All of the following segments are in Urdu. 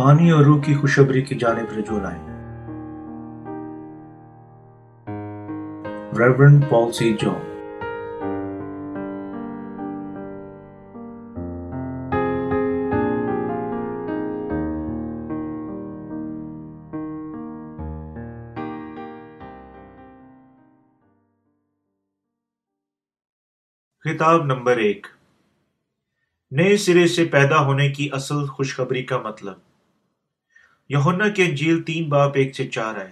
پانی اور روح کی خوشبری کی جانب رجوع لائیں ریورنڈ پال سی جان کتاب نمبر ایک۔ نئے سرے سے پیدا ہونے کی اصل خوشخبری کا مطلب۔ یونا کے انجیل تین باپ ایک سے چار آئے۔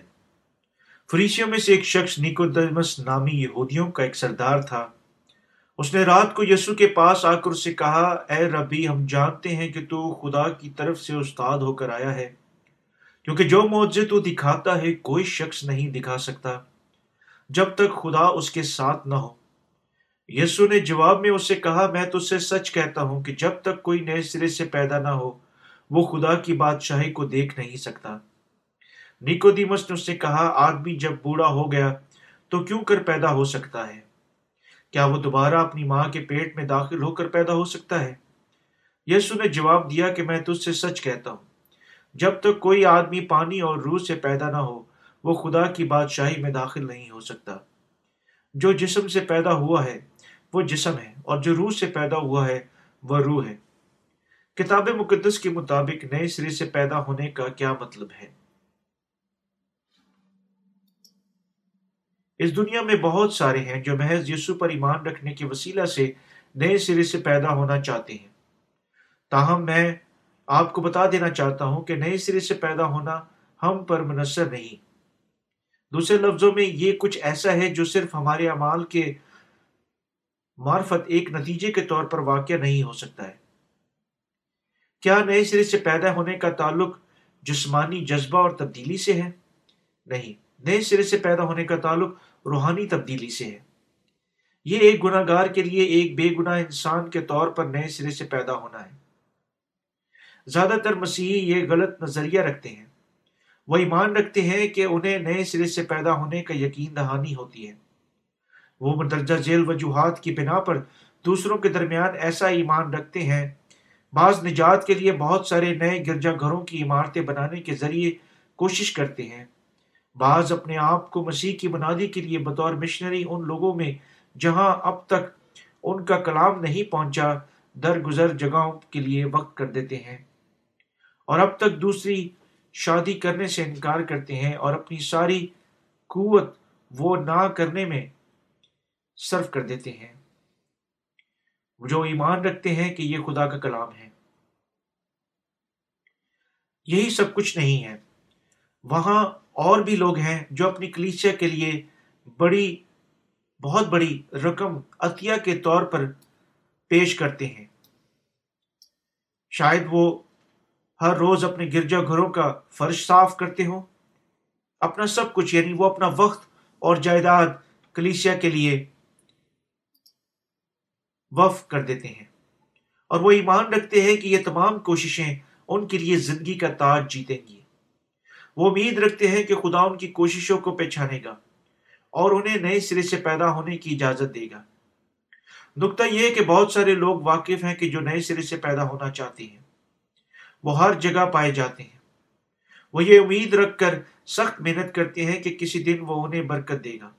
فریسیوں میں سے ایک شخص نیکودمس نامی یہودیوں کا ایک سردار تھا۔ اس نے رات کو یسو کے پاس آ کر اسے کہا، اے ربی، ہم جانتے ہیں کہ تو خدا کی طرف سے استاد ہو کر آیا ہے، کیونکہ جو معجزے تو دکھاتا ہے، کوئی شخص نہیں دکھا سکتا، جب تک خدا اس کے ساتھ نہ ہو۔ یسو نے جواب میں اسے کہا، میں تو سے سچ کہتا ہوں کہ جب تک کوئی نئے سرے سے پیدا نہ ہو وہ خدا کی بادشاہی کو دیکھ نہیں سکتا۔ نیکو دیمس نے اس سے کہا آدمی جب بوڑھا ہو گیا تو کیوں کر پیدا ہو سکتا ہے؟ کیا وہ دوبارہ اپنی ماں کے پیٹ میں داخل ہو کر پیدا ہو سکتا ہے؟ یسو نے جواب دیا کہ میں تجھ سے سچ کہتا ہوں، جب تک کوئی آدمی پانی اور روح سے پیدا نہ ہو، وہ خدا کی بادشاہی میں داخل نہیں ہو سکتا۔ جو جسم سے پیدا ہوا ہے، وہ جسم ہے، اور جو روح سے پیدا ہوا ہے، وہ روح ہے۔ کتاب مقدس کے مطابق نئے سرے سے پیدا ہونے کا کیا مطلب ہے؟ اس دنیا میں بہت سارے ہیں جو محض یسو پر ایمان رکھنے کے وسیلہ سے نئے سرے سے پیدا ہونا چاہتے ہیں۔ تاہم، میں آپ کو بتا دینا چاہتا ہوں کہ نئے سرے سے پیدا ہونا ہم پر منحصر نہیں۔ دوسرے لفظوں میں یہ کچھ ایسا ہے جو صرف ہمارے اعمال کے معرفت ایک نتیجے کے طور پر واقع نہیں ہو سکتا ہے۔ کیا نئے سرے سے پیدا ہونے کا تعلق جسمانی جذبہ اور تبدیلی سے ہے؟ نہیں، نئے سرے سے پیدا ہونے کا تعلق روحانی تبدیلی سے ہے۔ یہ ایک گناہ گار کے لیے ایک بے گناہ انسان کے طور پر نئے سرے سے پیدا ہونا ہے۔ زیادہ تر مسیحی یہ غلط نظریہ رکھتے ہیں۔ وہ ایمان رکھتے ہیں کہ انہیں نئے سرے سے پیدا ہونے کا یقین دہانی ہوتی ہے۔ وہ مندرجہ ذیل وجوہات کی بنا پر دوسروں کے درمیان ایسا ایمان رکھتے ہیں بعض نجات کے لیے بہت سارے نئے گرجا گھروں کی عمارتیں بنانے کے ذریعے کوشش کرتے ہیں۔ بعض اپنے آپ کو مسیح کی بنادی کے لیے بطور مشنری ان لوگوں میں جہاں اب تک ان کا کلام نہیں پہنچا، درگزر جگہوں کے لیے وقت کر دیتے ہیں۔ اور اب تک دوسری شادی کرنے سے انکار کرتے ہیں اور اپنی ساری قوت وہ نہ کرنے میں صرف کر دیتے ہیں۔ جو ایمان رکھتے ہیں کہ یہ خدا کا کلام ہے۔ یہی سب کچھ نہیں ہے۔ وہاں اور بھی لوگ ہیں جو اپنی کلیچیا کے لیے بڑی، بہت بڑی رقم عطیہ کے طور پر پیش کرتے ہیں۔ شاید وہ ہر روز اپنے گرجا گھروں کا فرش صاف کرتے ہوں۔ اپنا سب کچھ یعنی وہ اپنا وقت اور جائیداد کلیسیا کے لیے وف کر دیتے ہیں۔ اور وہ ایمان رکھتے ہیں کہ یہ تمام کوششیں ان کے لیے زندگی کا تاج جیتیں گی۔ وہ امید رکھتے ہیں کہ خدا ان کی کوششوں کو پہچانے گا اور انہیں نئے سرے سے پیدا ہونے کی اجازت دے گا۔ نقطہ یہ ہے کہ بہت سارے لوگ واقف ہیں کہ جو نئے سرے سے پیدا ہونا چاہتے ہیں، وہ ہر جگہ پائے جاتے ہیں۔ وہ یہ امید رکھ کر سخت محنت کرتے ہیں کہ کسی دن وہ انہیں برکت دے گا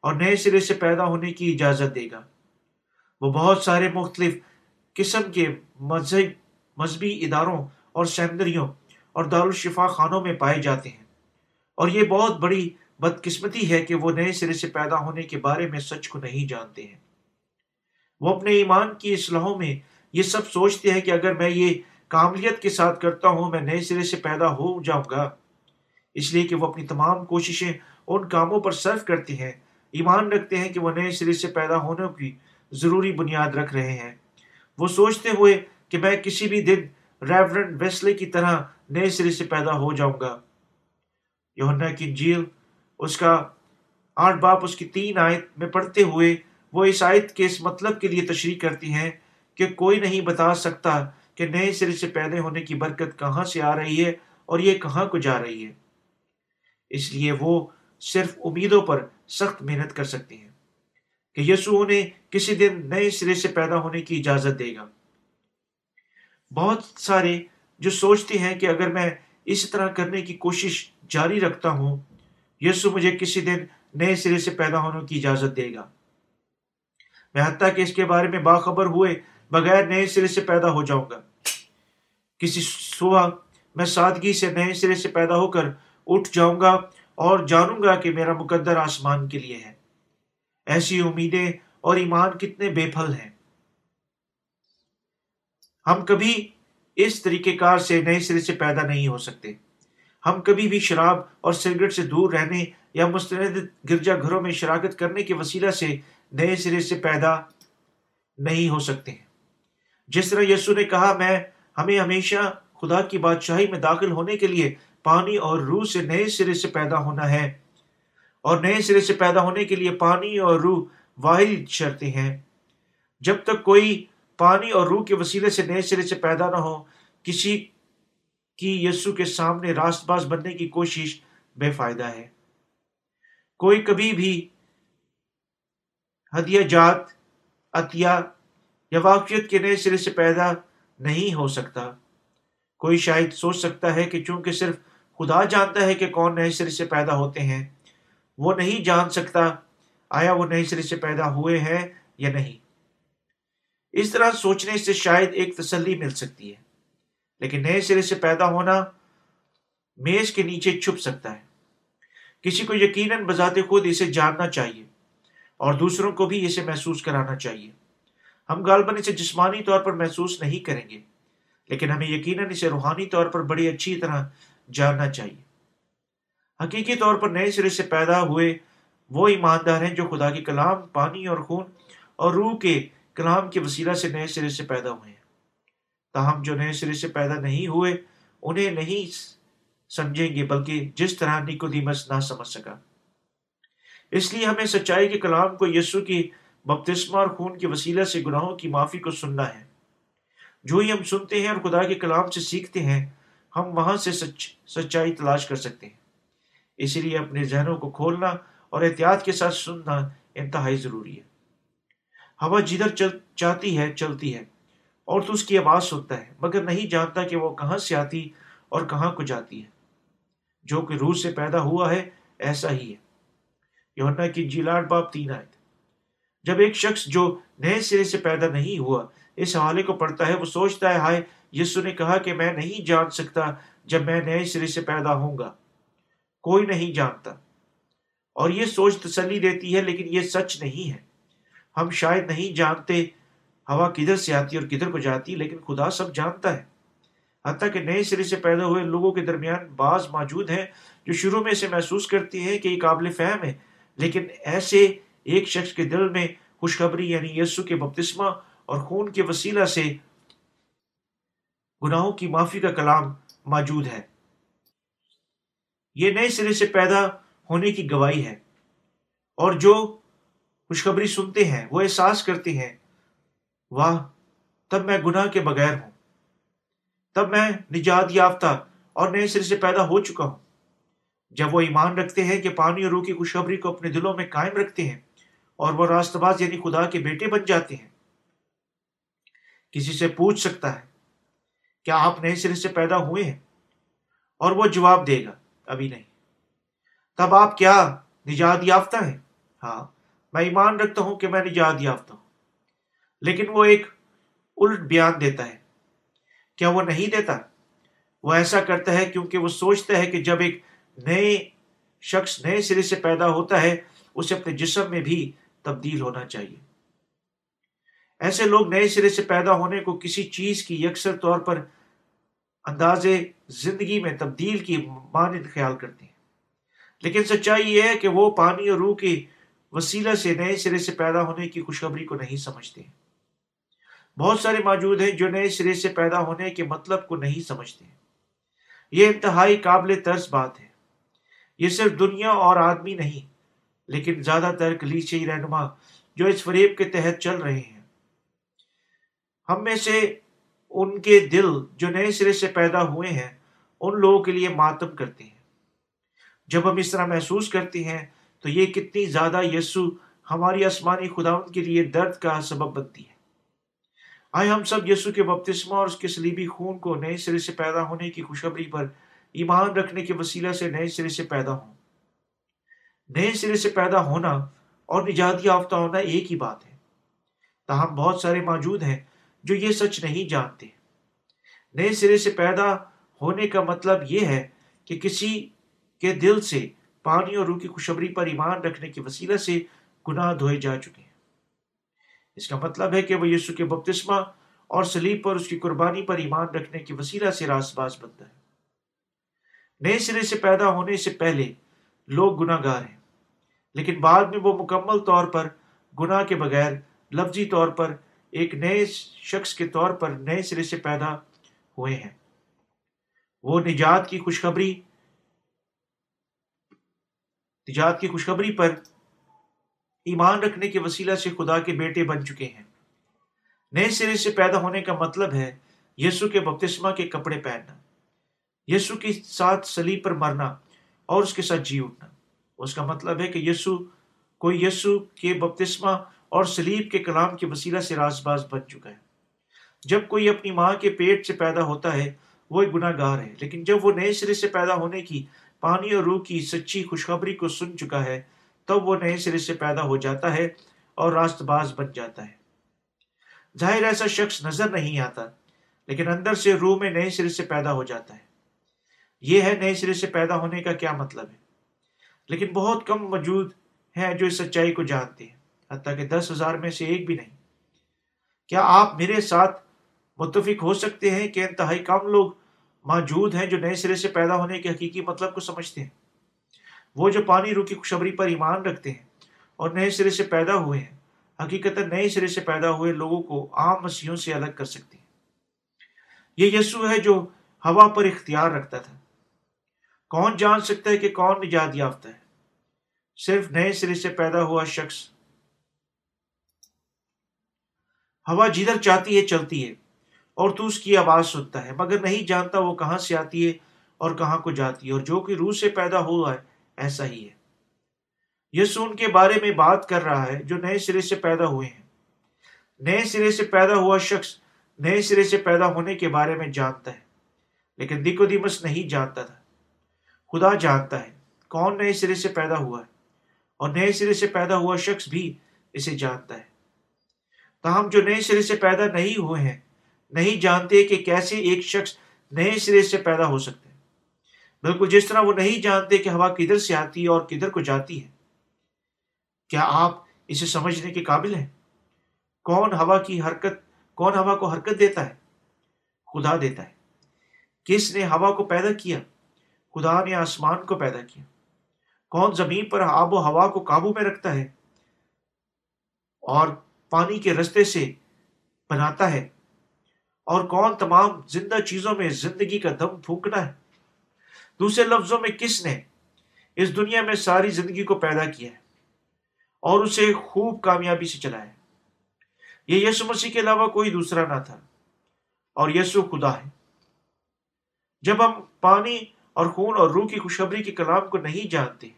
اور نئے سرے سے پیدا ہونے کی اجازت دے گا۔ وہ بہت سارے مختلف قسم کے مذہب مذہبی اداروں اور سیمنریوں اور دارالشفا خانوں میں پائے جاتے ہیں۔ اور یہ بہت بڑی بدقسمتی ہے کہ وہ نئے سرے سے پیدا ہونے کے بارے میں سچ کو نہیں جانتے ہیں۔ وہ اپنے ایمان کی اصلاحوں میں یہ سب سوچتے ہیں کہ اگر میں یہ کاملیت کے ساتھ کرتا ہوں، میں نئے سرے سے پیدا ہو جاؤں گا۔ اس لیے کہ وہ اپنی تمام کوششیں ان کاموں پر صرف کرتے ہیں۔ ایمان رکھتے ہیں کہ وہ نئے سرے سے پیدا ہونے کی ضروری بنیاد رکھ رہے ہیں۔ وہ سوچتے ہوئے کہ میں کسی بھی دن ریورنڈ ویسلے کی طرح نئے سرے سے پیدا ہو جاؤں گا۔ یونا کی جیل اس کا آٹھ باپ، اس کی تین آیت میں پڑھتے ہوئے وہ اس آیت کے اس مطلب کے لیے تشریح کرتی ہیں کہ کوئی نہیں بتا سکتا کہ نئے سرے سے پیدا ہونے کی برکت کہاں سے آ رہی ہے اور یہ کہاں کو جا رہی ہے۔ اس لیے وہ صرف امیدوں پر سخت محنت کر سکتے ہیں کہ یسوع انہیں کسی دن نئے سرے سے پیدا ہونے کی اجازت دے گا۔ بہت سارے جو سوچتے ہیں کہ اگر میں اس طرح کرنے کی کوشش جاری رکھتا ہوں، یسو مجھے کسی دن نئے سرے سے پیدا ہونے کی اجازت دے گا۔ میں حتیٰ کہ اس کے بارے میں باخبر ہوئے بغیر نئے سرے سے پیدا ہو جاؤں گا۔ کسی صبح میں سادگی سے نئے سرے سے پیدا ہو کر اٹھ جاؤں گا اور جانوں گا کہ میرا مقدر آسمان کے لیے ہے۔ ایسی امیدیں اور ایمان کتنے بے پھل ہیں۔ ہم کبھی اس طریقہ کار سے نئے سرے سے پیدا نہیں ہو سکتے۔ ہم کبھی بھی شراب اور سگریٹ سے دور رہنے یا مستند گرجا گھروں میں شراکت کرنے کے وسیلہ سے نئے سرے سے پیدا نہیں ہو سکتے۔ ہیں جس طرح یسو نے کہا، میں ہمیں ہمیشہ خدا کی بادشاہی میں داخل ہونے کے لیے پانی اور روح سے نئے سرے سے پیدا ہونا ہے۔ اور نئے سرے سے پیدا ہونے کے لیے پانی اور روح واحد شرطیں ہیں۔ جب تک کوئی پانی اور روح کے وسیلے سے نئے سرے سے پیدا نہ ہو، کسی کی یسو کے سامنے راست باز بننے کی کوشش بے فائدہ ہے۔ کوئی کبھی بھی ہدیہ جات، عطیہ یا واقفیت کے نئے سرے سے پیدا نہیں ہو سکتا۔ کوئی شاید سوچ سکتا ہے کہ چونکہ صرف خدا جانتا ہے کہ کون نئے سرے سے پیدا ہوتے ہیں، وہ نہیں جان سکتا آیا وہ نئے سرے سے پیدا ہوئے ہیں یا نہیں؟ اس طرح سوچنے سے شاید ایک تسلی مل سکتی ہے، لیکن نئے سرے سے پیدا ہونا میز کے نیچے چھپ سکتا ہے۔ کسی کو یقیناً بذات خود اسے جاننا چاہیے اور دوسروں کو بھی اسے محسوس کرانا چاہیے۔ ہم غالباً اسے جسمانی طور پر محسوس نہیں کریں گے، لیکن ہمیں یقیناً اسے روحانی طور پر بڑی اچھی طرح جاننا چاہیے۔ حقیقی طور پر نئے سرے سے پیدا ہوئے وہ ایماندار ہیں جو خدا کے کلام، پانی اور خون اور روح کے کلام کے وسیلہ سے نئے سرے سے پیدا ہوئے ہیں۔ تاہم، جو نئے سرے سے پیدا نہیں ہوئے، انہیں نہیں سمجھیں گے، بلکہ جس طرح نکودیمس نہ سمجھ سکا۔ اس لیے ہمیں سچائی کے کلام کو یسو کی بپتسمہ اور خون کے وسیلہ سے گناہوں کی معافی کو سننا ہے۔ جو ہی ہم سنتے ہیں اور خدا کے کلام سے سیکھتے ہیں، ہم وہاں سے سچ سچائی تلاش کر سکتے ہیں۔ اسی لیے اپنے ذہنوں کو کھولنا اور احتیاط کے ساتھ سننا انتہائی ضروری ہے۔ ہوا جدھر چل، چاہتی ہے، چلتی ہے۔ اور تو اس کی آواز سنتا ہے، مگر نہیں جانتا کہ وہ کہاں سے آتی اور کہاں کو جاتی ہے۔ جو کہ روح سے پیدا ہوا ہے، ایسا ہی ہے۔ یونا کی جیلاٹ باپ تین آئے جب ایک شخص جو نئے سرے سے پیدا نہیں ہوا، اس حوالے کو پڑھتا ہے، وہ سوچتا ہے، ہائے، یسو نے کہا کہ میں نہیں جان سکتا جب میں نئے سرے سے پیدا ہوں گا۔ کوئی نہیں جانتا۔ اور یہ سوچ تسلی دیتی ہے، لیکن یہ سچ نہیں ہے۔ ہم شاید نہیں جانتے ہوا کدھر سے آتی اور کدھر کو جاتی، لیکن خدا سب جانتا ہے۔ حتیٰ کہ نئے سرے سے پیدا ہوئے لوگوں کے درمیان بعض موجود ہیں جو شروع میں اسے محسوس کرتی ہیں کہ یہ قابل فہم ہے۔ لیکن ایسے ایک شخص کے دل میں خوشخبری یعنی یسو کے بپتسمہ اور خون کے وسیلہ سے گناہوں کی معافی کا کلام موجود ہے۔ یہ نئے سرے سے پیدا ہونے کی گواہی ہے۔ اور جو خوشخبری سنتے ہیں، وہ احساس کرتے ہیں، واہ، تب میں گناہ کے بغیر ہوں۔ تب میں نجات یافتہ اور نئے سرے سے پیدا ہو چکا ہوں۔ جب وہ ایمان رکھتے ہیں کہ پانی اور روح کی خوشخبری کو اپنے دلوں میں قائم رکھتے ہیں اور وہ راست باز یعنی خدا کے بیٹے بن جاتے ہیں۔ کسی سے پوچھ سکتا ہے، کیا آپ نئے سرے سے پیدا ہوئے ہیں؟ اور وہ جواب دے گا، ابھی نہیں۔ تب آپ کیا نجات یافتہ ہیں؟ ہاں میں ایمان رکھتا ہوں کہ میں نجات یافتہ ہوں۔ لیکن وہ ایک الٹ بیان دیتا ہے۔ کیا وہ نہیں دیتا؟ وہ ایسا کرتا ہے کیونکہ وہ سوچتا ہے کہ جب ایک نئے شخص نئے سرے سے پیدا ہوتا ہے، اسے اپنے جسم میں بھی تبدیل ہونا چاہیے۔ ایسے لوگ نئے سرے سے پیدا ہونے کو کسی چیز کی یکسر طور پر انداز زندگی میں تبدیل کی مانند خیال کرتے ہیں۔ لیکن سچائی یہ ہے کہ وہ پانی اور روح کے وسیلہ سے نئے سرے سے پیدا ہونے کی خوشخبری کو نہیں سمجھتے بہت سارے موجود ہیں جو نئے سرے سے پیدا ہونے کے مطلب کو نہیں سمجھتے یہ انتہائی قابل طرز بات ہے۔ یہ صرف دنیا اور آدمی نہیں، لیکن زیادہ تر کلیچی رہنما جو اس فریب کے تحت چل رہے ہیں۔ ہم میں سے ان کے دل جو نئے سرے سے پیدا ہوئے ہیں، ان لوگوں کے لیے ماتم کرتے ہیں۔ جب ہم اس طرح محسوس کرتے ہیں، تو یہ کتنی زیادہ یسو ہماری آسمانی خدا کے لیے درد کا سبب بنتی ہے۔ آئے ہم سب یسو کے بپتسمہ اور اس کے سلیبی خون کو نئے سرے سے پیدا ہونے کی خوشخبری پر ایمان رکھنے کے وسیلہ سے نئے سرے سے پیدا ہوں۔ نئے سرے سے پیدا ہونا اور نجات یافتہ ہونا ایک ہی بات ہے۔ تاہم بہت سارے موجود ہیں جو یہ سچ نہیں جانتے۔ نئے سرے سے پیدا ہونے کا مطلب یہ ہے کہ کسی کے دل سے پانی اور روح کی خوشبری پر ایمان رکھنے کے وسیلہ سے گناہ دھوئے جا چکے ہیں۔ اس کا مطلب ہے کہ وہ یسو کے بپتسمہ اور سلیب پر اس کی قربانی پر ایمان رکھنے کی وسیلہ سے راس باز بنتا ہے۔ نئے سرے سے پیدا ہونے سے پہلے لوگ گناہ گار ہیں، لیکن بعد میں وہ مکمل طور پر گناہ کے بغیر لفظی طور پر ایک نئے شخص کے طور پر نئے سرے سے پیدا ہوئے ہیں۔ وہ نجات کی خوشخبری نجات کی خوشخبری پر ایمان رکھنے کے وسیلہ سے خدا کے بیٹے بن چکے ہیں۔ نئے سرے سے پیدا ہونے کا مطلب ہے یسو کے بپتسمہ کے کپڑے پہننا یسو کے ساتھ سلیب پر مرنا اور اس کے ساتھ جی اٹھنا۔ اس کا مطلب ہے کہ یسو کوئی یسو کے بپتسمہ اور سلیب کے کلام کے وسیلہ سے راز باز بن چکا ہے۔ جب کوئی اپنی ماں کے پیٹ سے پیدا ہوتا ہے، وہ ایک گناہ گار ہے، لیکن جب وہ نئے سرے سے پیدا ہونے کی پانی اور روح کی سچی خوشخبری کو سن چکا ہے، تب وہ نئے سرے سے پیدا ہو جاتا ہے اور راست باز بن جاتا ہے۔ ظاہر ایسا شخص نظر نہیں آتا، لیکن اندر سے روح میں نئے سرے سے پیدا ہو جاتا ہے۔ یہ ہے، نئے سرے سے پیدا ہونے کا کیا مطلب ہے؟ لیکن بہت کم موجود ہیں جو اس سچائی کو جانتے ہیں، حتیٰ کہ دس ہزار میں سے ایک بھی نہیں۔ کیا آپ میرے ساتھ متفق ہو سکتے ہیں کہ انتہائی کم لوگ موجود ہیں جو نئے سرے سے پیدا ہونے کے حقیقی مطلب کو سمجھتے ہیں۔ وہ جو پانی روح کی خوشبری پر ایمان رکھتے ہیں اور نئے سرے سے پیدا ہوئے ہیں حقیقت نئے سرے سے پیدا ہوئے لوگوں کو عام مسیحوں سے الگ کر سکتے ہیں۔ یہ یسو ہے جو ہوا پر اختیار رکھتا تھا۔ کون جان سکتا ہے کہ کون نجات یافتہ ہے؟ صرف نئے سرے سے پیدا ہوا شخص۔ ہوا جدھر چاہتی ہے، چلتی ہے۔ اور تو اس کی آواز سنتا ہے، مگر نہیں جانتا وہ کہاں سے آتی ہے اور کہاں کو جاتی ہے، اور جو کہ روح سے پیدا ہوا ہے، ایسا ہی ہے۔ یسو ان کے بارے میں بات کر رہا ہے جو نئے سرے سے پیدا ہوئے ہیں۔ نئے سرے سے پیدا ہوا شخص نئے سرے سے پیدا ہونے کے بارے میں جانتا ہے، لیکن دیکھو دیمس نہیں جانتا تھا۔ خدا جانتا ہے کون نئے سرے سے پیدا ہوا ہے، اور نئے سرے سے پیدا ہوا شخص بھی اسے جانتا ہے۔ تاہم جو نئے سرے سے پیدا نہیں ہوئے ہیں نہیں جانتے کہ کیسے ایک شخص نئے سرے سے پیدا ہو سکتے بالکل جس طرح وہ نہیں جانتے کہ ہوا کدھر سے آتی ہے اور کدھر کو جاتی ہے۔ کیا آپ اسے سمجھنے کے قابل ہیں؟ کون ہوا کی حرکت، کون ہوا کو حرکت دیتا ہے؟ خدا دیتا ہے۔ کس نے ہوا کو پیدا کیا؟ خدا نے آسمان کو پیدا کیا۔ کون زمین پر آب و ہوا کو قابو میں رکھتا ہے؟ اور پانی کے رستے سے بناتا ہے۔ اور کون تمام زندہ چیزوں میں زندگی کا دم پھونکنا ہے؟ دوسرے لفظوں میں کس نے اس دنیا میں ساری زندگی کو پیدا کیا ہے اور اسے خوب کامیابی سے چلایا یہ یسو مسیح کے علاوہ کوئی دوسرا نہ تھا اور یسو خدا ہے۔ جب ہم پانی اور خون اور روح کی خوشخبری کے کلام کو نہیں جانتے،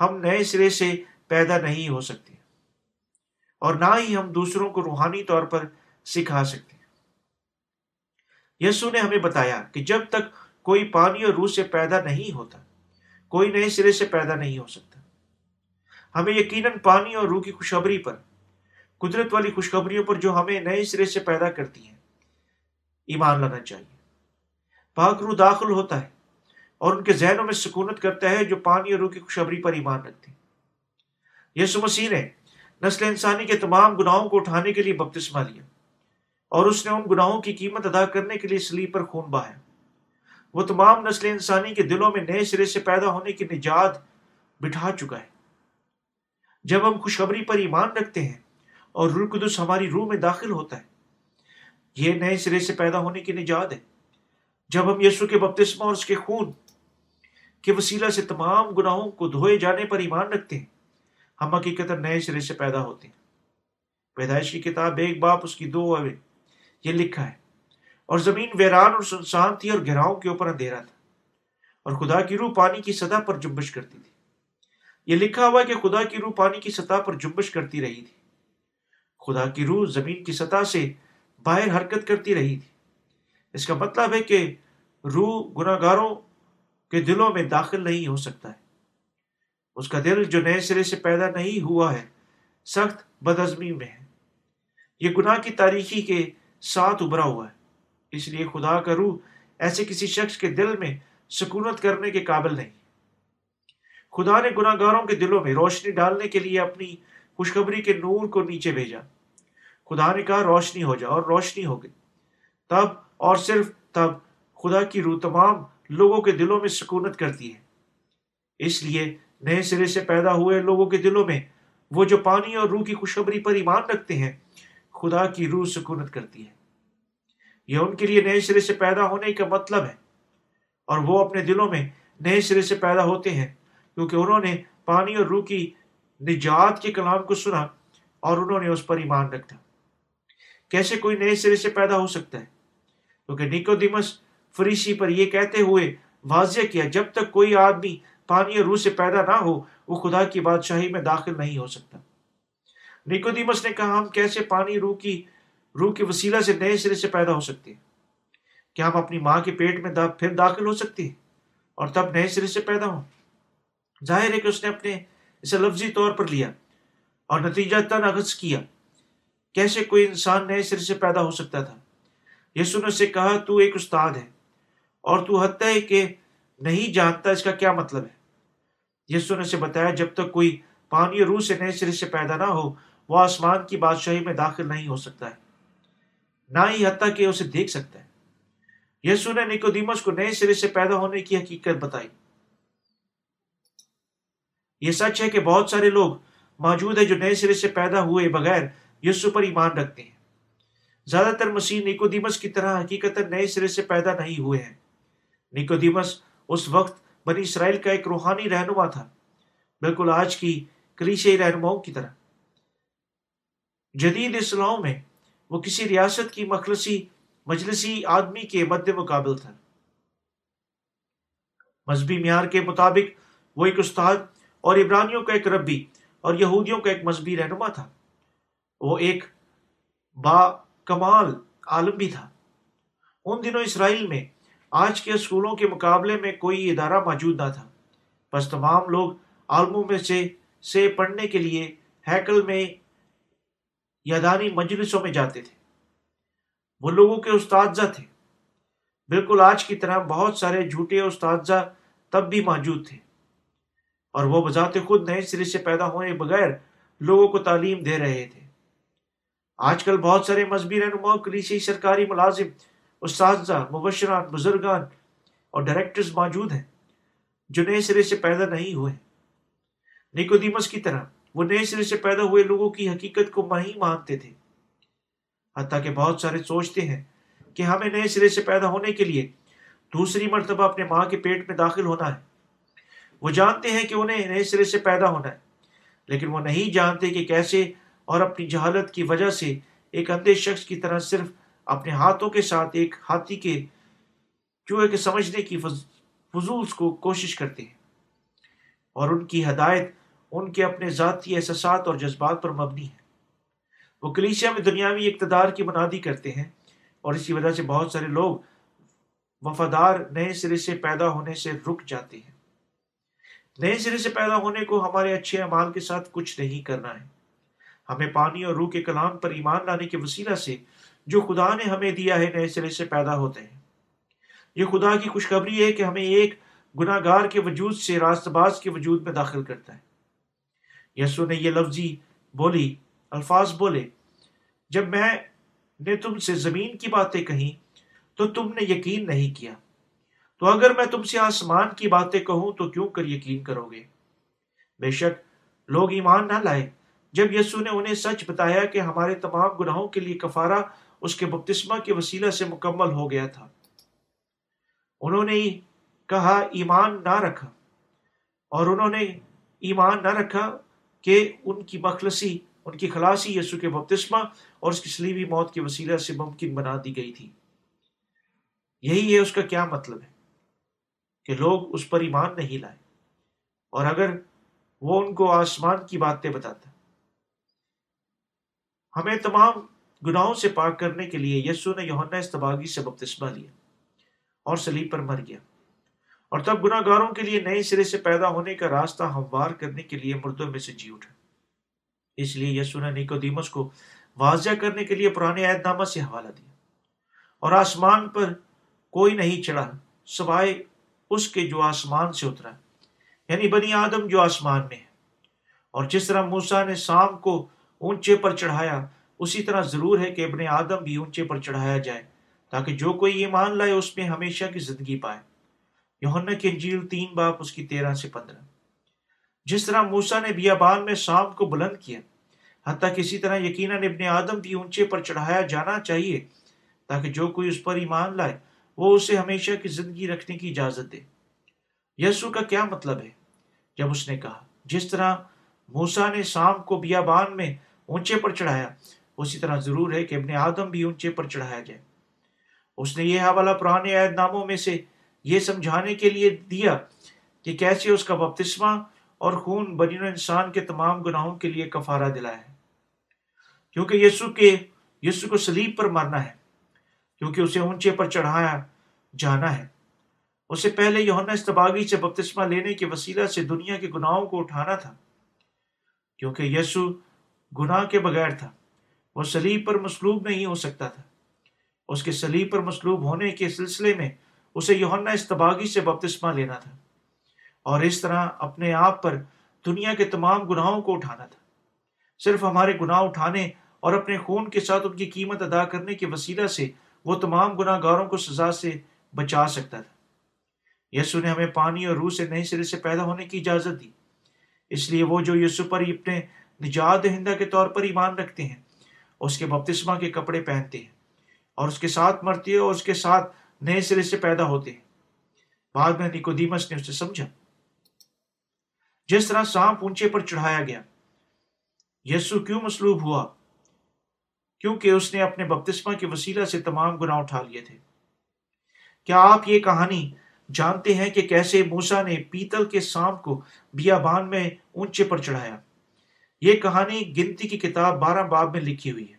ہم نئے سرے سے پیدا نہیں ہو سکتے اور نہ ہی ہم دوسروں کو روحانی طور پر سکھا سکتے۔ یسو نے ہمیں بتایا کہ جب تک کوئی پانی اور روح سے پیدا نہیں ہوتا، کوئی نئے سرے سے پیدا نہیں ہو سکتا۔ ہمیں یقیناً پانی اور روح کی خوشخبری پر، قدرت والی خوشخبریوں پر جو ہمیں نئے سرے سے پیدا کرتی ہیں، ایمان لانا چاہیے۔ پاک روح داخل ہوتا ہے اور ان کے ذہنوں میں سکونت کرتا ہے جو پانی اور روح کی خوشخبری پر ایمان رکھتے ہیں۔ یسو مسیح نے نسل انسانی کے تمام گناہوں کو اٹھانے کے لیے بپتسمہ لیا۔ اور اس نے ان گناہوں کی قیمت ادا کرنے کے لیے سلیب پر خون بہایا۔ وہ تمام نسل انسانی کے دلوں میں نئے سرے سے پیدا ہونے کی نجات بٹھا چکا ہے۔ جب ہم خوشخبری پر ایمان رکھتے ہیں اور روح قدس ہماری روح میں داخل ہوتا ہے، یہ نئے سرے سے پیدا ہونے کی نجات ہے۔ جب ہم یسو کے بپتسمہ اور اس کے خون کے وسیلہ سے تمام گناہوں کو دھوئے جانے پر ایمان رکھتے ہیں، ہم حقیقت نئے سرے سے پیدا ہوتے ہیں۔ پیدائش کی کتاب ایک باپ اس کی دو اوے یہ لکھا ہے۔ اور زمین ویران اور سنسان تھی اور گھراؤں کے اوپر اندھیرا تھا۔ اور خدا کی روح پانی کی سطح پر جمبش کرتی تھی۔ یہ لکھا ہوا ہے کہ خدا کی روح پانی کی سطح پر جمبش کرتی رہی تھی۔ خدا کی روح زمین کی سطح سے باہر حرکت کرتی رہی تھی۔ اس کا مطلب ہے کہ روح گناہ گاروں کے دلوں میں داخل نہیں ہو سکتا ہے۔ اس کا دل جو نئے سرے سے پیدا نہیں ہوا ہے، سخت بدعزمی میں ہے۔ یہ گناہ کی تاریخی کے ساتھ ابھرا ہوا ہے۔ اس لیے خدا کا روح ایسے کسی شخص کے دل میں سکونت کرنے کے قابل نہیں۔ خدا نے گناہ گاروں کے دلوں میں روشنی ڈالنے کے لیے اپنی خوشخبری کے نور کو نیچے بھیجا۔ خدا نے کہا، روشنی ہو جا اور روشنی ہو گئی۔ تب اور صرف تب خدا کی روح تمام لوگوں کے دلوں میں سکونت کرتی ہے۔ اس لیے نئے سرے سے پیدا ہوئے لوگوں کے دلوں میں وہ جو پانی اور روح کی خوشخبری پر ایمان رکھتے ہیں خدا کی روح سکونت کرتی ہے۔ یہ ان کے لیے نئے سرے سے پیدا ہونے کا مطلب ہے۔ اور وہ اپنے دلوں میں نئے سرے سے پیدا ہوتے ہیں، کیونکہ انہوں نے پانی اور روح کی نجات کے کلام کو سنا اور انہوں نے اس پر ایمان رکھا کیسے کوئی نئے سرے سے پیدا ہو سکتا ہے؟ کیونکہ نیکو دیمس فریسی پر یہ کہتے ہوئے واضح کیا، جب تک کوئی آدمی پانی اور روح سے پیدا نہ ہو، وہ خدا کی بادشاہی میں داخل نہیں ہو سکتا۔ نیکودیمس نے کہا، ہم کیسے پانی روح کی، روح کے وسیلہ سے نئے سرے سے پیدا ہو سکتے ہیں؟ کیا ہم اپنی ماں کے پیٹ میں دا، پھر داخل ہو سکتے ہیں اور تب نئے سرے سے پیدا ہوں؟ ظاہر ہے کہ اس نے اپنے اسے لفظی طور پر لیا اور نتیجہ تن اغذ کیا۔ کیسے کوئی انسان نئے سرے سے پیدا ہو سکتا تھا؟ یسو نے سے کہا، تو ایک استاد ہے اور تو حتیٰ ہے کہ نہیں جانتا اس کا کیا مطلب ہے۔ یسو نے سے بتایا، جب تک کوئی پانی اور روح سے نئے سرے سے پیدا نہ ہو وہ آسمان کی بادشاہی میں داخل نہیں ہو سکتا ہے۔ نہ ہی حتیٰ کہ اسے دیکھ سکتا ہے۔ یسو نے نکودیمس کو نئے سرے سے پیدا ہونے کی حقیقت بتائی۔ یہ سچ ہے کہ بہت سارے لوگ موجود ہیں جو نئے سرے سے پیدا ہوئے بغیر یسو پر ایمان رکھتے ہیں۔ زیادہ تر مسیح نیکودیمس کی طرح حقیقت نئے سرے سے پیدا نہیں ہوئے ہیں۔ نیکودیمس اس وقت بنی اسرائیل کا ایک روحانی رہنما تھا۔ بالکل آج کی کلیشی رہنماؤں کی طرح۔ جدید اسلام میں وہ کسی ریاست کی مخلصی، مجلسی آدمی کے مد مقابل تھا۔ مذہبی معیار کے مطابق وہ ایک استاد اور عبرانیوں کا ایک ربی اور یہودیوں کا ایک مذہبی رہنما تھا۔ وہ ایک با کمال عالم بھی تھا۔ ان دنوں اسرائیل میں آج کے اسکولوں کے مقابلے میں کوئی ادارہ موجود نہ تھا۔ بس تمام لوگ عالموں میں سے سے پڑھنے کے لیے ہیکل میں یادانی مجلسوں میں جاتے تھے۔ وہ لوگوں کے استاذہ تھے۔ بالکل آج کی طرح بہت سارے جھوٹے استاذہ تب بھی موجود تھے۔ اور وہ بذات خود نئے سرے سے پیدا ہونے بغیر لوگوں کو تعلیم دے رہے تھے۔ آج کل بہت سارے مذہبی رہنما کلیسی سرکاری ملازم اساتذہ مبشران، بزرگان اور ڈائریکٹرز موجود ہیں جو نئے سرے سے پیدا نہیں ہوئے۔ نیکودیمس کی طرح وہ نئے سرے سے پیدا ہوئے لوگوں کی حقیقت کو نہیں مانتے تھے۔ حتیٰ کہ بہت سارے سوچتے ہیں کہ ہمیں نئے سرے سے پیدا ہونے کے لیے دوسری مرتبہ اپنے ماں کے پیٹ میں داخل ہونا ہے۔ وہ جانتے ہیں کہ انہیں نئے سرے سے پیدا ہونا ہے، لیکن وہ نہیں جانتے کہ کیسے اور اپنی جہالت کی وجہ سے ایک اندھے شخص کی طرح صرف اپنے ہاتھوں کے ساتھ ایک ہاتھی کے چوہے کے سمجھنے کی فضول کو کوشش کرتے ہیں اور ان کی ہدایت ان کے اپنے ذاتی احساسات اور جذبات پر مبنی ہے وہ کلیشیا میں دنیاوی اقتدار کی منادی کرتے ہیں اور اسی وجہ سے بہت سارے لوگ وفادار نئے سرے سے پیدا ہونے سے رک جاتے ہیں۔ نئے سرے سے پیدا ہونے کو ہمارے اچھے اعمال کے ساتھ کچھ نہیں کرنا ہے۔ ہمیں پانی اور روح کے کلام پر ایمان لانے کے وسیلہ سے جو خدا نے ہمیں دیا ہے نئے سرے سے پیدا ہوتے ہیں۔ یہ خدا کی خوشخبری ہے کہ ہمیں ایک گناہ گار کے وجود سے راست باز کے وجود میں داخل کرتا ہے۔ یسو نے یہ لفظی بولی، الفاظ بولے، جب میں نے تم سے زمین کی باتیں کہیں تو تم نے یقین نہیں کیا۔ تو اگر میں تم سے آسمان کی باتیں کہوں تو کیوں کر یقین کرو گے؟ بے شک لوگ ایمان نہ لائے جب یسو نے انہیں سچ بتایا کہ ہمارے تمام گناہوں کے لیے کفارہ اس کے بپتسمہ کے وسیلہ سے مکمل ہو گیا تھا۔ انہوں نے کہا، ایمان نہ رکھا۔ اور انہوں نے ایمان نہ رکھا کہ ان کی مخلصی، ان کی خلاصی یسو کے بپتسمہ اور اس کی سلیبی موت کے وسیلہ سے ممکن بنا دی گئی تھی۔ یہی ہے اس کا کیا مطلب ہے؟ کہ لوگ اس پر ایمان نہیں لائے۔ اور اگر وہ ان کو آسمان کی باتیں بتاتا۔ ہمیں تمام گناہوں سے پاک کرنے کے لیے یسو نے یوحنا استباغی سے بپتسمہ لیا اور سلیب پر مر گیا۔ اور تب گناہ گاروں کے لیے نئے سرے سے پیدا ہونے کا راستہ ہموار کرنے کے لیے مردوں میں سے جی اٹھا۔ اس لیے یسو نے نیکودیمس کو واضح کرنے کے لیے پرانے عہد نامہ سے حوالہ دیا۔ اور آسمان پر کوئی نہیں چڑھا، سوائے اس کے جو آسمان سے اترا۔ یعنی بنی آدم جو آسمان میں ہے۔ اور جس طرح موسا نے سام کو اونچے پر چڑھایا، اسی طرح ضرور ہے کہ ابن آدم بھی اونچے پر چڑھایا جائے، تاکہ جو کوئی ایمان لائے، اس میں ہمیشہ کی زندگی پائے۔ یوہنا کی انجیل تین باپ، اس کی تیرہ سے پندرہ۔ جس طرح موسا نے بیابان میں سام کو بلند کیا، حتیٰ کسی طرح یقیناً ابن آدم بھی اونچے پر چڑھایا جانا چاہیے تاکہ جو کوئی اس پر ایمان لائے، وہ اسے ہمیشہ کی زندگی رکھنے کی اجازت دے۔ یسو کا کیا مطلب ہے؟ جب اس نے کہا، جس طرح موسا نے سام کو بیابان میں اونچے پر چڑھایا، اسی طرح ضرور ہے کہ ابن آدم بھی اونچے پر چڑھایا جائے۔ اس نے یہ حوالہ پرانے عہد ناموں میں سے یہ سمجھانے کے لیے دیا کہ کیسے اس کا بپتسمہ اور خون بنین انسان کے تمام گناہوں کے لیے کفارہ دلایا ہے۔ کیونکہ یسو کے یسو کو سلیب پر مرنا ہے، کیونکہ اسے اونچے پر چڑھایا جانا ہے۔ اس سے پہلے یونا استباغی سے بپتسمہ لینے کے وسیلہ سے دنیا کے گناہوں کو اٹھانا تھا، کیونکہ یسو گناہ کے بغیر تھا۔ وہ سلیب پر مسلوب نہیں ہو سکتا تھا۔ اس کے سلیب پر مسلوب ہونے کے سلسلے میں اسے یونا استباغی سے بپتسمہ لینا تھا اور اس طرح اپنے آپ پر دنیا کے تمام گناہوں کو اٹھانا تھا۔ صرف ہمارے گناہ اٹھانے اور اپنے خون کے ساتھ ان کی قیمت ادا کرنے کے وسیلہ سے وہ تمام گناہ گاروں کو سزا سے بچا سکتا تھا۔ یسو نے ہمیں پانی اور روح سے نئے سرے سے پیدا ہونے کی اجازت دی۔ اس لیے وہ جو یسو پر اپنے نجات دہندہ کے طور پر ایمان رکھتے ہیں، اس کے بپتسمہ کے کپڑے پہنتے ہیں اور اس کے ساتھ مرتے ہیں اور اس کے ساتھ نئے سرے سے پیدا ہوتے ہیں۔ بعد میں نکودیمس نے اسے سمجھا۔ جس طرح سانپ اونچے پر چڑھایا گیا۔ یسو کیوں مسلوب ہوا؟ کیونکہ اس نے اپنے بپتسمہ کے وسیلہ سے تمام گناہ اٹھا لیے تھے۔ کیا آپ یہ کہانی جانتے ہیں کہ کیسے موسا نے پیتل کے سانپ کو بیابان میں اونچے پر چڑھایا؟ یہ کہانی گنتی کی کتاب بارہ باب میں لکھی ہوئی ہے۔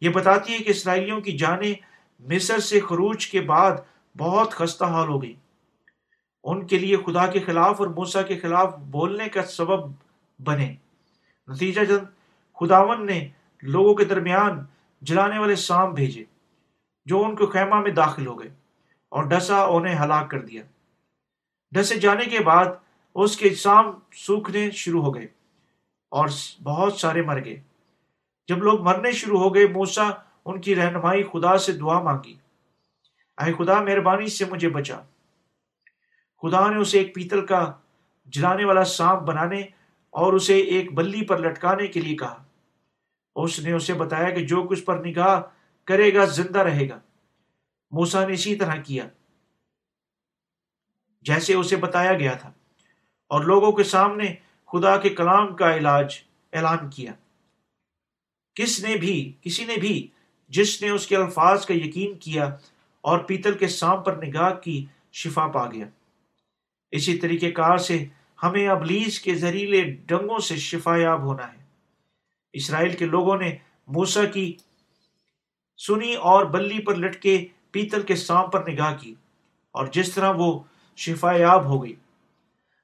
یہ بتاتی ہے کہ اسرائیلیوں کی جانیں مصر سے خروج کے بعد بہت خستہ حال ہو گئی۔ ان کے لیے خدا کے خلاف اور موسا کے خلاف بولنے کا سبب بنے۔ نتیجہ جن خداون نے لوگوں کے درمیان جلانے والے سام بھیجے، جو ان کو خیمہ میں داخل ہو گئے اور ڈسا انہیں ہلاک کر دیا۔ ڈسے جانے کے بعد اس کے سام سوکھنے شروع ہو گئے اور بہت سارے مر گئے۔ جب لوگ مرنے شروع ہو گئے موسا ان کی رہنمائی خدا سے دعا مانگی۔ اے خدا، مہربانی سے مجھے بچا۔ خدا نے اسے ایک پیتل کا جلانے والا سانپ بنانے اور اسے ایک بلی پر لٹکانے کے لیے کہا۔ اس نے اسے بتایا کہ جو کچھ پر نگاہ کرے گا، زندہ رہے گا۔ موسا نے اسی طرح کیا۔ جیسے اسے بتایا گیا تھا۔ اور لوگوں کے سامنے خدا کے کلام کا علاج اعلان کیا۔ کس نے بھی، کسی نے بھی جس نے اس کے الفاظ کا یقین کیا اور پیتل کے سام پر نگاہ کی شفا پا گیا۔ اسی طریقے کار سے ہمیں ابلیس کے زہریلے ڈنگوں سے شفا یاب ہونا ہے۔ اسرائیل کے لوگوں نے موسا کی سنی اور بلی پر لٹکے پیتل کے سام پر نگاہ کی اور جس طرح وہ شفا یاب ہو گئی۔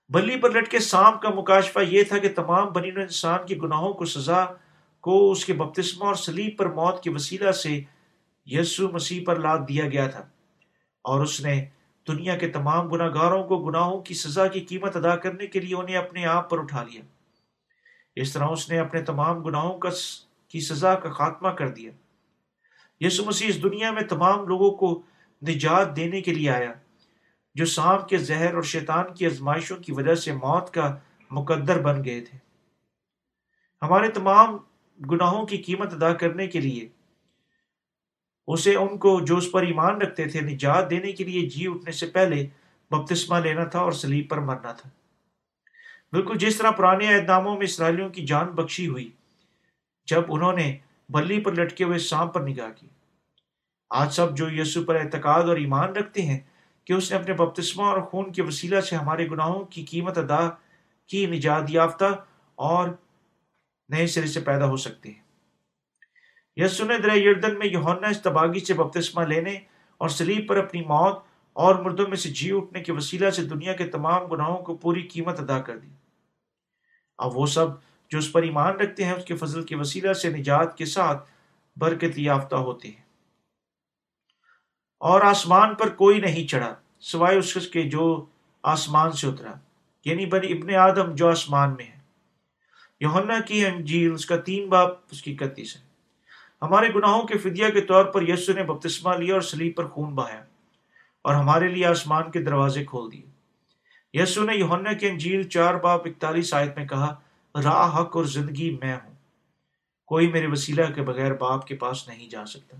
بلی پر لٹکے سام کا مکاشفہ یہ تھا کہ تمام بنین انسان کی گناہوں کو سزا کو اس کے بپتسمہ اور سلیب پر موت کے وسیلہ سے یسو مسیح پر لاد دیا گیا تھا۔ اور اس نے دنیا کے تمام گناہ گاروں کو گناہوں کی سزا کی قیمت ادا کرنے کے لیے انہیں اپنے آپ پر اٹھا لیا۔ اس طرح اس نے اپنے تمام گناہوں کا کی سزا کا خاتمہ کر دیا۔ یسو مسیح اس دنیا میں تمام لوگوں کو نجات دینے کے لیے آیا، جو سانپ کے زہر اور شیطان کی ازمائشوں کی وجہ سے موت کا مقدر بن گئے تھے۔ ہمارے تمام گناہوں کی قیمت ادا کرنے کے لیے، اسے ان کو جو اس پر ایمان رکھتے تھے نجات دینے کے لیے جی اٹھنے سے پہلے بپتسمہ لینا تھا اور سلیب پر مرنا تھا۔ بالکل جس طرح پرانے اعداموں میں اسرائیلیوں کی جان بخشی ہوئی، جب انہوں نے بلی پر لٹکے ہوئے سام پر نگاہ کی۔ آج سب جو یسو پر اعتقاد اور ایمان رکھتے ہیں کہ اس نے اپنے بپتسمہ اور خون کے وسیلہ سے ہمارے گناہوں کی قیمت ادا کی، نجات یافتہ اور نئے سرے سے پیدا ہو سکتے ہیں یسو نے در یردن میں یوحنا اس تباگی سے بپتسمہ لینے اور سلیب پر اپنی موت اور مردوں میں سے جی اٹھنے کے وسیلہ سے دنیا کے تمام گناہوں کو پوری قیمت ادا کر دی۔ اب وہ سب جو اس پر ایمان رکھتے ہیں، اس کے فضل کے وسیلہ سے نجات کے ساتھ برکت یافتہ ہوتے ہیں۔ اور آسمان پر کوئی نہیں چڑھا، سوائے اس کے جو آسمان سے اترا یعنی بنی ابن آدم جو آسمان میں ہے۔ یوہنا کی انجیل، اس کا تین باپ، اس کی اکتیس ہے ہمارے گناہوں کے فدیہ کے طور پر یسو نے بپتسمہ لیا اور سلیب پر خون بہایا اور ہمارے لیے آسمان کے دروازے کھول دیے۔ یسو نے یوہنا کی انجیل چار باپ اکتالیس آیت میں کہا، راہ، حق اور زندگی میں ہوں۔ کوئی میرے وسیلہ کے بغیر باپ کے پاس نہیں جا سکتا۔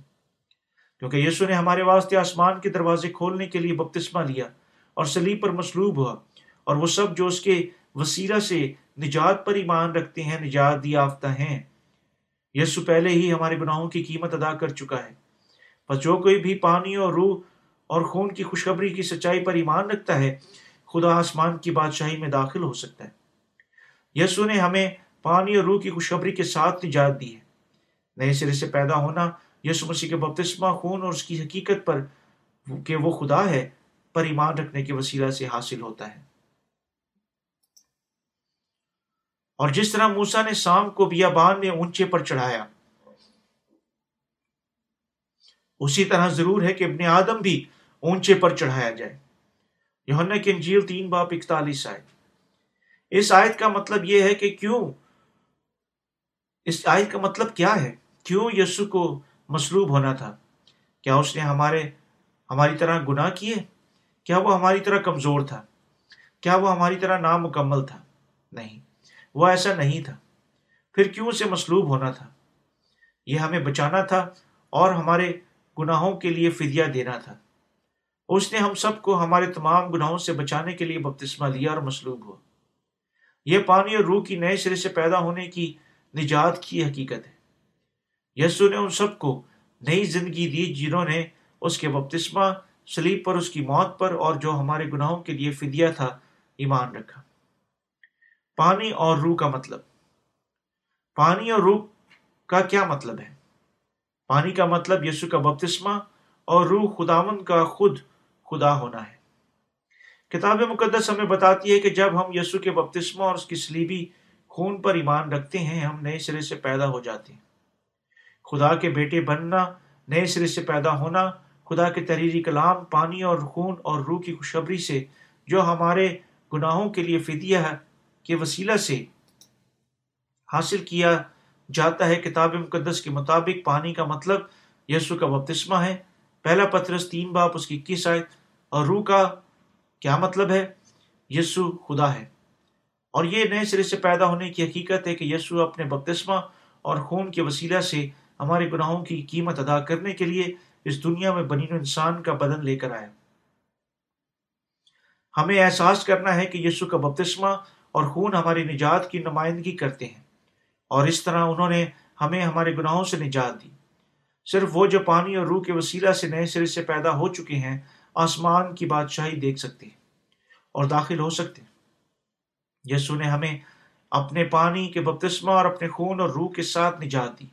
کیونکہ یسو نے ہمارے واسطے آسمان کے دروازے کھولنے کے لیے بپتسمہ لیا اور سلیب پر مصلوب ہوا اور وہ سب جو اس کے وسیلہ سے نجات پر ایمان رکھتے ہیں، نجات یافتہ ہیں۔ یسو پہلے ہی ہمارے گناہوں کی قیمت ادا کر چکا ہے۔ پس جو کوئی بھی پانی اور روح اور خون کی خوشخبری کی سچائی پر ایمان رکھتا ہے، خدا آسمان کی بادشاہی میں داخل ہو سکتا ہے۔ یسو نے ہمیں پانی اور روح کی خوشخبری کے ساتھ نجات دی ہے۔ نئے سرے سے پیدا ہونا یسو مسیح کے بپتسمہ، خون اور اس کی حقیقت پر کہ وہ خدا ہے، پر ایمان رکھنے کے وسیلہ سے حاصل ہوتا ہے۔ اور جس طرح موسا نے سام کو بیابان میں اونچے پر چڑھایا، اسی طرح ضرور ہے کہ ابن آدم بھی اونچے پر چڑھایا جائے۔ یوہنا کی انجیل تین باپ اکتالیس آیت اس آیت کا مطلب یہ ہے کہ کیوں؟ اس آیت کا مطلب کیا ہے؟ کیوں یسو کو مصلوب ہونا تھا؟ کیا اس نے ہمارے، ہماری طرح گناہ کیے؟ کیا وہ ہماری طرح کمزور تھا؟ کیا وہ ہماری طرح نامکمل تھا؟ نہیں۔ وہ ایسا نہیں تھا۔ پھر کیوں اسے مصلوب ہونا تھا؟ یہ ہمیں بچانا تھا اور ہمارے گناہوں کے لیے فدیہ دینا تھا۔ اس نے ہم سب کو ہمارے تمام گناہوں سے بچانے کے لیے بپتسمہ لیا اور مصلوب ہوا۔ یہ پانی اور روح کی نئے سرے سے پیدا ہونے کی نجات کی حقیقت ہے۔ یسو نے ان سب کو نئی زندگی دی جنہوں نے اس کے بپتسمہ سلیب پر، اس کی موت پر اور جو ہمارے گناہوں کے لیے فدیہ تھا، ایمان رکھا۔ پانی اور روح کا مطلب۔ پانی اور روح کا کیا مطلب ہے؟ پانی کا مطلب یسو کا بپتسمہ اور روح خداون کا خود خدا ہونا ہے۔ کتاب مقدس ہمیں بتاتی ہے کہ جب ہم یسو کے بپتسمہ اور اس کی سلیبی خون پر ایمان رکھتے ہیں، ہم نئے سرے سے پیدا ہو جاتے ہیں۔ خدا کے بیٹے بننا، نئے سرے سے پیدا ہونا، خدا کے تحریری کلام، پانی اور خون اور روح کی خوشبری سے جو ہمارے گناہوں کے لیے فدیہ ہے کے وسیلہ سے حاصل کیا جاتا ہے کتاب مقدس کے مطابق۔ پانی کا مطلب یسو کا بپتسمہ ہے۔ پہلا پترس تین باپ، اس کی اکیس آئے اور روح کا کیا مطلب ہے؟ یسو خدا ہے۔ اور یہ نئے سرے سے پیدا ہونے کی حقیقت ہے کہ یسو اپنے بپتسمہ اور خون کے وسیلہ سے ہمارے گناہوں کی قیمت ادا کرنے کے لیے اس دنیا میں بنین انسان کا بدن لے کر آیا۔ ہمیں احساس کرنا ہے کہ یسو کا بپتسمہ اور خون ہماری نجات کی نمائندگی کرتے ہیں۔ اور اس طرح انہوں نے ہمیں ہمارے گناہوں سے نجات دی۔ صرف وہ جو پانی اور روح کے وسیلہ سے نئے سرے سے پیدا ہو چکے ہیں، آسمان کی بادشاہی دیکھ سکتے ہیں اور داخل ہو سکتے ہیں۔ یسو نے ہمیں اپنے پانی کے بپتسمہ اور اپنے خون اور روح کے ساتھ نجات دی۔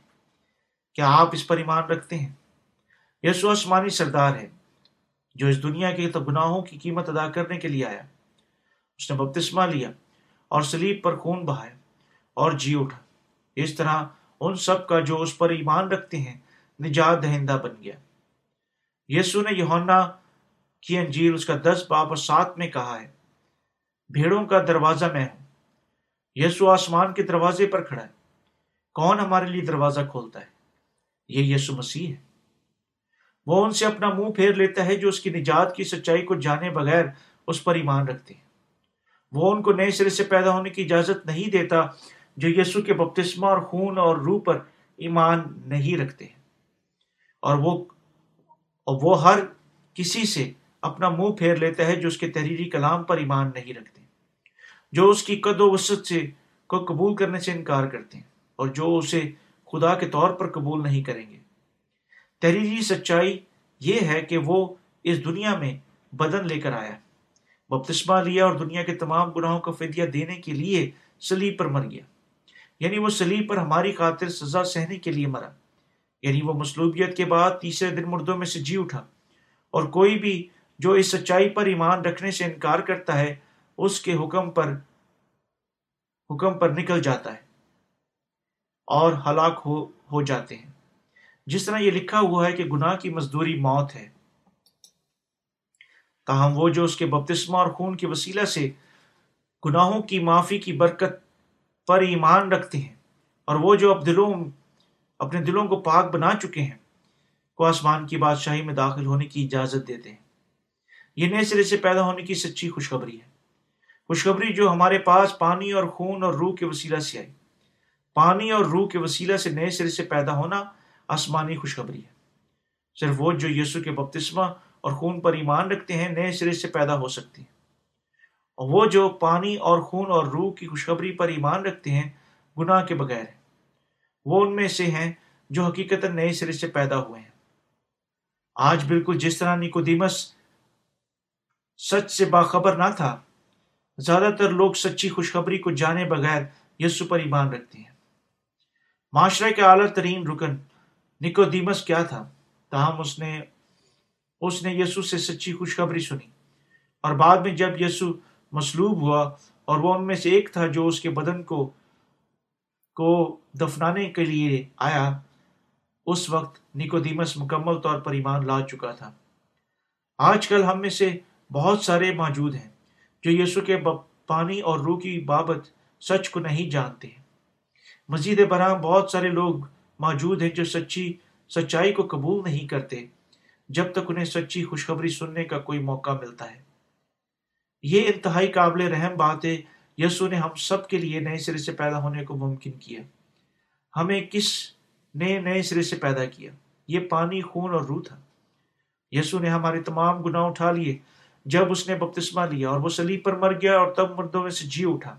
کیا آپ اس پر ایمان رکھتے ہیں؟ یسو آسمانی سردار ہے، جو اس دنیا کے گناہوں کی قیمت ادا کرنے کے لیے آیا۔ اس نے بپتسمہ لیا۔ اور سلیب پر خون بہایا اور جی اٹھا۔ اس طرح ان سب کا جو اس پر ایمان رکھتے ہیں، نجات دہندہ بن گیا۔ یسو نے یونا کی انجیل اس کا دس باب اور سات میں کہا ہے، بھیڑوں کا دروازہ میں ہوں۔ یسو آسمان کے دروازے پر کھڑا ہے۔ کون ہمارے لیے دروازہ کھولتا ہے؟ یہ یسو مسیح ہے۔ وہ ان سے اپنا منہ پھیر لیتا ہے جو اس کی نجات کی سچائی کو جانے بغیر اس پر ایمان رکھتے ہیں۔ وہ ان کو نئے سرے سے پیدا ہونے کی اجازت نہیں دیتا جو یسو کے بپتسمہ اور خون اور روح پر ایمان نہیں رکھتے۔ ہیں اور وہ اور وہ ہر کسی سے اپنا منہ پھیر لیتا ہے جو اس کے تحریری کلام پر ایمان نہیں رکھتے، جو اس کی قد و وسط سے کو قبول کرنے سے انکار کرتے ہیں، اور جو اسے خدا کے طور پر قبول نہیں کریں گے۔ تحریری سچائی یہ ہے کہ وہ اس دنیا میں بدن لے کر آیا۔ بپتسمہ لیا اور دنیا کے تمام گناہوں کا فدیہ دینے کے لیے سلیب پر مر گیا۔ یعنی وہ سلیب پر ہماری خاطر سزا سہنے کے لیے مرا۔ یعنی وہ مصلوبیت کے بعد تیسرے دن مردوں میں سے جی اٹھا۔ اور کوئی بھی جو اس سچائی پر ایمان رکھنے سے انکار کرتا ہے، اس کے حکم پر حکم پر نکل جاتا ہے اور ہلاک ہو ہو جاتے ہیں۔ جس طرح یہ لکھا ہوا ہے کہ گناہ کی مزدوری موت ہے۔ تاہم وہ جو اس کے بپتسمہ اور خون کے وسیلہ سے گناہوں کی معافی کی برکت پر ایمان رکھتے ہیں اور وہ جو اب دلوں اپنے دلوں کو پاک بنا چکے ہیں، کو آسمان کی بادشاہی میں داخل ہونے کی اجازت دیتے ہیں۔ یہ نئے سرے سے پیدا ہونے کی سچی خوشخبری ہے۔ خوشخبری جو ہمارے پاس پانی اور خون اور روح کے وسیلہ سے آئی۔ پانی اور روح کے وسیلہ سے نئے سرے سے پیدا ہونا آسمانی خوشخبری ہے۔ صرف وہ جو یسو کے بپتسمہ اور خون پر ایمان رکھتے ہیں، نئے سرے سے پیدا ہو سکتی ہیں۔ اور وہ جو پانی اور خون اور روح کی خوشخبری پر ایمان رکھتے ہیں، گناہ کے بغیر ہیں۔ وہ ان میں سے ہیں جو حقیقت نئے سرے سے پیدا ہوئے ہیں۔ آج بالکل جس طرح نیکودیمس سچ سے باخبر نہ تھا، زیادہ تر لوگ سچی خوشخبری کو جانے بغیر یسو پر ایمان رکھتے ہیں۔ معاشرے کے اعلیٰ ترین رکن نکودیمس کیا تھا؟ تاہم اس نے اس نے یسو سے سچی خوشخبری سنی۔ اور بعد میں جب یسو مصلوب ہوا اور وہ ان میں سے ایک تھا جو اس کے بدن کو کو دفنانے کے لیے آیا، اس وقت نکودیمس مکمل طور پر ایمان لا چکا تھا۔ آج کل ہم میں سے بہت سارے موجود ہیں جو یسو کے پانی اور روح کی بابت سچ کو نہیں جانتے ہیں۔ مزید برآں بہت سارے لوگ موجود ہیں جو سچی، سچائی کو قبول نہیں کرتے۔ جب تک انہیں سچی خوشخبری سننے کا کوئی موقع ملتا ہے۔ یہ انتہائی قابل رحم بات ہے یسو نے ہم سب کے لیے نئے سرے سے پیدا ہونے کو ممکن کیا۔ ہمیں کس نے نئے سرے سے پیدا کیا؟ یہ پانی، خون اور روح تھا۔ یسو نے ہمارے تمام گناہ اٹھا لیے۔ جب اس نے بپتسمہ لیا اور وہ سلیب پر مر گیا اور تب مردوں میں سے جی اٹھا۔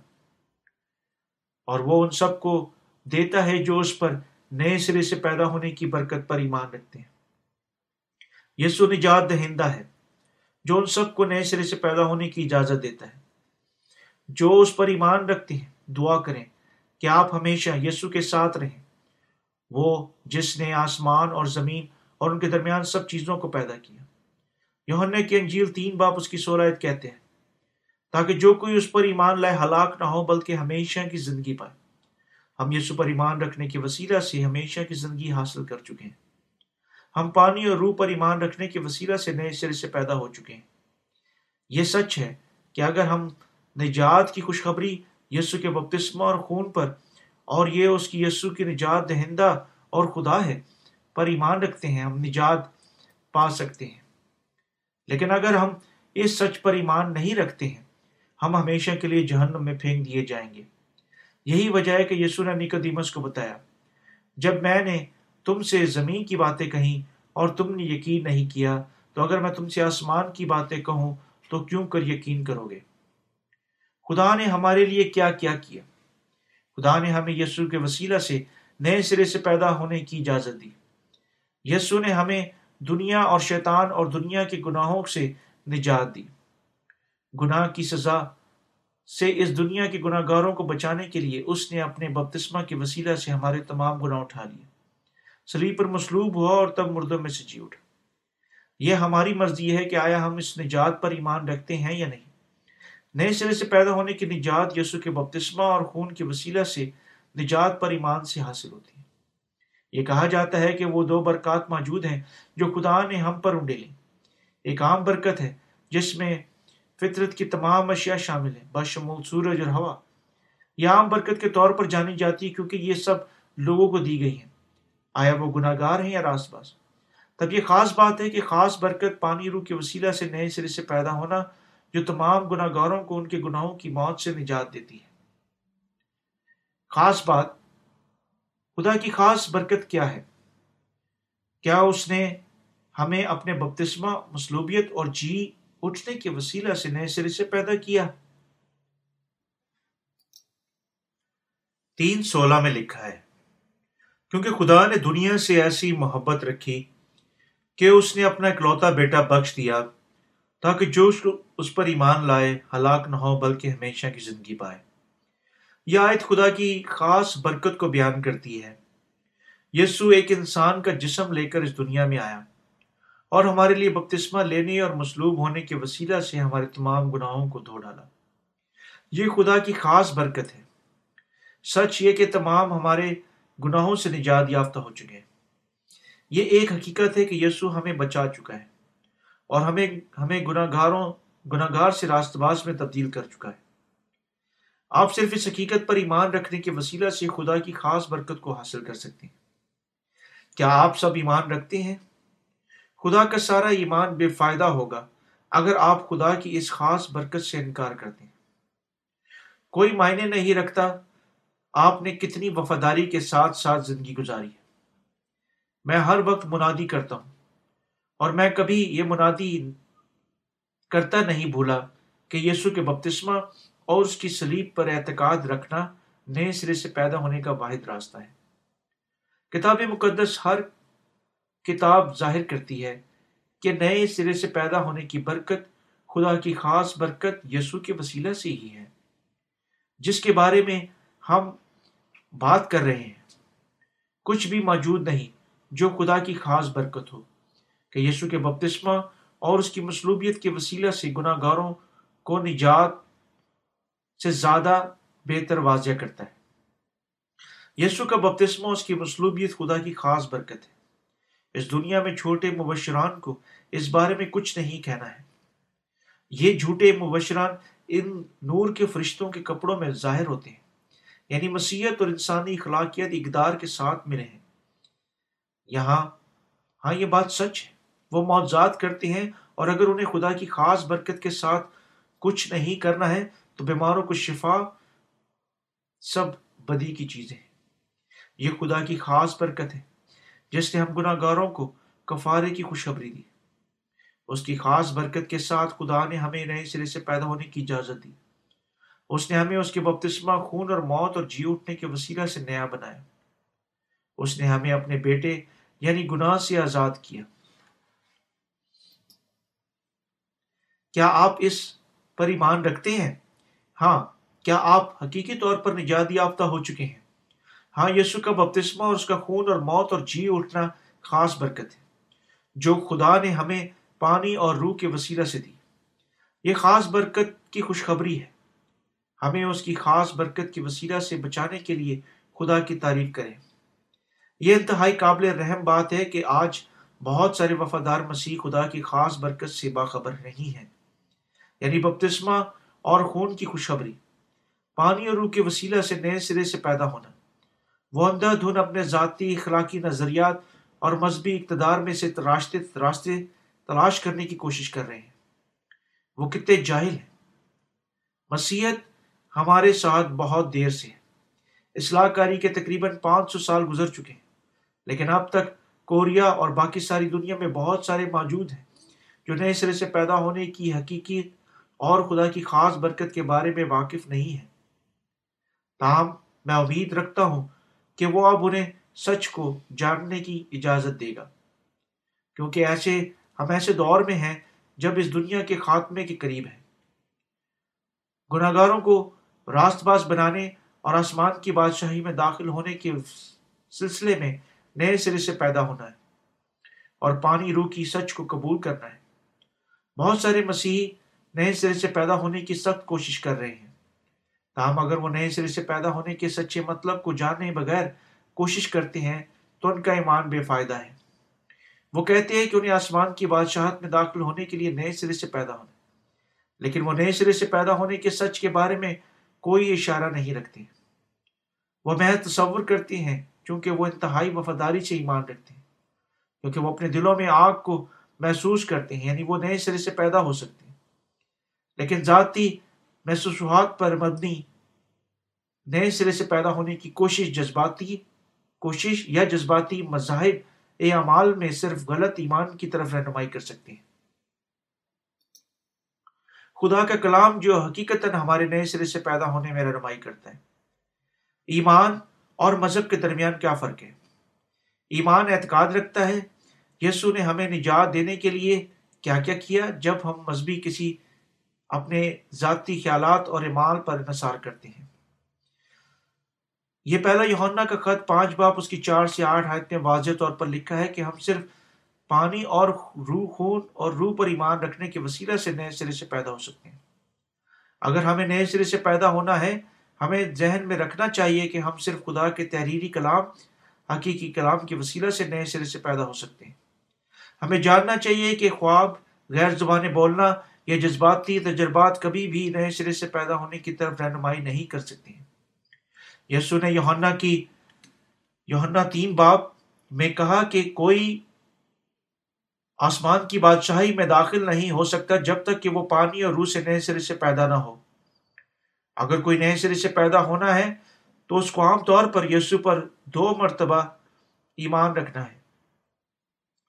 اور وہ ان سب کو دیتا ہے جو اس پر نئے سرے سے پیدا ہونے کی برکت پر ایمان رکھتے ہیں۔ یسو نجات دہندہ ہے، جو ان سب کو نئے سرے سے پیدا ہونے کی اجازت دیتا ہے۔ جو اس پر ایمان رکھتے ہیں، دعا کریں کہ آپ ہمیشہ یسو کے ساتھ رہیں۔ وہ جس نے آسمان اور زمین اور ان کے درمیان سب چیزوں کو پیدا کیا۔ یوہنے کی انجیل تین باپ اس کی سورایت کہتے ہیں، تاکہ جو کوئی اس پر ایمان لائے ہلاک نہ ہو، بلکہ ہمیشہ کی زندگی پائے۔ ہم یسو پر ایمان رکھنے کے وسیلہ سے ہمیشہ کی زندگی حاصل کر چکے ہیں۔ ہم پانی اور روح پر ایمان رکھنے کے وسیلہ سے نئے سرے سے پیدا ہو چکے ہیں۔ یہ سچ ہے کہ اگر ہم نجات کی خوشخبری یسو کے بپتسمہ اور خون پر اور یہ اس کی یسو کی نجات دہندہ اور خدا ہے پر ایمان رکھتے ہیں، ہم نجات پا سکتے ہیں۔ لیکن اگر ہم اس سچ پر ایمان نہیں رکھتے ہیں، ہم ہمیشہ کے لیے جہنم میں پھینک دیے جائیں گے۔ یہی وجہ ہے کہ یسو نے نکدیمس کو بتایا، جب میں نے تم سے زمین کی باتیں کہیں اور تم نے یقین نہیں کیا، تو اگر میں تم سے آسمان کی باتیں کہوں، تو کیوں کر یقین کرو گے؟ خدا نے ہمارے لیے کیا کیا کیا؟ خدا نے ہمیں یسو کے وسیلہ سے نئے سرے سے پیدا ہونے کی اجازت دی۔ یسو نے ہمیں دنیا اور شیطان اور دنیا کے گناہوں سے نجات دی۔ گناہ کی سزا سے اس دنیا کے گناہ گاروں کو بچانے کے لیے اس نے اپنے بپتسمہ کے وسیلہ سے ہمارے تمام گناہ اٹھا لیے۔ سلیب پر مصلوب ہوا اور تب مردوں میں سے جی اٹھا۔ یہ ہماری مرضی ہے کہ آیا ہم اس نجات پر ایمان رکھتے ہیں یا نہیں؟ نئے سرے سے پیدا ہونے کی نجات یسو کے بپتسمہ اور خون کے وسیلہ سے نجات پر ایمان سے حاصل ہوتی ہے۔ یہ کہا جاتا ہے کہ وہ دو برکات موجود ہیں جو خدا نے ہم پر انڈے ایک عام برکت ہے جس میں فطرت کی تمام اشیاء شامل ہیں۔ بشمول سورج اور ہوا۔ یہ عام برکت کے طور پر جانی جاتی ہے کیونکہ یہ سب لوگوں کو دی گئی ہیں۔ آیا وہ گناہ گار ہیں یا راس باز؟ تب یہ خاص بات ہے کہ خاص برکت پانی روح کے وسیلہ سے نئے سرے سے پیدا ہونا جو تمام گناہ گاروں کو ان کے گناہوں کی موت سے نجات دیتی ہے۔ خاص بات، خدا کی خاص برکت کیا ہے؟ کیا اس نے ہمیں اپنے بپتسمہ، مصلوبیت اور جی اٹھنے کے وسیلہ سے نئے سرے سے پیدا کیا؟ تین سولہ میں لکھا ہے۔ کیونکہ خدا نے دنیا سے ایسی محبت رکھی کہ اس نے اپنا اکلوتا بیٹا بخش دیا تاکہ جو اس پر ایمان لائے، ہلاک نہ ہو، بلکہ ہمیشہ کی زندگی پائے۔ یہ آیت خدا کی خاص برکت کو بیان کرتی ہے۔ یسو ایک انسان کا جسم لے کر اس دنیا میں آیا اور ہمارے لیے بپتسمہ لینے اور مصلوب ہونے کے وسیلہ سے ہمارے تمام گناہوں کو دھو ڈالا۔ یہ خدا کی خاص برکت ہے۔ سچ یہ کہ تمام ہمارے گناہوں سے نجات یافتہ ہو چکے ہیں۔ یہ ایک حقیقت ہے کہ یسو ہمیں بچا چکا ہے اور ہمیں ہمیں گناہ گاروں گناہ گار سے راست باز میں تبدیل کر چکا ہے۔ آپ صرف اس حقیقت پر ایمان رکھنے کے وسیلہ سے خدا کی خاص برکت کو حاصل کر سکتے ہیں۔ کیا آپ سب ایمان رکھتے ہیں؟ خدا کا سارا ایمان بے فائدہ ہوگا اگر آپ خدا کی اس خاص برکت سے انکار کرتے ہیں۔ کوئی معنی نہیں رکھتا آپ نے کتنی وفاداری کے ساتھ ساتھ زندگی گزاری ہے۔ میں ہر وقت منادی کرتا ہوں اور میں کبھی یہ منادی کرتا نہیں بھولا کہ یسو کے بپتسمہ اور اس کی سلیب پر اعتقاد رکھنا نئے سرے سے پیدا ہونے کا واحد راستہ ہے۔ کتاب مقدس ہر کتاب ظاہر کرتی ہے کہ نئے سرے سے پیدا ہونے کی برکت خدا کی خاص برکت یسو کے وسیلہ سے ہی ہے، جس کے بارے میں ہم بات کر رہے ہیں۔ کچھ بھی موجود نہیں، جو خدا کی خاص برکت ہو۔ کہ یسو کے بپتسمہ اور اس کی مصلوبیت کے وسیلہ سے گناہ گاروں کو نجات سے زیادہ بہتر واضح کرتا ہے۔ یسو کا بپتسمہ اس کی مصلوبیت خدا کی خاص برکت ہے۔ اس دنیا میں چھوٹے مبشران کو اس بارے میں کچھ نہیں کہنا ہے۔ یہ جھوٹے مبشران ان نور کے فرشتوں کے کپڑوں میں ظاہر ہوتے ہیں۔ یعنی مسیحت اور انسانی اخلاقیت اقدار کے ساتھ ملے ہیں یہاں ہاں یہ بات سچ ہے۔ وہ معذات کرتے ہیں اور اگر انہیں خدا کی خاص برکت کے ساتھ کچھ نہیں کرنا ہے، تو بیماروں کو شفا سب بدی کی چیزیں ہیں۔ یہ خدا کی خاص برکت ہے، جس نے ہم گناہ گاروں کو کفارے کی خوشخبری دی۔ اس کی خاص برکت کے ساتھ خدا نے ہمیں نئے سرے سے پیدا ہونے کی اجازت دی۔ اس نے ہمیں اس کے بپتسمہ، خون اور موت اور جی اٹھنے کے وسیلہ سے نیا بنایا۔ اس نے ہمیں اپنے بیٹے یعنی گناہ سے آزاد کیا۔ کیا آپ اس پر ایمان رکھتے ہیں؟ ہاں کیا آپ حقیقی طور پر نجات یافتہ ہو چکے ہیں؟ ہاں یسو کا بپتسمہ اور اس کا خون اور موت اور جی اٹھنا خاص برکت ہے۔ جو خدا نے ہمیں پانی اور روح کے وسیلہ سے دی۔ یہ خاص برکت کی خوشخبری ہے۔ ہمیں اس کی خاص برکت کے وسیلہ سے بچانے کے لیے خدا کی تعریف کریں۔ یہ انتہائی قابل رحم بات ہے کہ آج بہت سارے وفادار مسیح خدا کی خاص برکت سے باخبر نہیں ہیں۔ یعنی بپتسمہ اور خون کی خوشخبری، پانی اور روح کے وسیلہ سے نئے سرے سے پیدا ہونا، وہ اندھا دھن اپنے ذاتی اخلاقی نظریات اور مذہبی اقتدار میں سے راستے راستے تلاش کرنے کی کوشش کر رہے ہیں۔ وہ کتنے جاہل ہیں۔ مسیحت ہمارے ساتھ بہت دیر سے ہے اصلاح کاری کے تقریباً پانچ سو سال گزر چکے ہیں، لیکن اب تک کوریا اور باقی ساری دنیا میں بہت سارے موجود ہیں جو نئے سرے سے پیدا ہونے کی حقیقی اور خدا کی خاص برکت کے بارے میں واقف نہیں ہے تاہم، میں امید رکھتا ہوں کہ وہ اب انہیں سچ کو جاننے کی اجازت دے گا۔ کیونکہ ایسے، ہم ایسے دور میں ہیں جب اس دنیا کے خاتمے کے قریب ہیں۔ گناہ گاروں کو راست باز بنانے اور آسمان کی بادشاہی میں داخل ہونے کے سلسلے میں نئے سرے سے پیدا ہونا ہے اور پانی روح کی سچ کو قبول کرنا ہے۔ بہت سارے مسیحی نئے سرے سے پیدا ہونے کی سخت کوشش کر رہے ہیں۔ تاہم، اگر وہ نئے سرے سے پیدا ہونے کے سچے مطلب کو جاننے بغیر کوشش کرتے ہیں، تو ان کا ایمان بے فائدہ ہے۔ وہ کہتے ہیں کہ انہیں آسمان کی بادشاہت میں داخل ہونے کے لیے نئے سرے سے پیدا ہونا لیکن وہ نئے سرے سے پیدا ہونے کے سچ کے بارے میں کوئی اشارہ نہیں رکھتے۔ وہ محض تصور کرتے ہیں کیونکہ وہ انتہائی وفاداری سے ایمان رکھتے ہیں، کیونکہ وہ اپنے دلوں میں آگ کو محسوس کرتے ہیں یعنی وہ نئے سرے سے پیدا ہو سکتے ہیں۔ لیکن ذاتی محسوسات پر مبنی نئے سرے سے پیدا ہونے کی کوشش جذباتی، کوشش یا جذباتی مذاہب، اعمال میں صرف غلط ایمان کی طرف رہنمائی کر سکتے ہیں۔ خدا کا کلام جو حقیقت ہمارے نئے سرے سے پیدا ہونے میں رہنمائی کرتا ہے۔ ایمان اور مذہب کے درمیان کیا فرق ہے؟ ایمان اعتقاد رکھتا ہے، یسو نے ہمیں نجات دینے کے لیے کیا کیا کیا جب ہم مذہبی کسی اپنے ذاتی خیالات اور اعمال پر انحصار کرتے ہیں۔ یہ پہلا یونا کا خط پانچ باپ اس کی چار سے آٹھ آیت میں واضح طور پر لکھا ہے کہ ہم صرف پانی اور روح خون اور روح پر ایمان رکھنے کے وسیلہ سے نئے سرے سے پیدا ہو سکتے ہیں۔ اگر ہمیں نئے سرے سے پیدا ہونا ہے، ہمیں ذہن میں رکھنا چاہیے کہ ہم صرف خدا کے تحریری کلام، حقیقی کلام کے وسیلہ سے نئے سرے سے پیدا ہو سکتے ہیں۔ ہمیں جاننا چاہیے کہ خواب، غیر زبانیں بولنا یا جذباتی تجربات کبھی بھی نئے سرے سے پیدا ہونے کی طرف رہنمائی نہیں کر سکتے ہیں۔ یسو نے یوہنا کی یوہنا تین باپ میں کہا کہ کوئی آسمان کی بادشاہی میں داخل نہیں ہو سکتا جب تک کہ وہ پانی اور روح سے نئے سرے سے پیدا نہ ہو۔ اگر کوئی نئے سرے سے پیدا ہونا ہے، تو اس کو عام طور پر یسو پر دو مرتبہ ایمان رکھنا ہے۔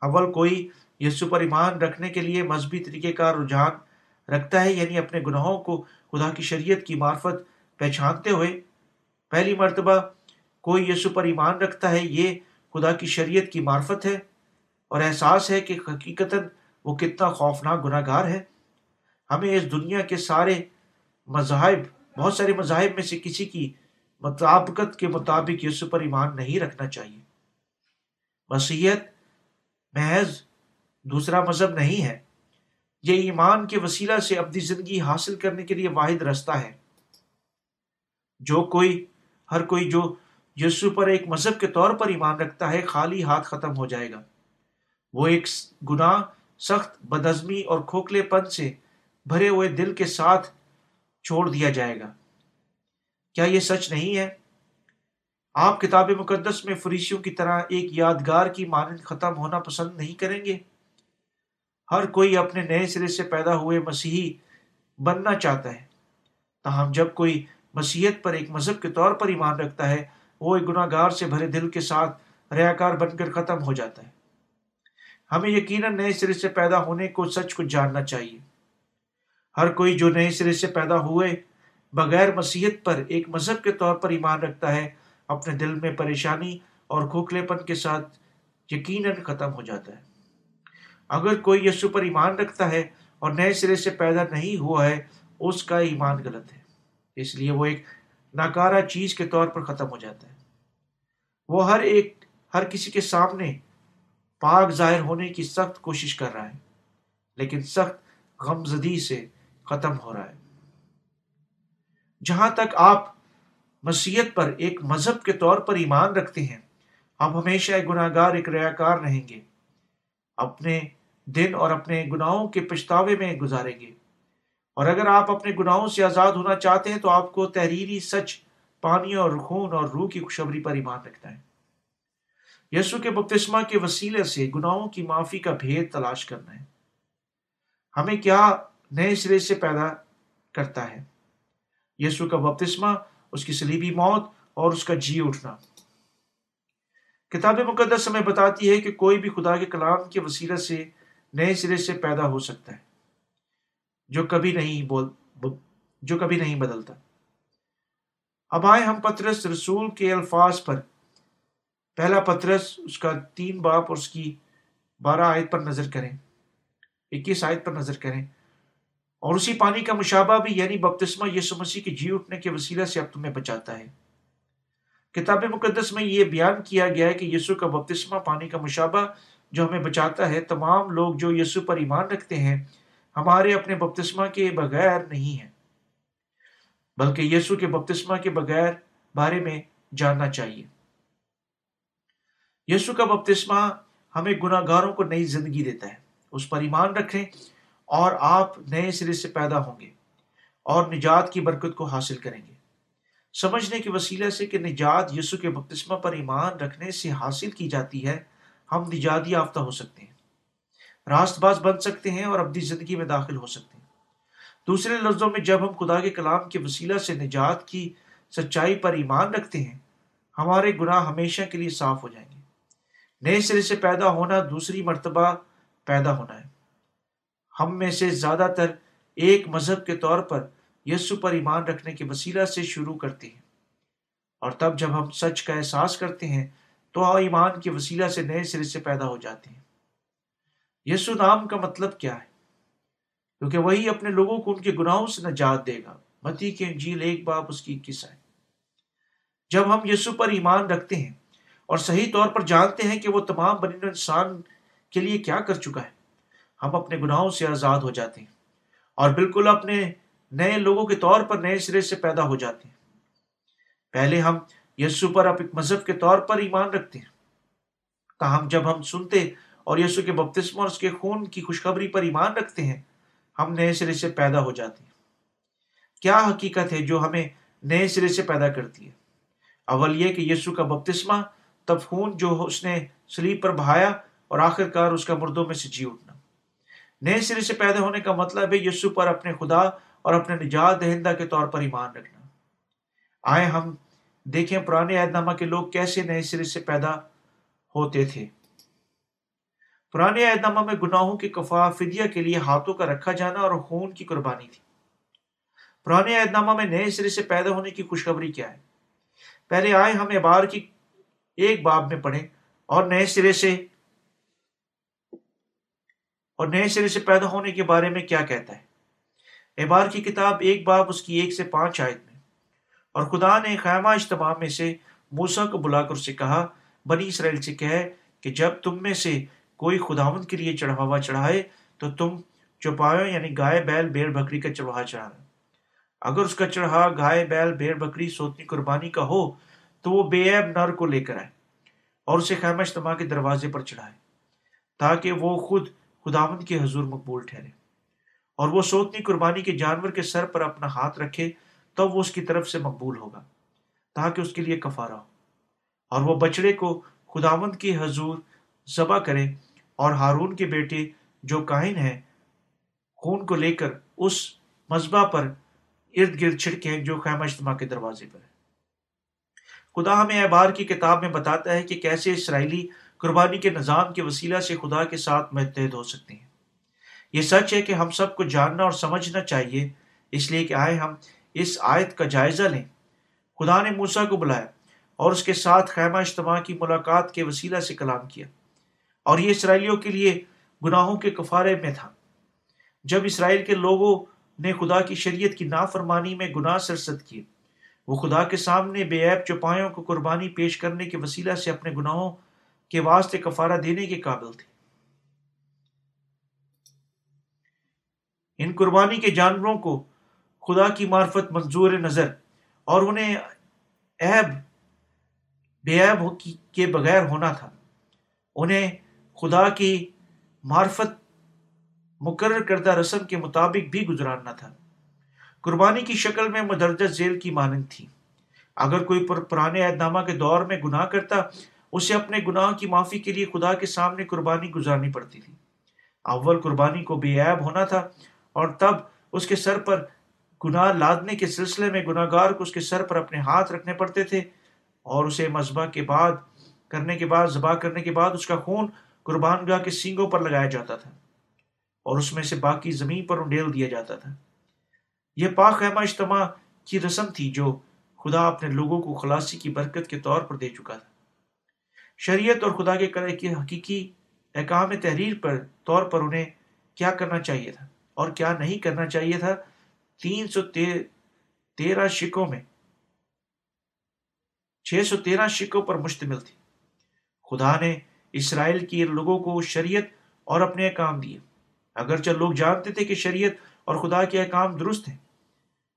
اول، کوئی یسو پر ایمان رکھنے کے لیے مذہبی طریقے کا رجحان رکھتا ہے یعنی اپنے گناہوں کو خدا کی شریعت کی معرفت پہچانتے ہوئے۔ پہلی مرتبہ، کوئی یسو پر ایمان رکھتا ہے، یہ خدا کی شریعت کی معرفت ہے۔ اور احساس ہے کہ حقیقت وہ کتنا خوفناک گناہ گار ہے۔ ہمیں اس دنیا کے سارے مذاہب، بہت سارے مذاہب میں سے کسی کی مطابقت کے مطابق یسو پر ایمان نہیں رکھنا چاہیے۔ مسیحت محض دوسرا مذہب نہیں ہے۔ یہ ایمان کے وسیلہ سے اپنی زندگی حاصل کرنے کے لیے واحد رستہ ہے۔ جو کوئی، ہر کوئی جو یسو پر ایک مذہب کے طور پر ایمان رکھتا ہے، خالی ہاتھ ختم ہو جائے گا۔ وہ ایک گناہ، سخت بدزمی اور کھوکھلے پن سے بھرے ہوئے دل کے ساتھ چھوڑ دیا جائے گا۔ کیا یہ سچ نہیں ہے؟ آپ کتاب مقدس میں فریشیوں کی طرح ایک یادگار کی مانند ختم ہونا پسند نہیں کریں گے؟ ہر کوئی اپنے نئے سرے سے پیدا ہوئے مسیحی بننا چاہتا ہے۔ تاہم جب کوئی مسیحت پر ایک مذہب کے طور پر ایمان رکھتا ہے، وہ ایک گناہ گار سے بھرے دل کے ساتھ ریاکار بن کر ختم ہو جاتا ہے۔ ہمیں یقیناً نئے سرے سے پیدا ہونے کو سچ کو جاننا چاہیے۔ ہر کوئی جو نئے سرے سے پیدا ہوئے بغیر مسیحت پر ایک مذہب کے طور پر ایمان رکھتا ہے، اپنے دل میں پریشانی اور کھوکھلے پن کے ساتھ یقیناً ختم ہو جاتا ہے۔ اگر کوئی یسو پر ایمان رکھتا ہے اور نئے سرے سے پیدا نہیں ہوا ہے، اس کا ایمان غلط ہے۔ اس لیے وہ ایک ناکارہ چیز کے طور پر ختم ہو جاتا ہے۔ وہ ہر ایک، ہر کسی کے سامنے پاک ظاہر ہونے کی سخت کوشش کر رہا ہے، لیکن سخت غم زدی سے ختم ہو رہا ہے۔ جہاں تک آپ مسیحت پر ایک مذہب کے طور پر ایمان رکھتے ہیں آپ ہمیشہ ایک گناہ گار ایک ریاکار رہیں گے۔ اپنے دن اور اپنے گناہوں کے پچھتاوے میں گزاریں گے۔ اور اگر آپ اپنے گناہوں سے آزاد ہونا چاہتے ہیں، تو آپ کو تحریری سچ، پانی اور خون اور روح کی خوشبری پر ایمان رکھنا ہے۔ یسو کے بپتسمہ کے وسیلے سے گناہوں کی معافی کا بھید تلاش کرنا ہے۔ ہمیں کیا نئے سرے سے پیدا کرتا ہے؟ یسو کا بپتسمہ، اس کی سلیبی موت اور اس کا جی اٹھنا۔ کتاب مقدس ہمیں بتاتی ہے کہ کوئی بھی خدا کے کلام کے وسیلہ سے نئے سرے سے پیدا ہو سکتا ہے، جو کبھی نہیں بول، جو کبھی نہیں بدلتا۔ اب آئے ہم پترس رسول کے الفاظ پر۔ پہلا پترس، اس کا تین باپ اور اس کی بارہ آیت پر نظر کریں۔ اکیس آیت پر نظر کریں۔ اور اسی پانی کا مشابہ بھی یعنی بپتسمہ یسو مسیح کے جی اٹھنے کے وسیلہ سے اب تمہیں بچاتا ہے۔ کتاب مقدس میں یہ بیان کیا گیا ہے کہ یسو کا بپتسمہ، پانی کا مشابہ جو ہمیں بچاتا ہے، تمام لوگ جو یسو پر ایمان رکھتے ہیں، ہمارے اپنے بپتسمہ کے بغیر نہیں ہیں۔ بلکہ یسو کے بپتسمہ کے بغیر بارے میں جاننا چاہیے۔ یسو کا بپتسمہ ہمیں گناہ گاروں کو نئی زندگی دیتا ہے۔ اس پر ایمان رکھیں اور آپ نئے سرے سے پیدا ہوں گے اور نجات کی برکت کو حاصل کریں گے۔ سمجھنے کے وسیلے سے کہ نجات یسو کے بپتسمہ پر ایمان رکھنے سے حاصل کی جاتی ہے، ہم نجات یافتہ ہو سکتے ہیں۔ راست باز بن سکتے ہیں اور اپنی زندگی میں داخل ہو سکتے ہیں۔ دوسرے لفظوں میں جب ہم خدا کے کلام کے وسیلہ سے نجات کی سچائی پر ایمان رکھتے ہیں، ہمارے گناہ ہمیشہ کے لیے صاف ہو جائیں گے۔ نئے سرے سے پیدا ہونا دوسری مرتبہ پیدا ہونا ہے۔ ہم میں سے زیادہ تر ایک مذہب کے طور پر یسو پر ایمان رکھنے کے وسیلہ سے شروع کرتے ہیں۔ اور تب جب ہم سچ کا احساس کرتے ہیں، تو ہاں، ایمان کے وسیلہ سے نئے سرے سے پیدا ہو جاتے ہیں۔ یسو نام کا مطلب کیا ہے؟ کیونکہ وہی اپنے لوگوں کو ان کے گناہوں سے نجات دے گا۔ متی کے انجیل ایک باپ اس کی اکیس ہے۔ جب ہم یسو پر ایمان رکھتے ہیں اور صحیح طور پر جانتے ہیں کہ وہ تمام بنی انسان کے لیے کیا کر چکا ہے۔ ہم اپنے گناہوں سے آزاد ہو جاتے ہیں اور بالکل اپنے نئے لوگوں کے طور پر نئے سرے سے پیدا ہو جاتے ہیں۔ پہلے ہم یسو پر اب ایک مذہب کے طور پر ایمان رکھتے ہیں۔ تاہم جب ہم سنتے اور یسو کے بپتسم اور اس کے خون کی خوشخبری پر ایمان رکھتے ہیں، ہم نئے سرے سے پیدا ہو جاتے ہیں۔ کیا حقیقت ہے جو ہمیں نئے سرے سے پیدا کرتی ہے؟ اول یہ کہ یسو کا بپتسمہ تب خون جو اس نے سلیب پر بہایا اور آخر کار اس کا مردوں میں سے جی اٹھنا۔ نئے سرے سے پیدا ہونے کا مطلب ہے یسو پر اپنے خدا اور اپنے نجات دہندہ کے طور پر ایمان رکھنا۔ آئے ہم دیکھیں پرانے عہد نامہ کے لوگ کیسے نئے سرے سے پیدا ہوتے تھے۔ پرانے عہد نامہ میں گناہوں کی کفا، فدیہ کے لیے ہاتھوں کا رکھا جانا اور خون کی قربانی تھی۔ پرانے عہد نامہ میں نئے سرے سے پیدا ہونے کی خوشخبری کیا ہے؟ پہلے آئے ہم اعبار کی ایک باب میں پڑھیں۔ اور نئے سرے سے، اور نئے سرے سے پیدا ہونے کے بارے میں کیا کہتا ہے؟ اعبار کی کتاب ایک باب، اس کی ایک سے پانچ آیت میں۔ اور خدا نے خیمہ اجتماع میں سے موسا کو بلا کر اسے کہا، بنی اسرائیل سے کہے کہ جب تم میں سے کوئی خداون کے لیے چڑھاوا چڑھائے، تو تم چوپایوں یعنی گائے، بیل بیر بکری کا چڑھا چڑھانا۔ اگر اس کا چڑھا گائے، بیل بیر بکری، سوتنی، قربانی کا ہو تو وہ بے عیب نر کو لے کر آئے اور اسے خیمہ اجتماع کے دروازے پر چڑھائے تاکہ وہ خود خداوند کے حضور مقبول ٹھہرے۔ اور وہ سوتنی قربانی کے جانور کے سر پر اپنا ہاتھ رکھے تب وہ اس کی طرف سے مقبول ہوگا تاکہ اس کے لیے کفارہ ہو۔ اور وہ بچڑے کو خداوند کی حضور ذبح کرے اور ہارون کے بیٹے جو کائن ہے خون کو لے کر اس مذبح پر ارد گرد چھڑکے جو خیمہ اجتماع کے دروازے پر ہے۔ خدا ہمیں احبار کی کتاب میں بتاتا ہے کہ کیسے اسرائیلی قربانی کے نظام کے وسیلہ سے خدا کے ساتھ متحد ہو سکتے ہیں۔ یہ سچ ہے کہ ہم سب کو جاننا اور سمجھنا چاہیے، اس لیے کہ آئے ہم اس آیت کا جائزہ لیں۔ خدا نے موسا کو بلایا اور اس کے ساتھ خیمہ اجتماع کی ملاقات کے وسیلہ سے کلام کیا۔ اور یہ اسرائیلیوں کے لیے گناہوں کے کفارے میں تھا۔ جب اسرائیل کے لوگوں نے خدا کی شریعت کی نافرمانی میں گناہ سرست کیے وہ خدا کے سامنے بے عیب چوپایوں کو قربانی پیش کرنے کے وسیلہ سے اپنے گناہوں کے واسطے کفارہ دینے کے قابل تھے۔ ان قربانی کے جانوروں کو خدا کی معرفت منظور نظر اور انہیں عیب، بے عیب کے بغیر ہونا تھا۔ انہیں خدا کی معرفت مقرر کردہ رسم کے مطابق بھی گزارنا تھا۔ قربانی کی شکل میں مدرجہ ذیل کی مانند تھی۔ اگر کوئی پرانے اہد نامہ کے دور میں گناہ کرتا، اسے اپنے گناہ کی معافی کے لیے خدا کے سامنے قربانی گزارنی پڑتی تھی۔ اول قربانی کو بے عیب ہونا تھا، اور تب اس کے سر پر گناہ لادنے کے سلسلے میں گناہ گار کو اس کے سر پر اپنے ہاتھ رکھنے پڑتے تھے، اور اسے مذبح کے بعد، کرنے کے بعد، ذبح کرنے کے بعد اس کا خون قربان گاہ کے سینگوں پر لگایا جاتا تھا، اور اس میں سے باقی زمین پر انڈیل دیا جاتا تھا۔ یہ پاک خیمہ اجتماع کی رسم تھی جو خدا اپنے لوگوں کو خلاصی کی برکت کے طور پر دے چکا تھا۔ شریعت اور خدا کے کرے کی حقیقی احکام تحریر پر طور پر انہیں کیا کرنا چاہیے تھا اور کیا نہیں کرنا چاہیے تھا؟ تین سو تیرہ شکوں میں چھ سو تیرہ شکوں پر مشتمل تھی۔ خدا نے اسرائیل کی لوگوں کو شریعت اور اپنے احکام دیے۔ اگرچہ لوگ جانتے تھے کہ شریعت اور خدا کے احکام درست ہیں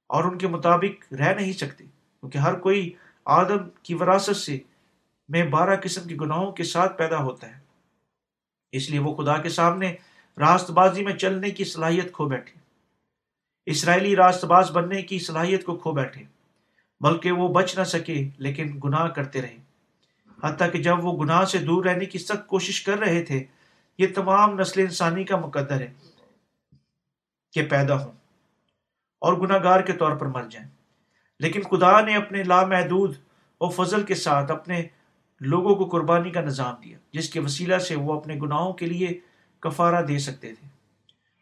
اور ان کے مطابق رہ نہیں سکتے، کیونکہ ہر کوئی آدم کی وراثت سے میں بارہ قسم کے گناہوں کے ساتھ پیدا ہوتا ہے۔ اس لیے وہ خدا کے سامنے راست بازی میں چلنے کی صلاحیت کھو بیٹھے۔ اسرائیلی راست باز بننے کی صلاحیت کو کھو بیٹھے۔ بلکہ وہ بچ نہ سکے، لیکن گناہ کرتے رہے۔ حتیٰ کہ جب وہ گناہ سے دور رہنے کی سخت کوشش کر رہے تھے، یہ تمام نسل انسانی کا مقدر ہے کہ پیدا ہوں۔ اور گناہ گار کے طور پر مر جائیں۔ لیکن خدا نے اپنے لامحدود و فضل کے ساتھ اپنے لوگوں کو قربانی کا نظام دیا، جس کے وسیلہ سے وہ اپنے گناہوں کے لیے کفارہ دے سکتے تھے۔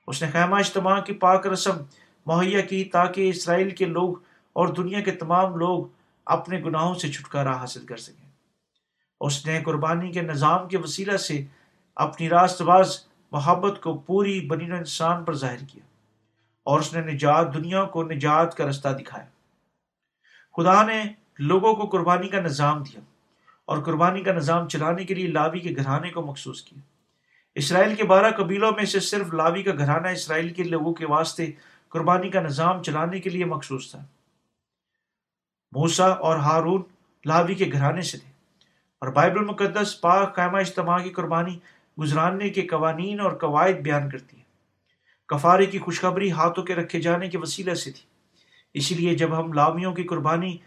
اس نے خیمہ اجتماع کی پاک رسم مہیا کی تاکہ اسرائیل کے لوگ اور دنیا کے تمام لوگ اپنے گناہوں سے چھٹکارا حاصل کر سکیں۔ اس نے قربانی کے نظام کے وسیلہ سے اپنی راست باز محبت کو پوری بنی انسان پر ظاہر کیا۔ اور اس نے نجات، دنیا کو نجات کا رستہ دکھایا۔ خدا نے لوگوں کو قربانی کا نظام دیا اور قربانی کا نظام چلانے کے لیے لاوی کے گھرانے کو مخصوص کیا۔ اسرائیل کے بارہ قبیلوں میں سے صرف لاوی کا گھرانہ اسرائیل کے لوگوں کے واسطے قربانی کا نظام چلانے کے لیے مخصوص تھا۔ موسا اور ہارون لاوی کے گھرانے سے تھے اور بائبل المقدس پاک خیمہ اجتماع کی قربانی گزراننے کے قوانین اور قواعد بیان کرتی ہے کفارے کی خوشخبری ہاتھوں کے رکھے جانے کے وسیلہ سے تھی۔ اسی لیے جب ہم لاویوں کی قربانی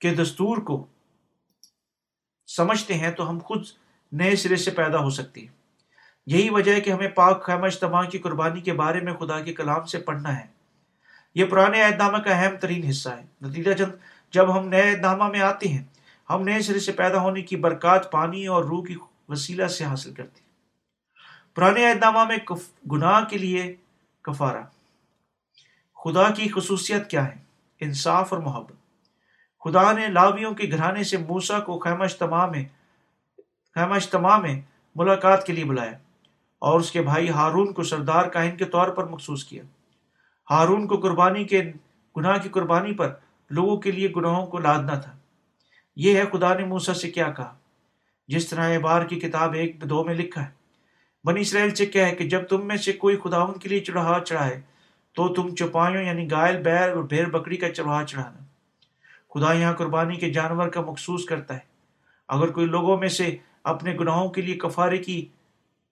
کے دستور کو سمجھتے ہیں تو ہم خود نئے سرے سے پیدا ہو سکتے ہیں۔ یہی وجہ ہے کہ ہمیں پاک خیمہ اجتماع کی قربانی کے بارے میں خدا کے کلام سے پڑھنا ہے۔ یہ پرانے عہد نامہ کا اہم ترین حصہ ہے۔ نتیجہ چند جب ہم نئے عہد نامہ میں آتے ہیں، ہم نئے سرے سے پیدا ہونے کی برکات پانی اور روح کی وسیلہ سے حاصل کرتے ہیں۔ پرانے عہد نامہ میں گناہ کے لیے کفارہ۔ خدا کی خصوصیت کیا ہے؟ انصاف اور محبت۔ خدا نے لاویوں کے گھرانے سے موسا کو خیمہ اجتماع میں خیمہ اجتماع میں ملاقات کے لیے بلایا اور اس کے بھائی ہارون کو سردار کاہن کے طور پر مخصوص کیا۔ ہارون کو قربانی کے، گناہ کی قربانی پر لوگوں کے لیے گناہوں کو لادنا تھا۔ یہ ہے خدا نے موسا سے کیا کہا۔ جس طرح بار کی کتاب ایک دو میں لکھا ہے۔ بنی اسرائیل سے کیا ہے کہ جب تم میں سے کوئی خداون کے لیے چڑھا چڑھائے، تو تم چپائیوں یعنی گائل بیر اور بھیر بکری کا چڑھا چڑھانا۔ خدا یہاں قربانی کے جانور کا مخصوص کرتا ہے۔ اگر کوئی لوگوں میں سے اپنے گناہوں کے لیے کفارے کی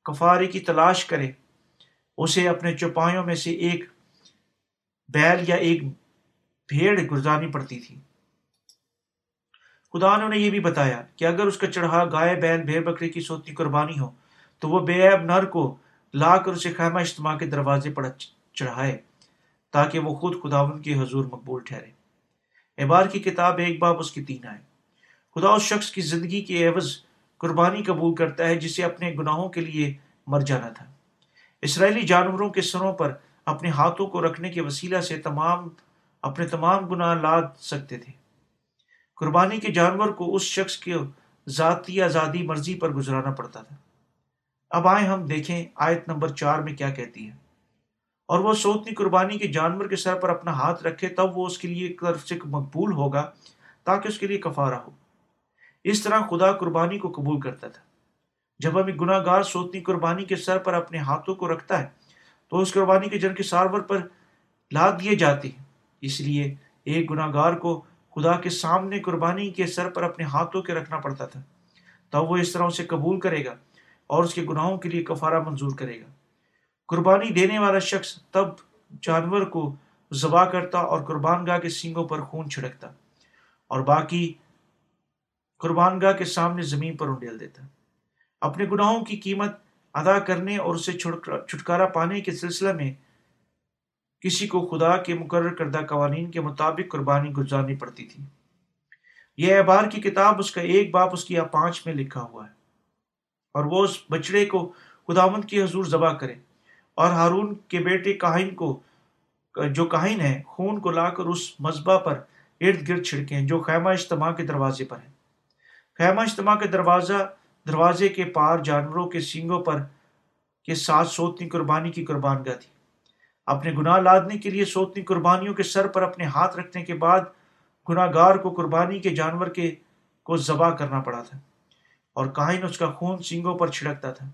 کفارے کی تلاش کرے، اسے اپنے چوپایوں میں سے ایک بیل یا ایک بھیڑ گزارنی پڑتی تھی۔ خدا نے یہ بھی بتایا کہ اگر اس کا چڑھا گائے، بیل، بھیڑ بکری کی سوتی قربانی ہو تو وہ بے عیب نر کو لا کر اسے خیمہ اجتماع کے دروازے پر چڑھائے تاکہ وہ خود خداون کی حضور مقبول ٹھہرے۔ اعبار کی کتاب ایک باب اس کی تین آئے۔ خدا اس شخص کی زندگی کے عوض قربانی قبول کرتا ہے جسے اپنے گناہوں کے لیے مر جانا تھا۔ اسرائیلی جانوروں کے سروں پر اپنے ہاتھوں کو رکھنے کے وسیلہ سے تمام، اپنے تمام گناہ لاد سکتے تھے۔ قربانی کے جانور کو اس شخص کے ذاتی آزادی مرضی پر گزرانا پڑتا تھا۔ اب آئیں ہم دیکھیں آیت نمبر چار میں کیا کہتی ہے۔ اور وہ سوتنی قربانی کے جانور کے سر پر اپنا ہاتھ رکھے تب وہ اس کے لیے طرف سے مقبول ہوگا تاکہ اس کے لیے کفارہ ہو۔ اس طرح خدا قربانی کو قبول کرتا تھا۔ جب ہم ایک گناہ گار سوتنی قربانی کے سر پر اپنے ہاتھوں کو رکھتا ہے، تو اس قربانی کے جن کے سارور پر لاد دیے جاتے ہیں۔ اس لیے ایک گناہ گار کو خدا کے سامنے قربانی کے سر پر اپنے ہاتھوں کے رکھنا پڑتا تھا۔ تب وہ اس طرح اسے قبول کرے گا۔ اور اس کے گناہوں کے لیے کفارہ منظور کرے گا۔ قربانی دینے والا شخص تب جانور کو ذبح کرتا اور قربان گاہ کے سینگوں پر خون چھڑکتا اور باقی قربان گاہ کے سامنے زمین پر انڈیل دیتا۔ اپنے گناہوں کی قیمت ادا کرنے اور اسے چھٹکارا پانے کے سلسلہ میں کسی کو خدا کے مقرر کردہ قوانین کے مطابق قربانی گزارنی پڑتی تھی۔ یہ احبار کی کتاب اس کا ایک باپ اس کی پانچ میں لکھا ہوا ہے۔ اور وہ اس بچڑے کو خداوند کی حضور ذبح کرے۔ اور ہارون کے بیٹے کاہن کو، جو کاہن ہے خون کو لا کر اس مذبح پر ارد گرد چھڑکیں جو خیمہ اجتماع کے دروازے پر ہے خیمہ اجتماع کے دروازہ، دروازے کے پار جانوروں کے سینگوں پر کے ساتھ سوتنی قربانی کی قربان گاہ تھی۔ اپنے گناہ لادنے کے لیے سوتنی قربانیوں کے سر پر اپنے ہاتھ رکھنے کے بعد گناہ گار کو قربانی کے جانور کے، کو ذبح کرنا پڑا تھا۔ اور کائن اس کا خون سینگوں پر چھڑکتا تھا۔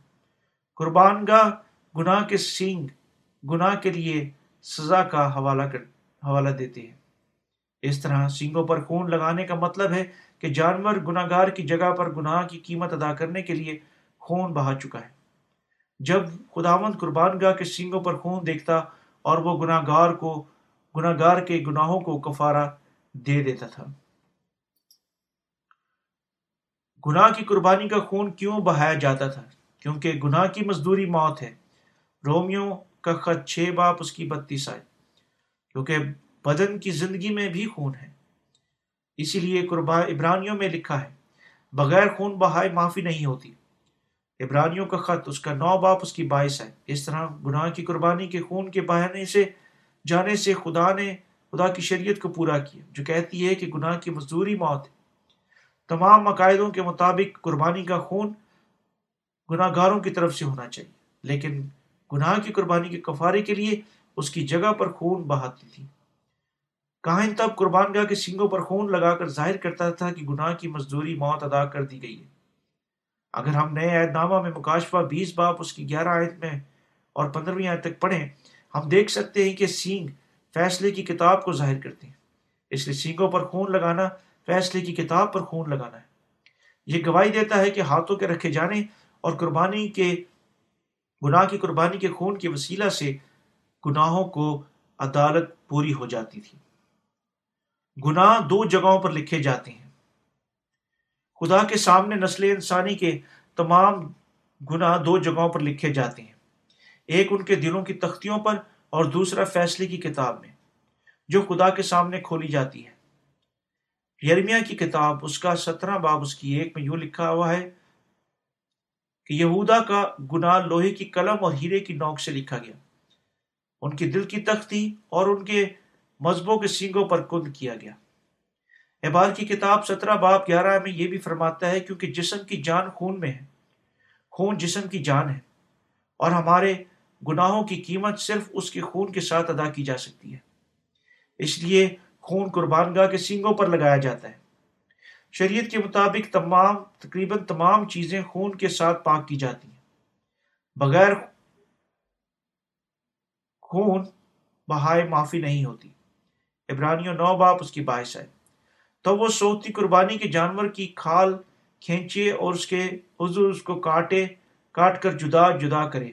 قربان گاہ گناہ کے سینگ گناہ کے لیے سزا کا حوالہ کر، حوالہ دیتے ہیں۔ اس طرح سینگوں پر خون لگانے کا مطلب ہے کہ جانور گناہ گار کی جگہ پر گناہ کی قیمت ادا کرنے کے لیے خون بہا چکا ہے۔ جب خداوند قربان گاہ کے سینگوں پر خون دیکھتا اور وہ گناہ گار کو گناہ گار کے گناہوں کو کفارہ دے دیتا تھا۔ گناہ کی قربانی کا خون کیوں بہایا جاتا تھا؟ کیونکہ گناہ کی مزدوری موت ہے۔ رومیو کا خط چھ باپ اس کی بتیس آئے۔ کیونکہ بدن کی زندگی میں بھی خون ہے۔ اسی لیے قربان ابرانیوں میں لکھا ہے، بغیر خون بہائے معافی نہیں ہوتی۔ ابرانیوں کا خط اس کا نو باپ اس کی باعث ہے اس طرح گناہ کی قربانی کے خون کے بہانے سے، جانے سے خدا نے، خدا کی شریعت کو پورا کیا، جو کہتی ہے کہ گناہ کی مزدوری موت ہے۔ تمام عقائدوں کے مطابق قربانی کا خون گناہ گاروں کی طرف سے ہونا چاہیے۔ لیکن گناہ کی قربانی کے کفارے کے لیے اس کی جگہ پر خون بہاتی تھی۔ کہاں تب قربان گاہ کے سنگوں پر خون لگا کر ظاہر کرتا تھا کہ گناہ کی مزدوری موت ادا کر دی گئی ہے۔ اگر ہم نئے عہد نامہ میں مکاشفہ بیس باپ اس کی گیارہ آیت میں اور پندرہویں آیت تک پڑھیں، ہم دیکھ سکتے ہیں کہ سینگ فیصلے کی کتاب کو ظاہر کرتے ہیں۔ اس لیے سینگوں پر خون لگانا فیصلے کی کتاب پر خون لگانا ہے۔ یہ گواہی دیتا ہے کہ ہاتھوں کے رکھے جانے اور قربانی کے، گناہ کی قربانی کے خون کے وسیلہ سے گناہوں کو عدالت پوری ہو جاتی تھی۔ گناہ دو جگہوں پر لکھے جاتے ہیں۔ خدا کے سامنے نسل انسانی کے تمام گناہ دو جگہوں پر لکھے جاتے ہیں۔ ایک ان کے دلوں کی تختیوں پر اور دوسرا فیصلے کی کتاب میں، جو خدا کے سامنے کھولی جاتی ہے یرمیا کی کتاب، اس کا سترہ باب، اس کی ایک میں یوں لکھا ہوا ہے کہ یہودا کا گناہ لوہے کی قلم اور ہیرے کی نوک سے لکھا گیا۔ ان کی دل کی تختی اور ان کے مذہبوں کے سینگوں پر کند کیا گیا۔ احبار کی کتاب سترہ باب گیارہ میں یہ بھی فرماتا ہے کیونکہ جسم کی جان خون میں ہے۔ خون جسم کی جان ہے اور ہمارے گناہوں کی قیمت صرف اس کے خون کے ساتھ ادا کی جا سکتی ہے۔ اس لیے خون قربان گاہ کے سینگوں پر لگایا جاتا ہے۔ شریعت کے مطابق تمام، تقریباً تمام چیزیں خون کے ساتھ پاک کی جاتی ہیں۔ بغیر خون بہائے معافی نہیں ہوتی۔ عبرانیوں نو باپ اس کی باعث ہے۔ تو وہ سوتی قربانی کے جانور کی کھال کھینچے اور اس کے حضور اس کو کاٹے، کاٹ کر جدا جدا کرے۔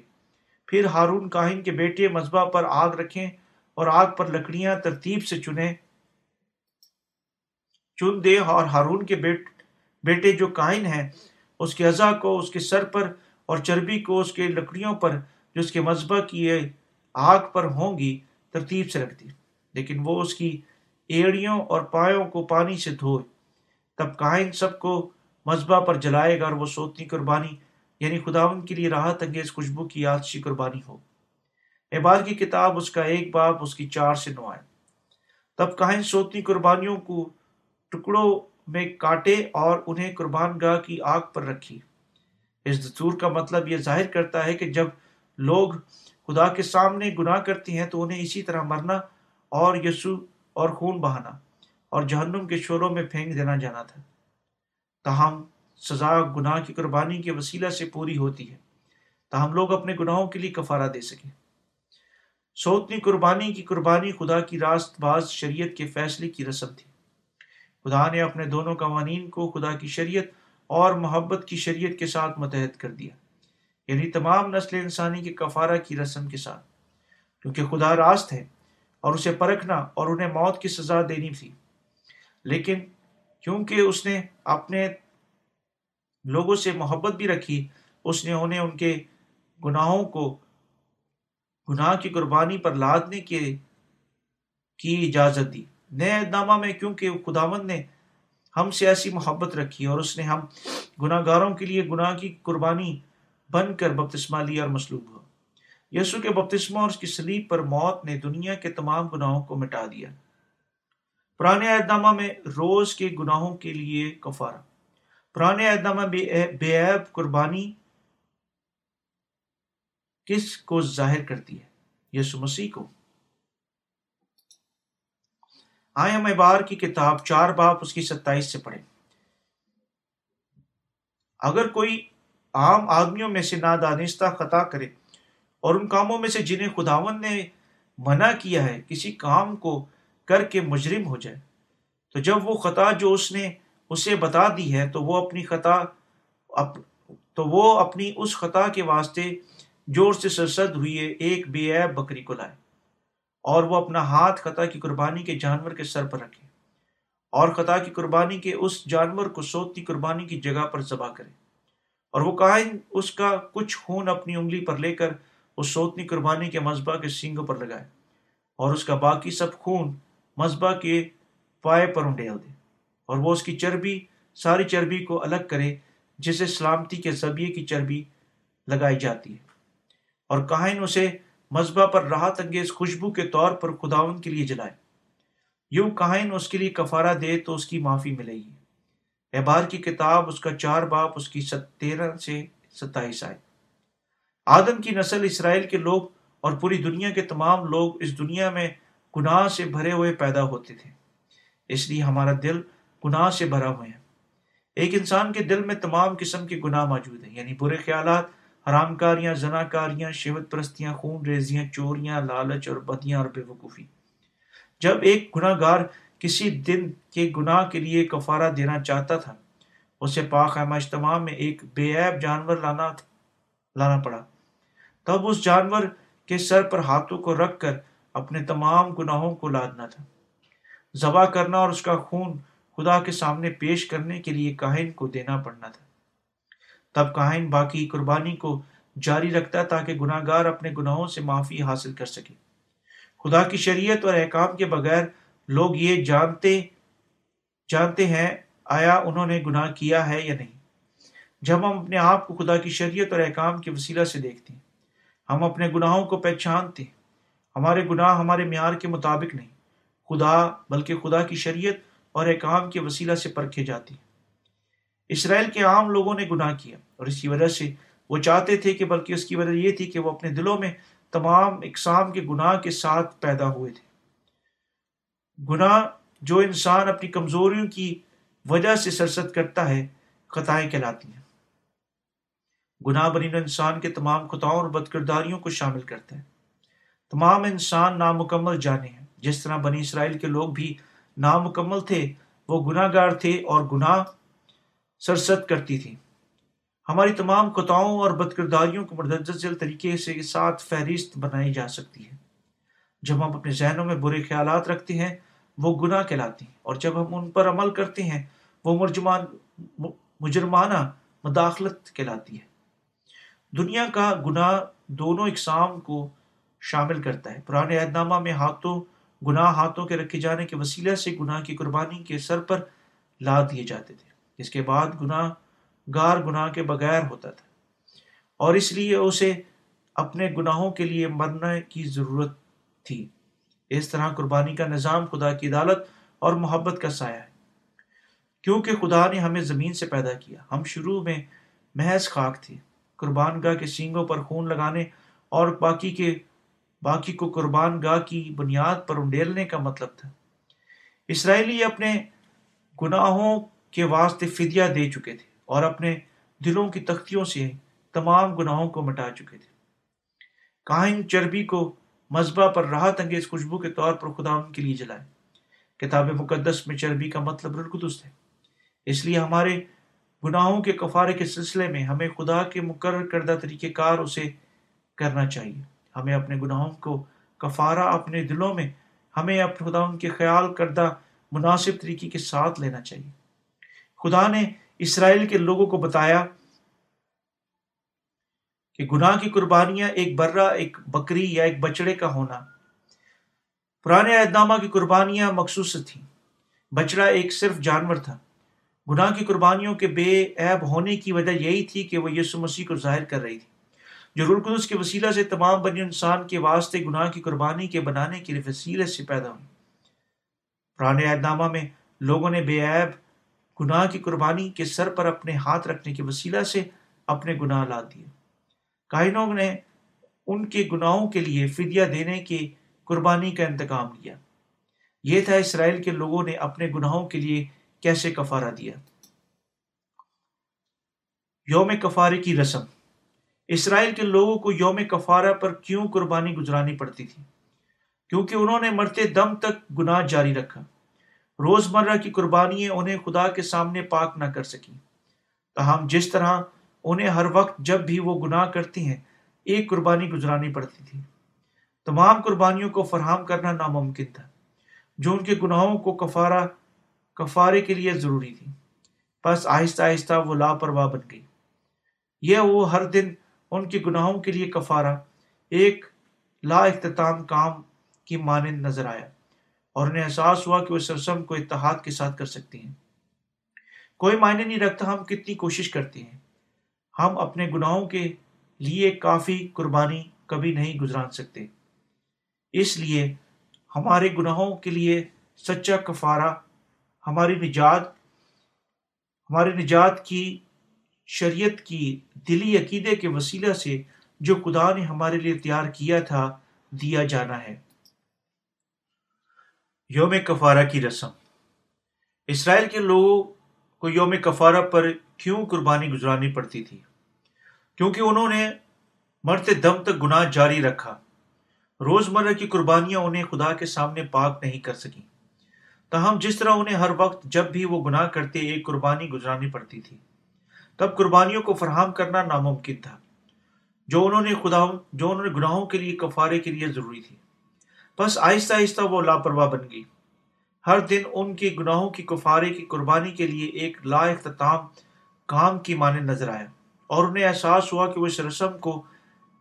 پھر ہارون کاہن کے بیٹے مذبح پر آگ رکھیں اور آگ پر لکڑیاں ترتیب سے چنے چن دے اور ہارون کے بیٹ، بیٹے جو کائن ہیں، اس کے ازا کو، اس کے سر پر اور چربی کو، اس کے لکڑیوں پر، جو اس کے مذبح کی آگ پر ہوں گی، ترتیب سے رکھ دی لیکن وہ اس کی ایڑیوں اور پایوں کو پانی سے دھوئے۔ تب کائن سب کو مذبح پر جلائے گا اور وہ سوتنی قربانی یعنی خداون کے لیے راحت انگیز خوشبو کی آتشی قربانی ہو۔ احبار کی کتاب اس کا ایک باپ، اس کی چار سے نو آئے تب کائن سوتنی قربانیوں کو ٹکڑوں میں کاٹے اور انہیں قربان گاہ کی آگ پر رکھی۔ اس دستور کا مطلب یہ ظاہر کرتا ہے کہ جب لوگ خدا کے سامنے گناہ کرتے ہیں تو انہیں اسی طرح مرنا اور یسو اور خون بہانا اور جہنم کے شوروں میں پھینک دینا جانا تھا۔ تاہم، سزا گناہ کی قربانی کے وسیلہ سے پوری ہوتی ہے۔ تاہم، لوگ اپنے گناہوں کے لیے کفارہ دے سکیں۔ سوتنی قربانی کی قربانی خدا کی راست باز شریعت کے فیصلے کی رسم تھی۔ خدا نے اپنے دونوں قوانین کو خدا کی شریعت اور محبت کی شریعت کے ساتھ متحد کر دیا یعنی تمام نسل انسانی کے کفارہ کی رسم کے ساتھ۔ کیونکہ خدا راست ہے اور اسے پرکھنا اور انہیں موت کی سزا دینی تھی۔ لیکن کیونکہ اس نے اپنے لوگوں سے محبت بھی رکھی، اس نے انہیں ان کے گناہوں کو، گناہ کی قربانی پر لادنے کے، کی اجازت دی۔ نئے نامہ میں کیونکہ خداون نے ہم سے ایسی محبت رکھی اور اس نے ہم گناہ گاروں کے لیے گناہ کی قربانی بن کر بپتسمہ لیا اور مسلوب ہوا یسو کے بپتسمہ اور اس کی سلیب پر موت نے دنیا کے تمام گناہوں کو مٹا دیا۔ پرانے عہد نامہ میں روز کے گناہوں کے لیے کفارہ۔ پرانے عہد نامہ بے عیب قربانی کس کو ظاہر کرتی ہے؟ یسو مسیح کو۔ آئے ہم بار کی کتاب چار باپ اس کی ستائیس سے پڑھیں۔ اگر کوئی عام آدمیوں میں سے نادانستہ خطا کرے اور ان کاموں میں سے جنہیں خداون نے منع کیا ہے کسی کام کو کر کے مجرم ہو جائے، تو جب وہ خطا جو اس نے اسے بتا دی ہے، تو وہ اپنی خطا تو وہ اپنی اس خطا کے واسطے جوڑ سے سرسد ہوئی ایک بے عیب بکری کو لائے۔ اور وہ اپنا ہاتھ خطا کی قربانی کے جانور کے سر پر رکھے اور خطا کی قربانی کے اس جانور کو سوتی قربانی کی جگہ پر ذبح کرے اور وہ کائن اس کا کچھ خون اپنی انگلی پر لے کر اس سوتنی قربانی کے مذبح کے سینگوں پر لگائے اور اس کا باقی سب خون مذبح کے پائے پر انڈیل دے اور وہ اس کی چربی، ساری چربی کو الگ کرے، جسے سلامتی کے ذبیے کی چربی لگائی جاتی ہے۔ اور کائن اسے مذبح پر راحت انگیز خوشبو کے طور پر خداون کے لیے جلائے۔ یوں کہائن اس کے لیے کفارہ دے تو اس کی معافی ملے گی۔ احبار کی کتاب اس کا چار باپ اس کی تیرہ سے ستائیس آئے۔ آدم کی نسل اسرائیل کے لوگ اور پوری دنیا کے تمام لوگ اس دنیا میں گناہ سے بھرے ہوئے پیدا ہوتے تھے۔ اس لیے ہمارا دل گناہ سے بھرا ہوئے ہیں ایک انسان کے دل میں تمام قسم کے گناہ موجود ہیں یعنی برے خیالات حرام کاریاں زنا کاریاں شیوت پرستیاں خون ریزیاں، چوریاں، لالچ اور بدیاں اور بے وقوفی جب ایک گناہ گار کسی دن کے گناہ کے لیے کفارہ دینا چاہتا تھا، اسے پاک اجتماع میں ایک بے عیب جانور لانا لانا پڑا۔ تب اس جانور کے سر پر ہاتھوں کو رکھ کر اپنے تمام گناہوں کو لادنا تھا۔ ذبح کرنا اور اس کا خون خدا کے سامنے پیش کرنے کے لیے کاہن کو دینا پڑنا تھا۔ تب کاہن باقی قربانی کو جاری رکھتا تاکہ گناہ گار اپنے گناہوں سے معافی حاصل کر سکے۔ خدا کی شریعت اور احکام کے بغیر لوگ یہ جانتے جانتے ہیں، آیا انہوں نے گناہ کیا ہے یا نہیں۔ جب ہم اپنے آپ کو خدا کی شریعت اور احکام کے وسیلہ سے دیکھتے ہیں، ہم اپنے گناہوں کو پہچانتے ہیں۔ ہمارے گناہ ہمارے معیار کے مطابق نہیں، خدا، بلکہ خدا کی شریعت اور احکام کے وسیلہ سے پرکھے جاتے ہیں۔ اسرائیل کے عام لوگوں نے گناہ کیا۔ اور اس کی وجہ سے وہ چاہتے تھے کہ بلکہ اس کی وجہ یہ تھی کہ وہ اپنے دلوں میں تمام اقسام کے گناہ کے ساتھ پیدا ہوئے تھے۔ گناہ جو انسان اپنی کمزوریوں کی وجہ سے سرست کرتا ہے، خطائیں کہلاتی ہیں۔ گناہ بنین انسان کے تمام خطاؤں اور بد کرداریوں کو شامل کرتا ہے۔ تمام انسان نامکمل جانے ہیں۔ جس طرح بنی اسرائیل کے لوگ بھی نامکمل تھے، وہ گناہ گار تھے اور گناہ سرست کرتی تھی ہماری تمام خطاؤں اور بد کرداریوں کو مردل طریقے سے ساتھ فہرست بنائی جا سکتی ہے۔ جب ہم اپنے ذہنوں میں برے خیالات رکھتے ہیں، وہ گناہ کہلاتے ہیں، اور جب ہم ان پر عمل کرتے ہیں، وہ مرجمان مجرمانہ مداخلت کہلاتی ہے۔ دنیا کا گناہ دونوں اقسام کو شامل کرتا ہے۔ پرانے عہد نامہ میں ہاتھوں، گناہ ہاتھوں کے رکھے جانے کے وسیلہ سے گناہ کی قربانی کے سر پر لا دیے جاتے تھے۔ اس کے بعد گناہ گار گناہ کے بغیر ہوتا تھا۔ اور اس لیے اسے اپنے گناہوں کے لیے مرنے کی ضرورت تھی۔ اس طرح قربانی کا نظام خدا کی عدالت اور محبت کا سایہ ہے۔ کیونکہ خدا نے ہمیں زمین سے پیدا کیا، ہم شروع میں محض خاک تھے۔ قربان گاہ کے سینگوں پر خون لگانے اور باقی کے، باقی کو قربان گاہ کی بنیاد پر انڈیلنے کا مطلب تھا۔ اسرائیلی اپنے گناہوں کے واسطے فدیہ دے چکے تھے۔ اور اپنے دلوں کی تختیوں سے تمام گناہوں کو مٹا چکے تھے۔ کائن چربی کو مذبح پر راحت انگیز خوشبو کے طور پر خدا ان کے لیے جلائے۔ کتاب مقدس میں چربی کا مطلب رلقدس ہے۔ اس لیے ہمارے گناہوں کے کفارے کے سلسلے میں ہمیں خدا کے مقرر کردہ طریقہ کار اسے کرنا چاہیے۔ ہمیں اپنے گناہوں کو کفارہ اپنے دلوں میں ہمیں اپنے خدا ان کے خیال کردہ مناسب طریقے کے ساتھ لینا چاہیے۔ خدا نے اسرائیل کے لوگوں کو بتایا کہ گناہ کی قربانیاں ایک برہ، ایک بکری یا ایک بچڑے کا ہونا۔ پرانے اہدامہ کی قربانیاں مخصوص تھیں۔ بچڑا ایک صرف جانور تھا۔ گناہ کی قربانیوں کے بے عیب ہونے کی وجہ یہی تھی کہ وہ یسو مسیح کو ظاہر کر رہی تھی۔ جو رلقدس کے وسیلہ سے تمام بنی انسان کے واسطے گناہ کی قربانی کے بنانے کے وسیلے سے پیدا ہوئی۔ پرانے اہدامہ میں لوگوں نے بے عیب گناہ کی قربانی کے سر پر اپنے ہاتھ رکھنے کے وسیلہ سے اپنے گناہ لا دیے۔ کائنوں نے ان کے گناہوں کے لیے فدیہ دینے کی قربانی کا انتقام لیا۔ یہ تھا اسرائیل کے لوگوں نے اپنے گناہوں کے لیے کیسے کفارہ دیا۔ یوم کفارے کی رسم۔ اسرائیل کے لوگوں کو یوم کفارہ پر کیوں قربانی گزرانی پڑتی تھی؟ کیونکہ انہوں نے مرتے دم تک گناہ جاری رکھا۔ روز مرہ کی قربانی انہیں خدا کے سامنے پاک نہ کر سکی تاہم جس طرح انہیں ہر وقت جب بھی وہ گناہ کرتی ہیں، ایک قربانی گزرانی پڑتی تھی۔ تمام قربانیوں کو فراہم کرنا ناممکن تھا، جو ان کے گناہوں کو کفارہ، کفارے کے لیے ضروری تھی۔ بس آہستہ آہستہ وہ لاپرواہ بن گئی۔ یہ وہ ہر دن ان کے گناہوں کے لیے کفارہ، ایک لا اختتام کام کی مانند نظر آیا۔ اور انہیں احساس ہوا کہ وہ سرسم کو اتحاد کے ساتھ کر سکتی ہیں۔ کوئی معنی نہیں رکھتا ہم کتنی کوشش کرتے ہیں۔ ہم اپنے گناہوں کے لیے کافی قربانی کبھی نہیں گزران سکتے۔ اس لیے ہمارے گناہوں کے لیے سچا کفارہ، ہماری نجات ہماری نجات کی، شریعت کی دلی عقیدے کے وسیلہ سے جو خدا نے ہمارے لیے تیار کیا تھا، دیا جانا ہے۔ یوم کفارہ کی رسم۔ اسرائیل کے لوگوں کو یوم کفارہ پر کیوں قربانی گزرانی پڑتی تھی؟ کیونکہ انہوں نے مرتے دم تک گناہ جاری رکھا۔ روز مرہ کی قربانیاں انہیں خدا کے سامنے پاک نہیں کر سکیں۔ تاہم، جس طرح انہیں ہر وقت جب بھی وہ گناہ کرتے، ایک قربانی گزرانی پڑتی تھی۔ تب قربانیوں کو فراہم کرنا ناممکن تھا۔ جو انہوں نے خدا جو انہوں نے گناہوں کے لیے کفارے کے لیے ضروری تھی۔ بس آہستہ آہستہ وہ لاپرواہ بن گئی۔ ہر دن ان کے گناہوں کی کفارے کی قربانی کے لیے ایک لا اختتام کام کی معنی نظر آیا اور انہیں احساس ہوا کہ وہ اس رسم کو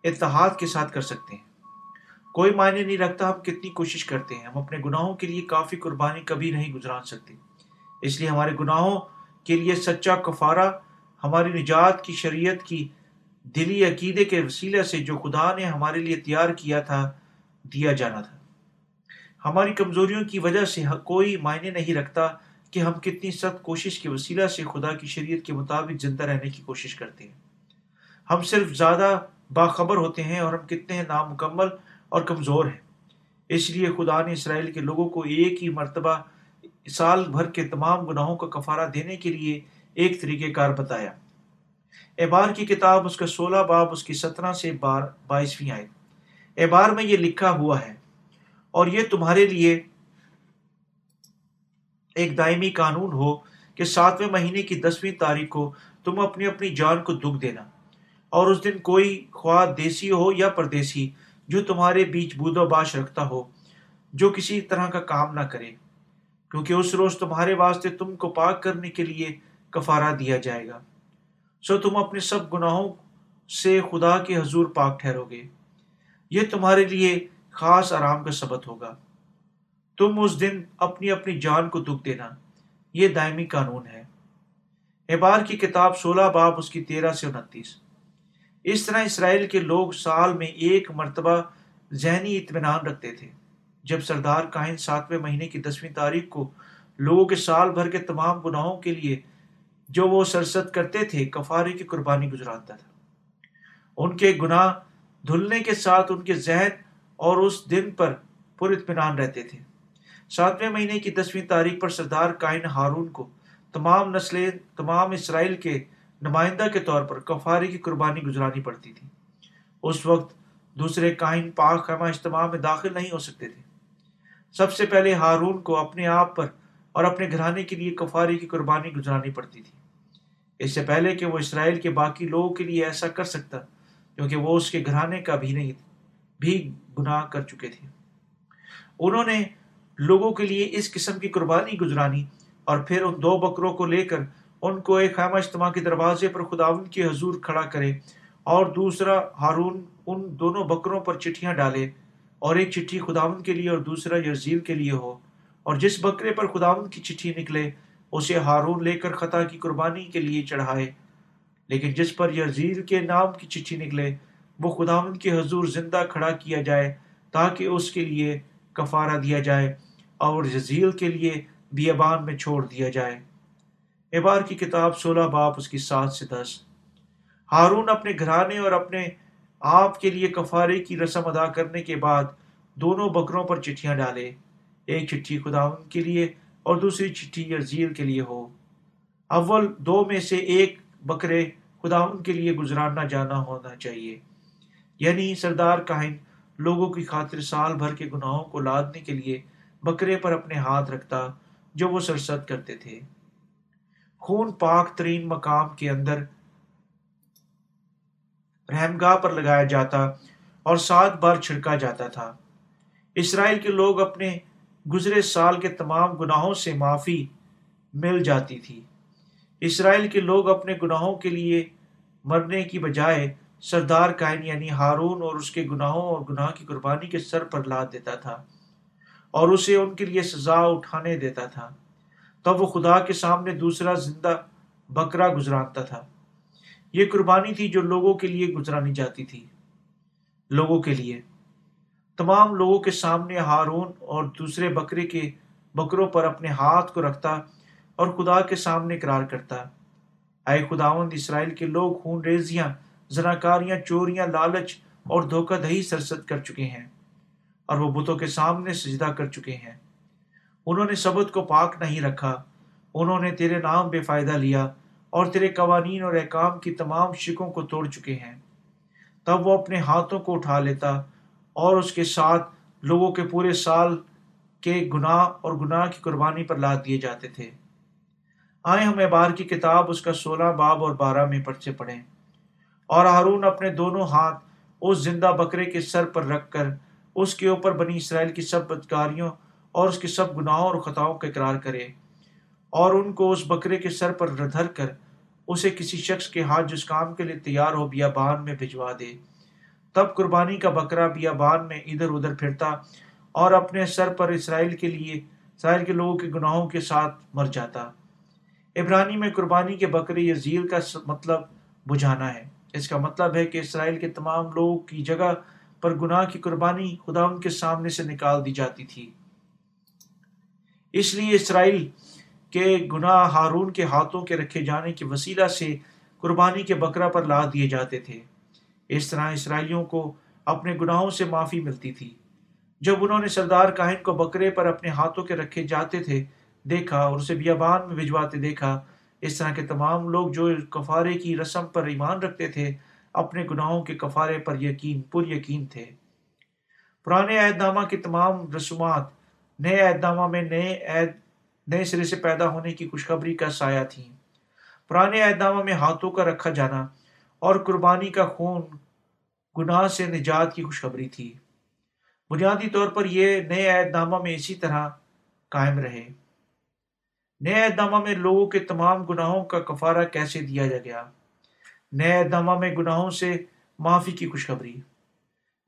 اتحاد کے ساتھ کر سکتے ہیں۔ کوئی معنی نہیں رکھتا ہم کتنی کوشش کرتے ہیں، ہم اپنے گناہوں کے لیے کافی قربانی کبھی نہیں گزران سکتے۔ اس لیے ہمارے گناہوں کے لیے سچا کفارہ، ہماری نجات کی شریعت کی دلی عقیدے کے وسیلے سے جو خدا نے ہمارے لیے تیار کیا تھا، دیا جانا تھا۔ ہماری کمزوریوں کی وجہ سے کوئی معنی نہیں رکھتا کہ ہم کتنی سخت کوشش کے وسیلہ سے خدا کی شریعت کے مطابق زندہ رہنے کی کوشش کرتے ہیں۔ ہم صرف زیادہ باخبر ہوتے ہیں اور ہم کتنے نامکمل اور کمزور ہیں۔ اس لیے خدا نے اسرائیل کے لوگوں کو ایک ہی مرتبہ سال بھر کے تمام گناہوں کا کفارہ دینے کے لیے ایک طریقہ کار بتایا۔ اعبار کی کتاب اس کا سولہ باب اس کی سترہ سے بار بائیسویں آئے اعبار میں یہ لکھا ہوا ہے اور یہ تمہارے لیے ایک دائمی قانون ہو کہ ساتویں مہینے کی دسویں تاریخ کو تم اپنی اپنی جان کو دکھ دینا۔ اور اس دن کوئی خواہ دیسی ہو یا پردیسی جو تمہارے بیچ بود و باش رکھتا ہو، جو کسی طرح کا کام نہ کرے۔ کیونکہ اس روز تمہارے واسطے تم کو پاک کرنے کے لیے کفارہ دیا جائے گا۔ سو تم اپنے سب گناہوں سے خدا کے حضور پاک ٹھہرو گے۔ یہ تمہارے لیے خاص آرام کا سبت ہوگا۔ تم اس دن اپنی اپنی جان کو دکھ دینا، یہ دائمی قانون ہے۔ اعبار کی کتاب سولہ باب اس کی تیرہ سے انتیس۔ اس طرح اسرائیل کے لوگ سال میں ایک مرتبہ ذہنی اطمینان رکھتے تھے۔ جب سردار کائن ساتویں مہینے کی دسویں تاریخ کو لوگوں کے سال بھر کے تمام گناہوں کے لیے جو وہ سرست کرتے تھے، کفارے کی قربانی گزراتا تھا۔ ان کے گناہ دھلنے کے ساتھ ان کے ذہن اور اس دن پر پر اطمینان رہتے تھے۔ ساتویں مہینے کی دسویں تاریخ پر سردار کائن ہارون کو تمام نسلیں، تمام اسرائیل کے نمائندہ کے طور پر کفارے کی قربانی گزرانی پڑتی تھی۔ اس وقت دوسرے کائن پاک خیمہ اجتماع میں داخل نہیں ہو سکتے تھے۔ سب سے پہلے ہارون کو اپنے آپ پر اور اپنے گھرانے کے لیے کفارے کی قربانی گزرانی پڑتی تھی۔ اس سے پہلے کہ وہ اسرائیل کے باقی لوگوں کے لیے ایسا کر سکتا، کیونکہ وہ اس کے گھرانے کا بھی نہیں، بھی گناہ کر چکے تھے۔ انہوں نے لوگوں کے لیے اس قسم کی قربانی گزرانی اور پھر ان دو بکروں کو لے کر ان کو ایک خیمہ اجتماع کے دروازے پر خداون کے حضور کھڑا کرے اور دوسرا ہارون ان دونوں بکروں پر چٹھیاں ڈالے اور ایک چٹھی خداون کے لیے اور دوسرا یرزیل کے لیے ہو۔ اور جس بکرے پر خداون کی چٹھی نکلے، اسے ہارون لے کر خطا کی قربانی کے لیے چڑھائے۔ لیکن جس پر یرزیل کے نام کی چٹھی نکلے وہ خداون کے حضور زندہ کھڑا کیا جائے تاکہ اس کے لیے کفارہ دیا جائے اور جزیل کے لیے بیابان میں چھوڑ دیا جائے۔ اعبار کی کتاب سولہ باپ، اس کی سات سے دس۔ ہارون اپنے گھرانے اور اپنے آپ کے لیے کفارے کی رسم ادا کرنے کے بعد دونوں بکروں پر چٹھیاں ڈالے۔ ایک چٹھی خداون کے لیے اور دوسری چٹھی یرزیل کے لیے ہو۔ اول دو میں سے ایک بکرے خداون کے لیے گزرانا جانا ہونا چاہیے۔ یعنی سردار کاہن لوگوں کی خاطر سال بھر کے گناہوں کو لادنے کے لیے بکرے پر اپنے ہاتھ رکھتا جو وہ سرسد کرتے تھے۔ خون پاک ترین مقام کے اندر رحمگاہ پر لگایا جاتا اور سات بار چھڑکا جاتا تھا۔ اسرائیل کے لوگ اپنے گزرے سال کے تمام گناہوں سے معافی مل جاتی تھی۔ اسرائیل کے لوگ اپنے گناہوں کے لیے مرنے کی بجائے سردار کائن یعنی ہارون اور اس کے گناہوں اور گناہ کی قربانی کے سر پر لاد دیتا تھا اور اسے ان کے لیے سزا اٹھانے دیتا تھا۔ تب وہ خدا کے سامنے دوسرا زندہ بکرا گزرانتا تھا۔ یہ قربانی تھی جو لوگوں کے لیے گزرانی جاتی تھی۔ لوگوں کے لیے۔ تمام لوگوں کے سامنے ہارون اور دوسرے بکرے کے بکروں پر اپنے ہاتھ کو رکھتا اور خدا کے سامنے قرار کرتا۔ اے خداوند، اسرائیل کے لوگ خون ریزیاں زناکاریاں، چوریاں، لالچ اور دھوکہ دہی سرست کر چکے ہیں اور وہ بتوں کے سامنے سجدہ کر چکے ہیں۔ انہوں نے سبت کو پاک نہیں رکھا، انہوں نے تیرے نام بے فائدہ لیا اور تیرے قوانین اور احکام کی تمام شکوں کو توڑ چکے ہیں۔ تب وہ اپنے ہاتھوں کو اٹھا لیتا اور اس کے ساتھ لوگوں کے پورے سال کے گناہ اور گناہ کی قربانی پر لاد دیے جاتے تھے۔ آئے ہم احبار کی کتاب، اس کا سولہ باب اور بارہ میں پرچے پڑھیں۔ اور ہارون اپنے دونوں ہاتھ اس زندہ بکرے کے سر پر رکھ کر اس کے اوپر بنی اسرائیل کی سب بدکاریوں اور اس کے سب گناہوں اور خطاؤں کا اقرار کرے اور ان کو اس بکرے کے سر پر دھر کر اسے کسی شخص کے ہاتھ جس کام کے لیے تیار ہو بیابان میں بھجوا دے۔ تب قربانی کا بکرا بیابان میں ادھر ادھر پھرتا اور اپنے سر پر اسرائیل کے لیے، اسرائیل کے لوگوں کے گناہوں کے ساتھ مر جاتا۔ عبرانی میں قربانی کے بکرے یا ذیل کا مطلب بجھانا ہے۔ اس کا مطلب ہے کہ اسرائیل کے تمام لوگوں کی جگہ پر گناہ کی قربانی خدا ان کے سامنے سے نکال دی جاتی تھی۔ اس لیے اسرائیل کے گناہ ہارون کے ہاتھوں کے رکھے جانے کے وسیلہ سے قربانی کے بکرا پر لا دیے جاتے تھے۔ اس طرح اسرائیلیوں کو اپنے گناہوں سے معافی ملتی تھی۔ جب انہوں نے سردار کاہن کو بکرے پر اپنے ہاتھوں کے رکھے جاتے تھے، دیکھا اور اسے بیابان میں بھجواتے دیکھا اس طرح کے تمام لوگ جو کفارے کی رسم پر ایمان رکھتے تھے، اپنے گناہوں کے کفارے پر یقین پر یقین تھے۔ پرانے عہد نامہ کی تمام رسومات نئے عہد نامہ میں نئے عہد، نئے سرے سے پیدا ہونے کی خوشخبری کا سایہ تھیں۔ پرانے عہد نامہ میں ہاتھوں کا رکھا جانا اور قربانی کا خون گناہ سے نجات کی خوشخبری تھی۔ بنیادی طور پر یہ نئے عہد نامہ میں اسی طرح قائم رہے۔ نئے نامہ میں لوگوں کے تمام گناہوں کا کفارہ کیسے دیا جا گیا؟ نئے نامہ میں گناہوں سے معافی کی خوشخبری۔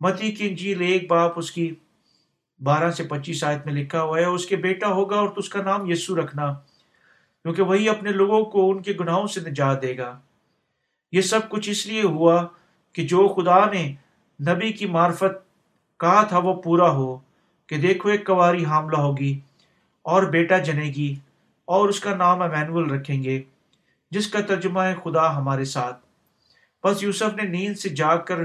متی کی انجیل ایک باپ اس کی بارہ سے پچیس آیت میں لکھا ہوا ہے، اس کے بیٹا ہوگا اور تو اس کا نام یسو رکھنا، کیونکہ وہی اپنے لوگوں کو ان کے گناہوں سے نجات دے گا۔ یہ سب کچھ اس لیے ہوا کہ جو خدا نے نبی کی معرفت کہا تھا وہ پورا ہو، کہ دیکھو ایک کواری حاملہ ہوگی اور بیٹا جنے گی۔ اور اس کا نام امینول رکھیں گے، جس کا ترجمہ ہے خدا ہمارے ساتھ۔ بس یوسف نے نیند سے جاگ کر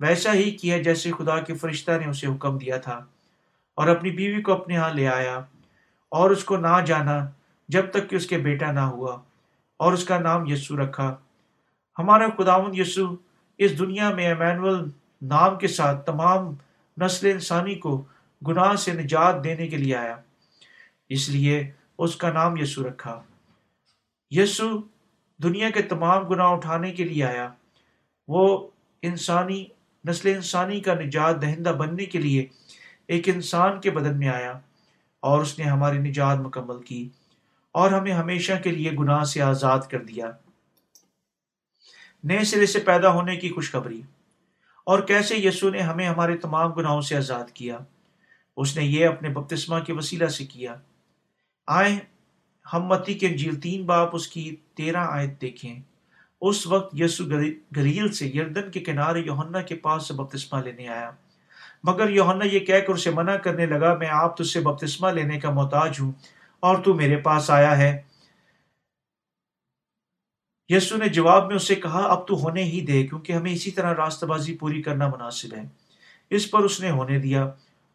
ویسا ہی کیا جیسے خدا کے فرشتہ نے اسے حکم دیا تھا۔ اور اپنی بیوی کو اپنے ہاں لے آیا، اور اس کو نہ جانا جب تک کہ اس کے بیٹا نہ ہوا، اور اس کا نام یسو رکھا۔ ہمارا خداون یسو اس دنیا میں امینول نام کے ساتھ تمام نسل انسانی کو گناہ سے نجات دینے کے لیے آیا۔ اس لیے اس کا نام یسو رکھا۔ یسو دنیا کے تمام گناہ اٹھانے کے لیے آیا۔ وہ انسانی، نسل انسانی کا نجات دہندہ بننے کے لیے ایک انسان کے بدن میں آیا اور اس نے ہماری نجات مکمل کی اور ہمیں ہمیشہ کے لیے گناہ سے آزاد کر دیا۔ نئے سرے سے پیدا ہونے کی خوشخبری۔ اور کیسے یسو نے ہمیں ہمارے تمام گناہوں سے آزاد کیا۔ اس نے یہ اپنے بپتسمہ کے وسیلہ سے کیا۔ آئے، ہم متی کے انجیل تین باپ اس کی تیرہ آیت دیکھیں۔ اس وقت یسو گریل سے یردن کے کنارے یوہنا کے پاس سے بپتسمہ لینے آیا۔ مگر یوہنا یہ کہہ کر اسے منع کرنے لگا، میں آپ تجھ سے بپتسمہ لینے کا محتاج ہوں اور تو میرے پاس آیا ہے۔ یسو نے جواب میں اسے کہا، اب تو ہونے ہی دے، کیونکہ ہمیں اسی طرح راستہ بازی پوری کرنا مناسب ہے۔ اس پر اس نے ہونے دیا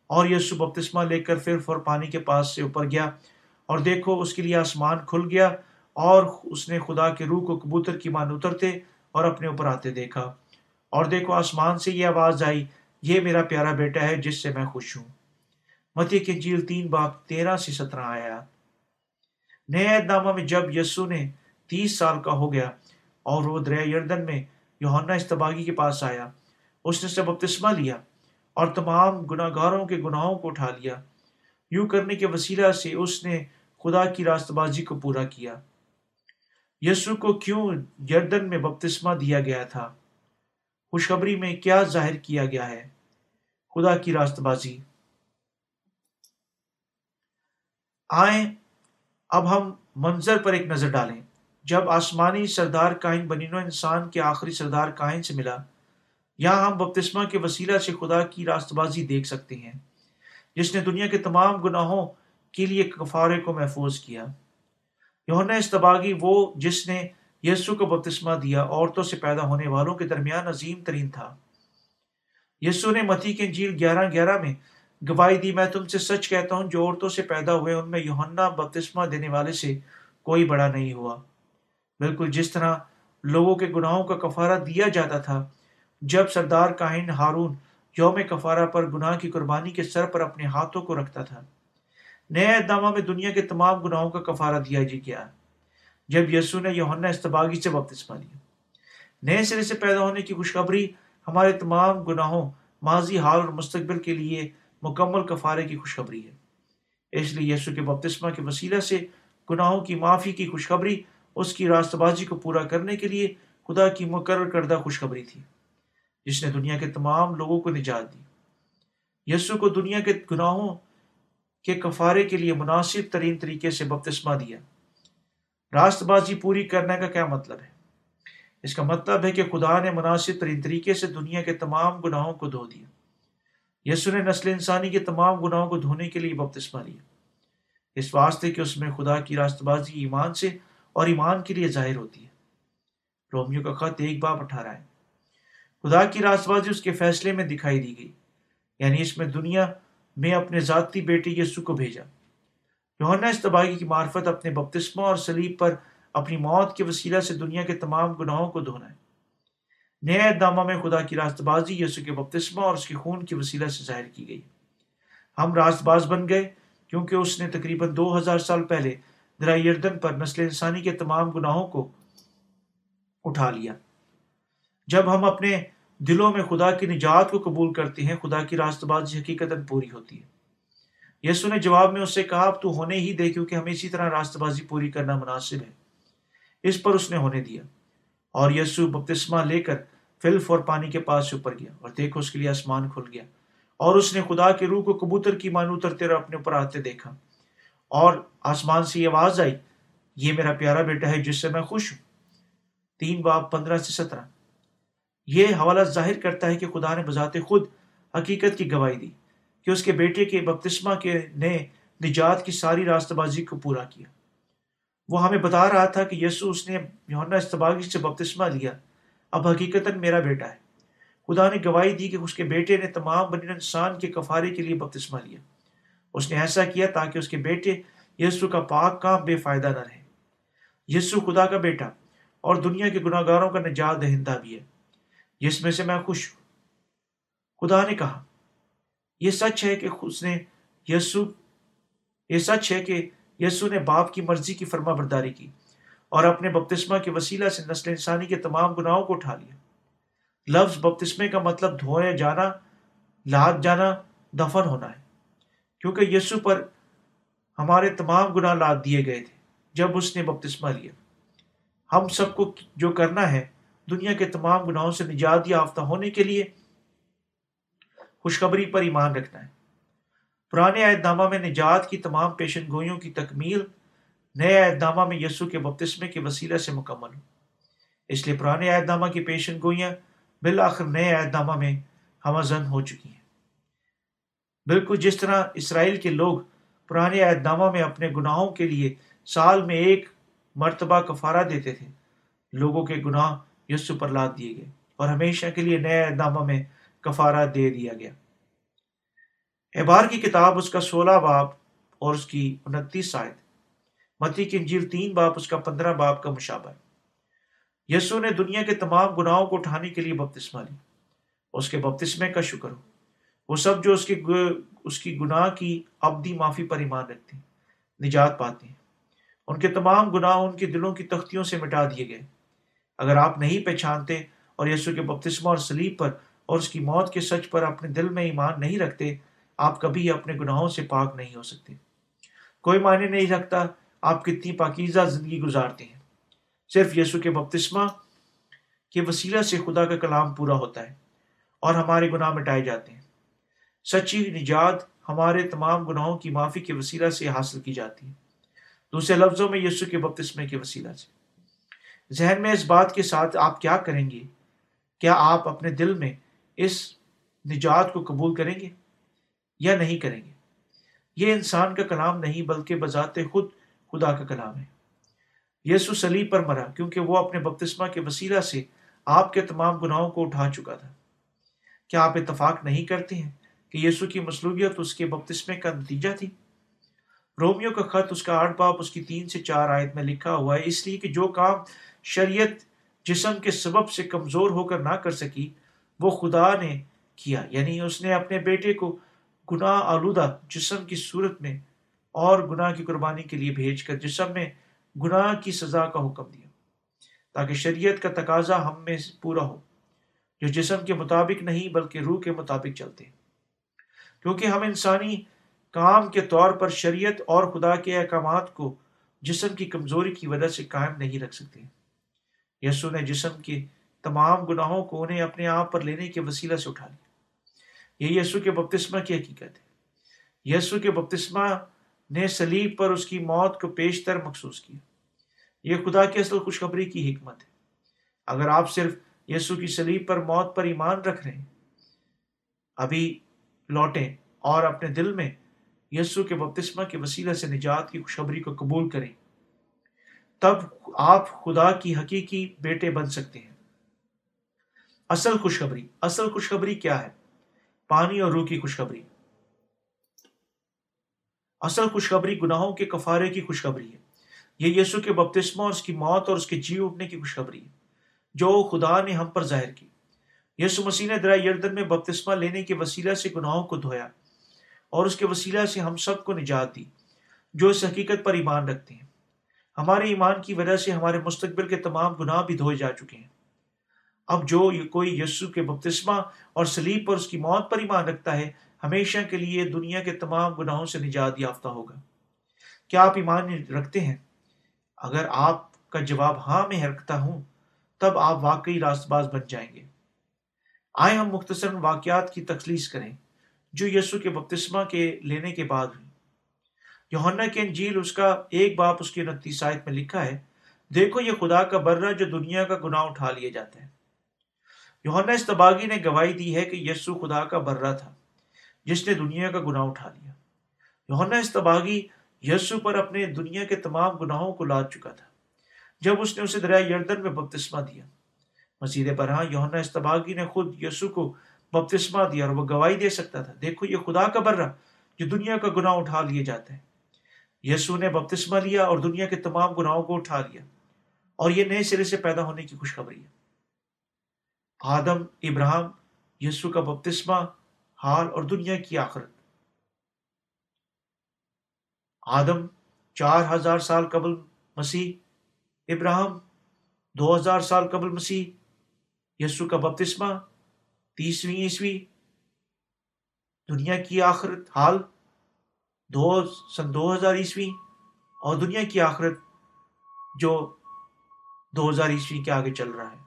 اور یسو بپتسمہ لے کر پھر فور پانی کے پاس سے اوپر گیا۔ اور دیکھو اس کے لیے آسمان کھل گیا اور اس نے خدا کے روح کو کبوتر کی مان اترتے اور اپنے اوپر آتے دیکھا۔ اور دیکھو آسمان سے یہ آواز آئی، یہ میرا پیارا بیٹا ہے جس سے میں خوش ہوں۔ متی کے جیل تین باپ تیرہ سے سترہ آیا نئے نامہ میں جب یسو نے تیس سال کا ہو گیا اور وہ دریا یردن میں یوہنا استباغی کے پاس آیا، اس نے سب ابتسمہ لیا اور تمام گناہ گاروں کے گناہوں کو اٹھا لیا۔ یوں کرنے کے وسیلہ سے اس نے خدا کی راست بازی کو پورا کیا۔ یسو کو کیوں یردن میں بپتسمہ دیا گیا تھا؟ خوشخبری میں کیا ظاہر کیا گیا ہے؟ خدا کی راست بازی۔ آئیں، اب ہم منظر پر ایک نظر ڈالیں۔ جب آسمانی سردار کائن بنینو انسان کے آخری سردار کائن سے ملا، یہاں ہم بپتسمہ کے وسیلہ سے خدا کی راست بازی دیکھ سکتے ہیں، جس نے دنیا کے تمام گناہوں کے لیے کفارے کو محفوظ کیا۔ یونا استباغی وہ جس نے یسو کو بپتسمہ دیا، عورتوں سے پیدا ہونے والوں کے درمیان عظیم ترین تھا۔ یسو نے متی کے جیل گیارہ گیارہ میں گواہی دی، میں تم سے سچ کہتا ہوں، جو عورتوں سے پیدا ہوئے ان میں یوہنا بپتسمہ دینے والے سے کوئی بڑا نہیں ہوا۔ بالکل جس طرح لوگوں کے گناہوں کا کفارہ دیا جاتا تھا، جب سردار کاہن ہارون یوم کفارہ پر گناہ کی قربانی کے سر پر اپنے ہاتھوں کو رکھتا تھا۔ نئے اقدامہ میں دنیا کے تمام گناہوں کا کفارہ دیا جی گیا جب یسو نے یوہنا استباغی سے بپتسمہ لیا۔ نئے سرے سے پیدا ہونے کی خوشخبری ہمارے تمام گناہوں، ماضی، حال اور مستقبل کے لیے مکمل کفارے کی خوشخبری ہے۔ اس لیے یسو کے بپتسمہ کے وسیلہ سے گناہوں کی معافی کی خوشخبری، اس کی راست بازی کو پورا کرنے کے لیے خدا کی مقرر کردہ خوشخبری تھی، جس نے دنیا کے تمام لوگوں کو نجات دی۔ یسو کو دنیا کے گناہوں کے کفارے کے لیے مناسب ترین طریقے سے بپتسمہ دیا۔ راست بازی پوری کرنے کا کیا مطلب ہے؟ اس کا مطلب ہے کہ خدا نے مناسب ترین طریقے سے دنیا کے تمام گناہوں کو دھو دیا۔ یسو نے نسل انسانی کے تمام گناہوں کو دھونے کے لیے بپتسمہ لیا اس واسطے کہ اس میں خدا کی راست بازی ایمان سے اور ایمان کے لیے ظاہر ہوتی ہے۔ رومیو کا خط ایک باپ اٹھارہ ہے۔ خدا کی راست بازی اس کے فیصلے میں دکھائی دی گئی۔ یعنی اس میں دنیا میں اپنے ذاتی بیٹے یسو کو بھیجا۔ یوہنا استباغی کی معرفت اپنے بپتسمہ اور سلیب پر اپنی موت کے وسیلہ سے دنیا کے تمام گناہوں کو دھونا ہے۔ نئے اقدامہ میں خدا کی راست بازی یسو کے بپتسمہ اور اس کے خون کی وسیلہ سے ظاہر کی گئی۔ ہم راست باز بن گئے کیونکہ اس نے تقریباً دو ہزار سال پہلے درائی اردن پر نسل انسانی کے تمام گناہوں کو اٹھا لیا۔ جب ہم اپنے دلوں میں خدا کی نجات کو قبول کرتے ہیں، خدا کی راست بازی جی حقیقت پوری ہوتی ہے یسو نے جواب میں اس سے کہا، اب تو ہونے ہی دے کیونکہ ہمیں اسی طرح راست بازی پوری کرنا مناسب ہے۔ اس پر اس نے ہونے دیا۔ اور یسو بپتسمہ لے کر فلف اور پانی کے پاس سے اوپر گیا اور دیکھو اس کے لیے آسمان کھل گیا۔ اور اس نے خدا کے روح کو کبوتر کی مانو اترتے اور اپنے اوپر آتے دیکھا۔ اور آسمان سے یہ آواز آئی، یہ میرا پیارا بیٹا ہے جس سے میں خوش ہوں۔ تین باب پندرہ سے سترہ۔ یہ حوالہ ظاہر کرتا ہے کہ خدا نے بذات خود حقیقت کی گواہی دی کہ اس کے بیٹے کے بپتسمہ کے نے نجات کی ساری راست بازی کو پورا کیا۔ وہ ہمیں بتا رہا تھا کہ یسو اس نے یونا استباغی سے بپتسمہ لیا۔ اب حقیقت میرا بیٹا ہے۔ خدا نے گواہی دی کہ اس کے بیٹے نے تمام بنی انسان کے کفارے کے لیے بپتسمہ لیا۔ اس نے ایسا کیا تاکہ اس کے بیٹے یسو کا پاک کام بے فائدہ نہ رہے۔ یسو خدا کا بیٹا اور دنیا کے گناہ گاروں کا نجات دہندہ بھی ہے۔ جس میں سے میں خوش ہوں۔ خدا نے کہا، یہ سچ ہے کہ اس نے یسو، یہ سچ ہے کہ یسو نے باپ کی مرضی کی فرما برداری کی اور اپنے بپتسمہ کے وسیلہ سے نسل انسانی کے تمام گناہوں کو اٹھا لیا۔ لفظ بپتسمے کا مطلب دھوئے جانا، لاد جانا، دفن ہونا ہے۔ کیونکہ یسو پر ہمارے تمام گناہ لاد دیے گئے تھے، جب اس نے بپتسمہ لیا۔ ہم سب کو جو کرنا ہے دنیا کے تمام گناہوں سے نجات یافتہ ہونے کے لیے خوشخبری پر ایمان رکھنا ہے۔ پرانے عہد نامہ میں نجات کی تمام پیشن گوئیوں کی تکمیل، نئے عہد نامہ میں یسو کے بپتسمے کے وسیلہ سے مکمل۔ ہو اس لیے پرانے عہد نامہ کی پیشن گوئیاں بالآخر نئے عہد نامہ میں ہمہ زن ہو چکی ہیں۔ بالکل جس طرح اسرائیل کے لوگ پرانے عہد نامہ میں اپنے گناہوں کے لیے سال میں ایک مرتبہ کفارہ دیتے تھے، لوگوں کے گناہ یسو پر لاد دیے گئے اور ہمیشہ کے لیے نئے عہد نامہ میں کفارہ دے دیا گیا۔ احبار کی کتاب اس کا سولہ باپ اور اس کی انتیس شاید متی کی انجیل تین باپ اس کا پندرہ باپ کا مشابہ۔ ہے یسو نے دنیا کے تمام گناہوں کو اٹھانے کے لیے بپتسمہ لی اس کے بپتسمے کا شکر ہو۔ وہ سب جو اس کی اس کی گناہ کی ابدی معافی پر ایمان رکھتے ہیں، نجات پاتے ہیں۔ ان کے تمام گناہ ان کے دلوں کی تختیوں سے مٹا دیے گئے۔ اگر آپ نہیں پہچانتے اور یسو کے بپتسمہ اور سلیب پر اور اس کی موت کے سچ پر اپنے دل میں ایمان نہیں رکھتے، آپ کبھی اپنے گناہوں سے پاک نہیں ہو سکتے۔ کوئی معنی نہیں رکھتا آپ کتنی پاکیزہ زندگی گزارتے ہیں۔ صرف یسو کے بپتسمہ کے وسیلہ سے خدا کا کلام پورا ہوتا ہے اور ہمارے گناہ مٹائے جاتے ہیں۔ سچی نجات ہمارے تمام گناہوں کی معافی کے وسیلہ سے حاصل کی جاتی ہے۔ دوسرے لفظوں میں یسو کے بپتسمے کے وسیلہ سے۔ ذہن میں اس بات کے ساتھ آپ کیا کریں گے؟ کیا آپ اپنے دل میں اس نجات کو قبول کریں گے یا نہیں کریں گے؟ یہ انسان کا کلام نہیں، بلکہ بذات خود، خدا کا کلام ہے۔ یسو سلیب پر مرا، کیونکہ وہ اپنے بپتسمہ کے وسیلہ سے آپ کے تمام گناہوں کو اٹھا چکا تھا۔ کیا آپ اتفاق نہیں کرتے ہیں کہ یسو کی مصلوبیت اس کے بپتسمے کا نتیجہ تھی؟ رومیو کا خط، اس کا آٹھ باپ، اس کی تین سے چار آیت میں لکھا ہوا ہے، اس لیے کہ جو کام شریعت جسم کے سبب سے کمزور ہو کر نہ کر سکی، وہ خدا نے کیا۔ یعنی اس نے اپنے بیٹے کو گناہ آلودہ جسم کی صورت میں اور گناہ کی قربانی کے لیے بھیج کر جسم میں گناہ کی سزا کا حکم دیا۔ تاکہ شریعت کا تقاضا ہم میں پورا ہو، جو جسم کے مطابق نہیں بلکہ روح کے مطابق چلتے۔ ہیں کیونکہ ہم انسانی کام کے طور پر شریعت اور خدا کے احکامات کو جسم کی کمزوری کی وجہ سے قائم نہیں رکھ سکتے۔ یسو نے جسم کے تمام گناہوں کو انہیں اپنے آپ پر لینے کے وسیلہ سے اٹھا لیا۔ یہ یسو کے بپتسمہ کی حقیقت ہے۔ یسو کے بپتسمہ نے سلیب پر اس کی موت کو پیشتر مخصوص کیا۔ یہ خدا کی اصل خوشخبری کی حکمت ہے۔ اگر آپ صرف یسو کی سلیب پر موت پر ایمان رکھ رہے ہیں، ابھی لوٹیں اور اپنے دل میں یسو کے بپتسمہ کے وسیلہ سے نجات کی خوشخبری کو قبول کریں۔ تب آپ خدا کی حقیقی بیٹے بن سکتے ہیں۔ اصل خوشخبری اصل خوشخبری کیا ہے؟ پانی اور روح کی خوشخبری۔ اصل خوشخبری گناہوں کے کفارے کی خوشخبری ہے۔ یہ یسو کے بپتسمہ اور اس کی موت اور اس کے جی اٹھنے کی خوشخبری ہے، جو خدا نے ہم پر ظاہر کی۔ یسو مسیح نے درا یردن میں بپتسمہ لینے کے وسیلہ سے گناہوں کو دھویا اور اس کے وسیلہ سے ہم سب کو نجات دی، جو اس حقیقت پر ایمان رکھتے ہیں۔ ہمارے ایمان کی وجہ سے ہمارے مستقبل کے تمام گناہ بھی دھوئے جا چکے ہیں۔ اب جو کوئی یسو کے بپتسمہ اور سلیب پر اس کی موت پر ایمان رکھتا ہے، ہمیشہ کے لیے دنیا کے تمام گناہوں سے نجات یافتہ ہوگا۔ کیا آپ ایمان رکھتے ہیں؟ اگر آپ کا جواب ہاں میں رکھتا ہوں، تب آپ واقعی راست باز بن جائیں گے۔ آئے ہم مختصر واقعات کی تخلیص کریں۔ جو یسو کے بپتسمہ کے لینے کے بعد ہوئی یوہنا کے انجیل اس کا ایک باپ اس کی انتیس آیت میں لکھا ہے، دیکھو یہ خدا کا برہ جو دنیا کا گناہ اٹھا لیا جاتا ہے یوہنا استباغی نے گواہی دی ہے کہ یسو خدا کا برہ تھا، جس نے دنیا کا گناہ اٹھا لیا۔ یوہنا استباغی یسو پر اپنے دنیا کے تمام گناہوں کو لاد چکا تھا، جب اس نے اسے دریا یردن میں بپتسمہ دیا۔ مزید برہاں یوہنا استباغی نے خود یسو کو بپتسمہ دیا اور وہ گواہی دے سکتا تھا، دیکھو یہ خدا کا برہ جو دنیا کا گناہ اٹھا لیے جاتا ہے یسو نے بپتسمہ لیا اور دنیا کے تمام گناہوں کو اٹھا لیا اور یہ نئے سرے سے پیدا ہونے کی خوشخبری ہے۔ آدم ابراہم یسو کا بپتسمہ، حال اور دنیا کی آخرت۔ آدم، چار ہزار سال قبل مسیح ابراہم دو ہزار سال قبل مسیح یسو کا بپتسمہ، تیسویں عیسوی۔ دنیا کی آخرت، حال دو سن دو ہزار عیسوی اور دنیا کی آخرت جو دو ہزار عیسوی کے آگے چل رہا ہے۔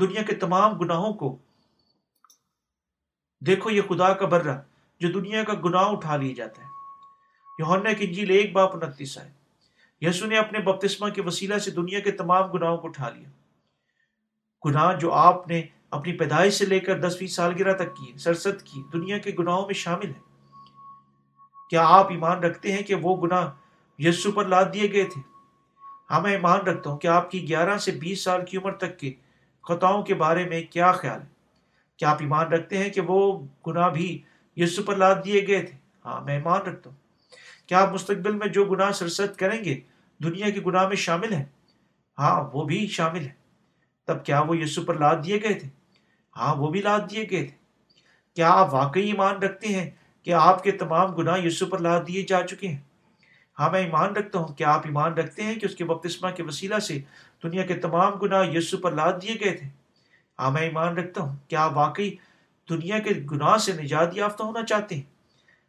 دنیا کے تمام گناہوں کو دیکھو، یہ خدا کا برہ جو دنیا کا گناہ اٹھا لیا جاتا ہے۔ یوہنا کی انجیل ایک باپ انتیس ہے یسو نے اپنے بپتسمہ کے وسیلہ سے دنیا کے تمام گناہوں کو اٹھا لیا۔ گناہ جو آپ نے اپنی پیدائش سے لے کر دسویں سالگرہ تک کی سرست کی دنیا کے گناہوں میں شامل ہے کیا آپ ایمان رکھتے ہیں کہ وہ گناہ یسو پر لاد دیے گئے تھے؟ ہاں میں ایمان رکھتا ہوں کہ آپ کی گیارہ سے بیس سال کی عمر تک کے خطاؤں کے بارے میں کیا خیال ہے؟ کیا آپ ایمان رکھتے ہیں کہ وہ گناہ بھی یسو پر لاد دیے گئے تھے؟ ہاں میں ایمان رکھتا ہوں۔ کیا آپ مستقبل میں جو گناہ سرست کریں گے، دنیا کے گناہ میں شامل ہیں؟ ہاں وہ بھی شامل ہے تب کیا وہ یسو پر لاد دیے گئے تھے؟ ہاں وہ بھی لاد دیے گئے تھے۔ کیا آپ واقعی ایمان رکھتے ہیں کہ آپ کے تمام گناہ یسو پر لاد دیے جا چکے ہیں۔ ہاں میں ایمان رکھتا ہوں کہ آپ ایمان رکھتے ہیں کہ اس کے بپتسمہ کے وسیلہ سے دنیا کے تمام گناہ یسو پر لاد دیے گئے تھے۔ ہاں میں ایمان رکھتا ہوں کہ آپ واقعی دنیا کے گناہ سے نجات یافتہ ہونا چاہتے ہیں۔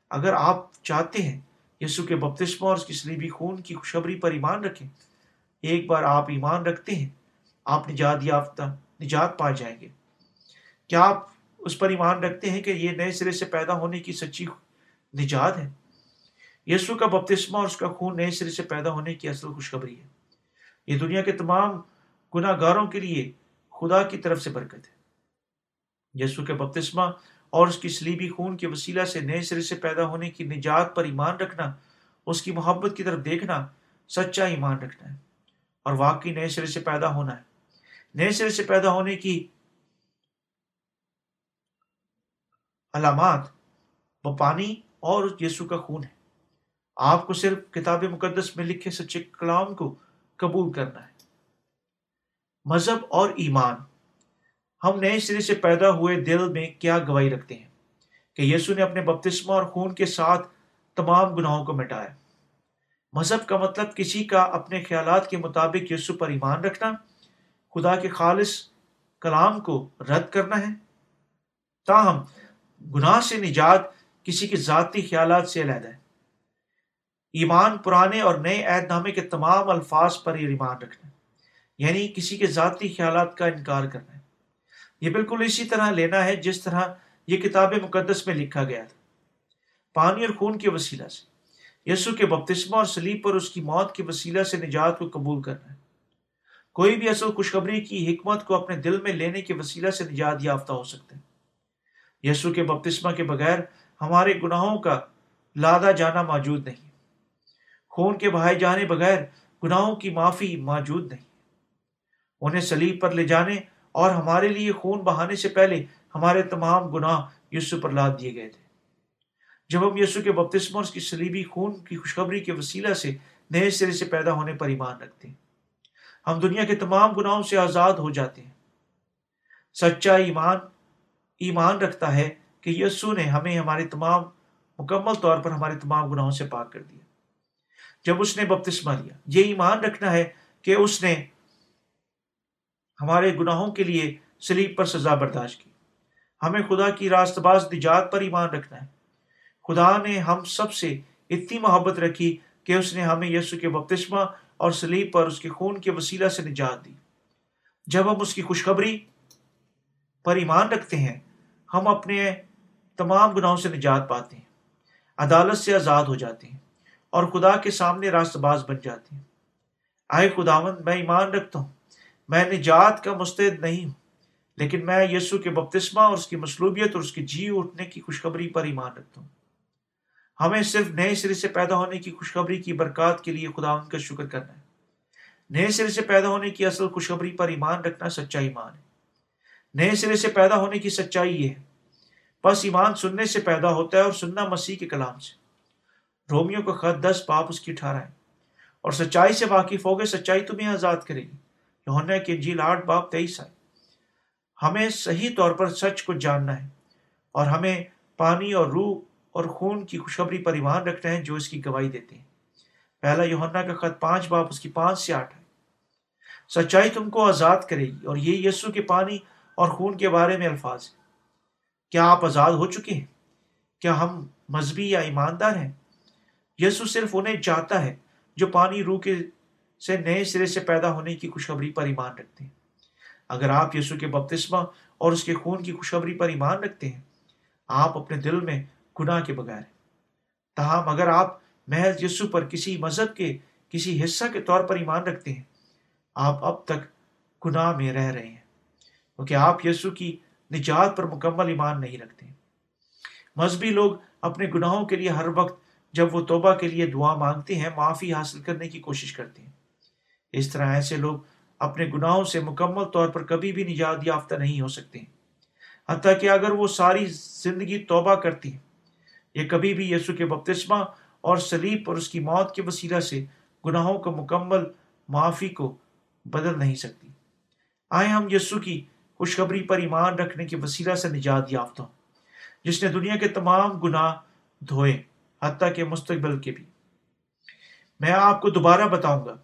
اگر آپ چاہتے ہیں یسو کے بپتسمہ اور اس کی سلیبی خون کی خوشبری پر ایمان رکھیں، ایک بار آپ ایمان رکھتے ہیں، آپ نجات یافتہ، نجات پا جائیں گے۔ کیا آپ اس پر ایمان رکھتے ہیں کہ یہ نئے سرے سے پیدا ہونے کی سچی نجات ہے۔ یسو کا بپتسمہ اور اس کا خون نئے سرے سے پیدا ہونے کی اصل خوشخبری ہے۔ یہ دنیا کے تمام گناہ گاروں کے لیے خدا کی طرف سے برکت ہے۔ یسو کے بپتسمہ اور اس کی سلیبی خون کے وسیلہ سے نئے سرے سے پیدا ہونے کی نجات پر ایمان رکھنا، اس کی محبت کی طرف دیکھنا سچا ایمان رکھنا ہے۔ اور واقعی نئے سرے سے پیدا ہونا ہے۔ نئے سرے سے پیدا ہونے کی علامات، وہ پانی اور یسو کا خون ہے۔ آپ کو صرف کتاب مقدس میں لکھے سچے کلام کو قبول کرنا ہے۔ مذہب اور ایمان، ہم نئے سرے سے پیدا ہوئے دل میں کیا گواہی رکھتے ہیں؟ کہ یسو نے اپنے بپتسمہ اور خون کے ساتھ تمام گناہوں کو مٹایا۔ مذہب کا مطلب کسی کا اپنے خیالات کے مطابق یسو پر ایمان رکھنا، خدا کے خالص کلام کو رد کرنا ہے۔ تاہم گناہ سے نجات کسی کے ذاتی خیالات سے علیحدہ ہے۔ ایمان پرانے اور نئے عہد نامے کے تمام الفاظ پر یہ ایمان رکھنا یعنی کسی کے ذاتی خیالات کا انکار کرنا ہے۔ یہ بالکل اسی طرح لینا ہے جس طرح یہ کتاب مقدس میں لکھا گیا تھا۔ پانی اور خون کے وسیلہ سے یسو کے بپتسمہ اور سلیب پر اس کی موت کے وسیلہ سے نجات کو قبول کرنا ہے۔ کوئی بھی اصل خوشخبری کی حکمت کو اپنے دل میں لینے کے وسیلہ سے نجات یافتہ ہو سکتے ہیں یسو کے بپتسمہ کے بغیر ہمارے گناہوں کا لادا جانا موجود نہیں۔ خون کے بہائے جانے بغیر گناہوں کی معافی موجود نہیں۔ انہیں سلیب پر لے جانے اور ہمارے لیے خون بہانے سے پہلے ہمارے تمام گناہ یسو پر لاد دیے گئے تھے۔ جب ہم یسو کے بپتسم اور اس کی سلیبی خون کی خوشخبری کے وسیلہ سے نئے سرے سے پیدا ہونے پر ایمان رکھتے ہیں، ہم دنیا کے تمام گناہوں سے آزاد ہو جاتے ہیں۔ سچا ایمان ایمان رکھتا ہے کہ یسو نے ہمیں ہمارے تمام مکمل طور پر ہمارے تمام گناہوں سے پاک کر دیا۔ جب اس نے بپتسمہ لیا، یہ ایمان رکھنا ہے کہ اس نے ہمارے گناہوں کے لیے سلیب پر سزا برداشت کی۔ ہمیں خدا کی راست باز نجات پر ایمان رکھنا ہے۔ خدا نے ہم سب سے اتنی محبت رکھی کہ اس نے ہمیں یسو کے بپتسمہ اور سلیب پر اس کے خون کے وسیلہ سے نجات دی۔ جب ہم اس کی خوشخبری پر ایمان رکھتے ہیں ہم اپنے تمام گناہوں سے نجات پاتے ہیں، عدالت سے آزاد ہو جاتے ہیں اور خدا کے سامنے راست باز بن جاتے ہیں۔ آئے خداوند، میں ایمان رکھتا ہوں۔ میں نجات کا مستعد نہیں ہوں، لیکن میں یسو کے بپتسمہ اور اس کی مصلوبیت اور اس کی جی اٹھنے کی خوشخبری پر ایمان رکھتا ہوں۔ ہمیں صرف نئے سرے سے پیدا ہونے کی خوشخبری کی برکات کے لیے خدا ان کا شکر کرنا ہے۔ نئے سرے سے پیدا ہونے کی اصل خوشخبری پر ایمان رکھنا سچا ایمان ہے۔ نئے سرے سے پیدا ہونے کی سچائی یہ ہے۔ بس ایمان سننے سے پیدا ہوتا ہے اور سننا مسیح کے کلام سے۔ رومیو کا خط دس باپ اس کی ٹھارہ ہے۔ اور سچائی سے واقف ہوگے سچائی تمہیں آزاد کرے گی۔ یوحنا کی انجیل آٹھ باپ تیئیس آئے۔ ہمیں صحیح طور پر سچ کو جاننا ہے۔ اور ہمیں پانی اور روح اور خون کی خوشخبری پر ایمان رکھنا ہے جو اس کی گواہی دیتے ہیں۔ پہلا یوہنا کا خط پانچ باپ اس کی پانچ سے آٹھ ہے سچائی تم کو آزاد کرے گی اور یہ یسو کے پانی اور خون کے بارے میں الفاظ۔ ہے کیا آپ آزاد ہو چکے ہیں؟ کیا ہم مذہبی یا ایماندار ہیں؟ یسو صرف انہیں چاہتا ہے جو پانی روح کے سے نئے سرے سے پیدا ہونے کی خوشخبری پر ایمان رکھتے ہیں۔ اگر آپ یسو کے بپتسمہ اور اس کے خون کی خوشخبری پر ایمان رکھتے ہیں، آپ اپنے دل میں گناہ کے بغیر ہیں۔ تاہم، اگر آپ محض یسو پر کسی مذہب کے، کسی حصہ کے طور پر ایمان رکھتے ہیں، آپ اب تک گناہ میں رہ رہے ہیں۔ کیونکہ آپ یسو کی نجات پر مکمل ایمان نہیں رکھتے مذہبی لوگ اپنے گناہوں کے لیے ہر وقت جب وہ توبہ کے لیے دعا مانگتے ہیں، معافی حاصل کرنے کی کوشش کرتے ہیں۔ اس طرح ایسے لوگ اپنے گناہوں سے مکمل طور پر کبھی بھی نجات یافتہ نہیں ہو سکتے حتیٰ کہ اگر وہ ساری زندگی توبہ کرتی ہیں یہ کبھی بھی یسو کے بپتسمہ اور سلیب اور اس کی موت کے وسیلہ سے گناہوں کو مکمل معافی کو بدل نہیں سکتی۔ آئے ہم یسو کی خوشخبری پر ایمان رکھنے کے وسیلہ سے نجات یافتہ ہوں جس نے دنیا کے تمام گناہ دھوئے، حتیٰ کہ مستقبل کے بھی۔ میں آپ کو دوبارہ بتاؤں گا،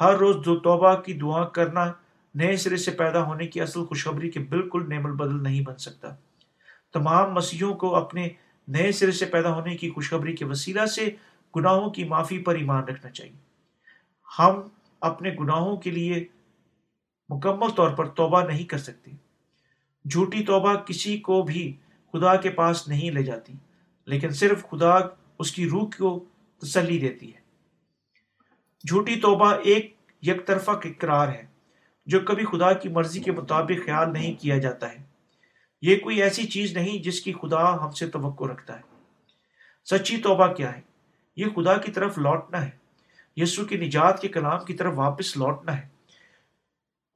ہر روز دو توبہ کی دعا کرنا نئے سرے سے پیدا ہونے کی اصل خوشخبری کے بالکل نعم البدل نہیں بن سکتا۔ تمام مسیحوں کو اپنے نئے سرے سے پیدا ہونے کی خوشخبری کے وسیلہ سے گناہوں کی معافی پر ایمان رکھنا چاہیے۔ ہم اپنے گناہوں کے لیے مکمل طور پر توبہ نہیں کر سکتے جھوٹی توبہ کسی کو بھی خدا کے پاس نہیں لے جاتی، لیکن صرف خدا اس کی روح کو تسلی دیتی ہے۔ جھوٹی توبہ ایک یک طرفہ اقرار ہے، جو کبھی خدا کی مرضی کے مطابق خیال نہیں کیا جاتا ہے۔ یہ کوئی ایسی چیز نہیں جس کی خدا ہم سے توقع رکھتا ہے۔ سچی توبہ کیا ہے؟ یہ خدا کی طرف لوٹنا ہے۔ یسو کی نجات کے کلام کی طرف واپس لوٹنا ہے۔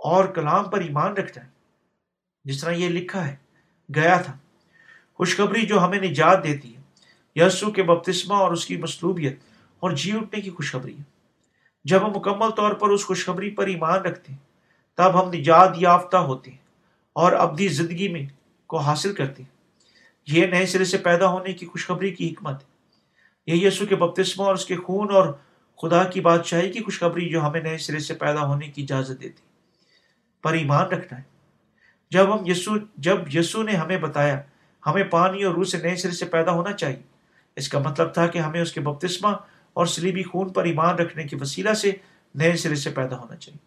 اور کلام پر ایمان رکھنا ہے۔ جس طرح یہ لکھا ہے، گیا تھا۔ خوشخبری جو ہمیں نجات دیتی ہے۔ یسو کے بپتسمہ اور اس کی مصلوبیت اور جی اٹھنے کی خوشخبری ہے۔ جب ہم مکمل طور پر اس خوشخبری پر ایمان رکھتے ہیں، تب ہم نجات یافتہ ہوتے ہیں اور ابدی زندگی میں کو حاصل کرتے ہیں۔ یہ نئے سرے سے پیدا ہونے کی خوشخبری کی حکمت ہے۔ یہ یسو کے بپتسمہ اور اس کے خون اور خدا کی بادشاہی کی خوشخبری جو ہمیں نئے سرے سے پیدا ہونے کی اجازت دیتی ہے۔ پر ایمان رکھنا ہے۔ جب ہم یسو جب یسو نے ہمیں بتایا، ہمیں پانی اور روح سے نئے سرے سے پیدا ہونا چاہیے، اس کا مطلب تھا کہ ہمیں اس کے بپتسمہ اور سلیبی خون پر ایمان رکھنے کی وسیلہ سے نئے سرے سے پیدا ہونا چاہیے۔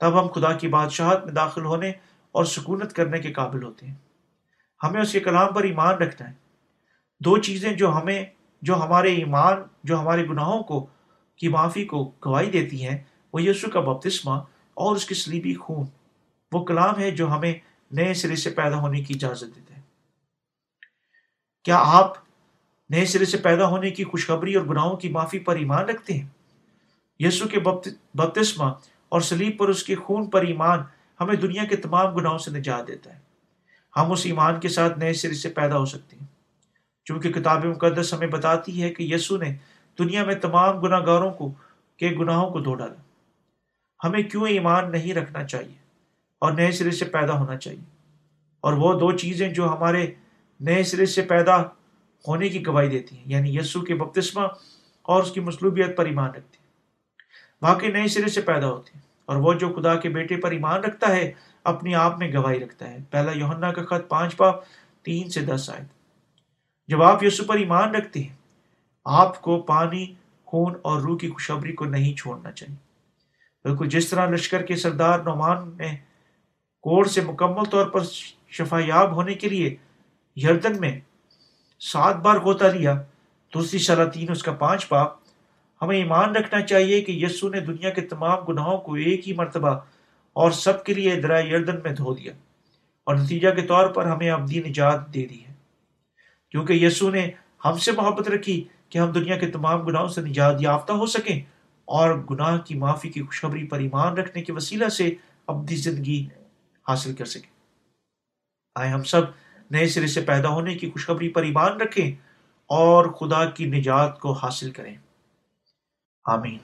تب ہم خدا کی بادشاہت میں داخل ہونے اور سکونت کرنے کے قابل ہوتے ہیں۔ ہمیں اس کے کلام پر ایمان رکھنا ہے۔ دو چیزیں جو ہمیں جو ہمارے ایمان جو ہمارے گناہوں کو کی معافی کو گواہی دیتی ہیں، وہ یسو کا بپتسمہ اور اس کی سلیبی خون، وہ کلام ہے جو ہمیں نئے سرے سے پیدا ہونے کی اجازت دیتے ہیں کیا آپ نئے سرے سے پیدا ہونے کی خوشخبری اور گناہوں کی معافی پر ایمان رکھتے ہیں؟ یسو کے بپتسمہ اور سلیب پر اس کے خون پر ایمان ہمیں دنیا کے تمام گناہوں سے نجات دیتا ہے۔ ہم اس ایمان کے ساتھ نئے سرے سے پیدا ہو سکتے ہیں۔ چونکہ کتاب مقدس ہمیں بتاتی ہے کہ یسو نے دنیا میں تمام گناہ گاروں کو، کے گناہوں کو دھو ڈالا۔ ہمیں کیوں ایمان نہیں رکھنا چاہیے اور نئے سرے سے پیدا ہونا چاہیے؟ اور وہ دو چیزیں جو ہمارے نئے سرے سے پیدا ہونے کی گواہی دیتی ہیں یعنی یسو کے بپتسمہ اور اس کی مصلوبیت پر ایمان رکھتی ہیں۔ واقعی نئے سرے سے پیدا ہوتے ہیں اور وہ جو خدا کے بیٹے پر ایمان رکھتا ہے، اپنی آپ میں گواہی رکھتا ہے۔ پہلا یوہنا کا خط پانچ پاپ تین سے دس آئے جب آپ یسو پر ایمان رکھتے ہیں، آپ کو پانی، خون اور روح کی خوشبری کو نہیں چھوڑنا چاہیے۔ بالکل جس طرح لشکر کے سردار نعمان نے کوڑ سے مکمل طور پر شفا یاب ہونے کے لیے یردن میں سات بار غوطہ لیا، دوسری سلاطین اس کا پانچ پاپ ہمیں ایمان رکھنا چاہیے کہ یسو نے دنیا کے تمام گناہوں کو ایک ہی مرتبہ اور سب کے لیے درائے یردن میں دھو دیا اور نتیجہ کے طور پر ہمیں ابدی نجات دے دی ہے۔ کیونکہ یسو نے ہم سے محبت رکھی کہ ہم دنیا کے تمام گناہوں سے نجات یافتہ ہو سکیں اور گناہ کی معافی کی خوشخبری پر ایمان رکھنے کے وسیلہ سے ابدی زندگی حاصل کر سکیں۔ آئے ہم سب نئے سرے سے پیدا ہونے کی خوشخبری پر ایمان رکھیں اور خدا کی نجات کو حاصل کریں۔ آمین۔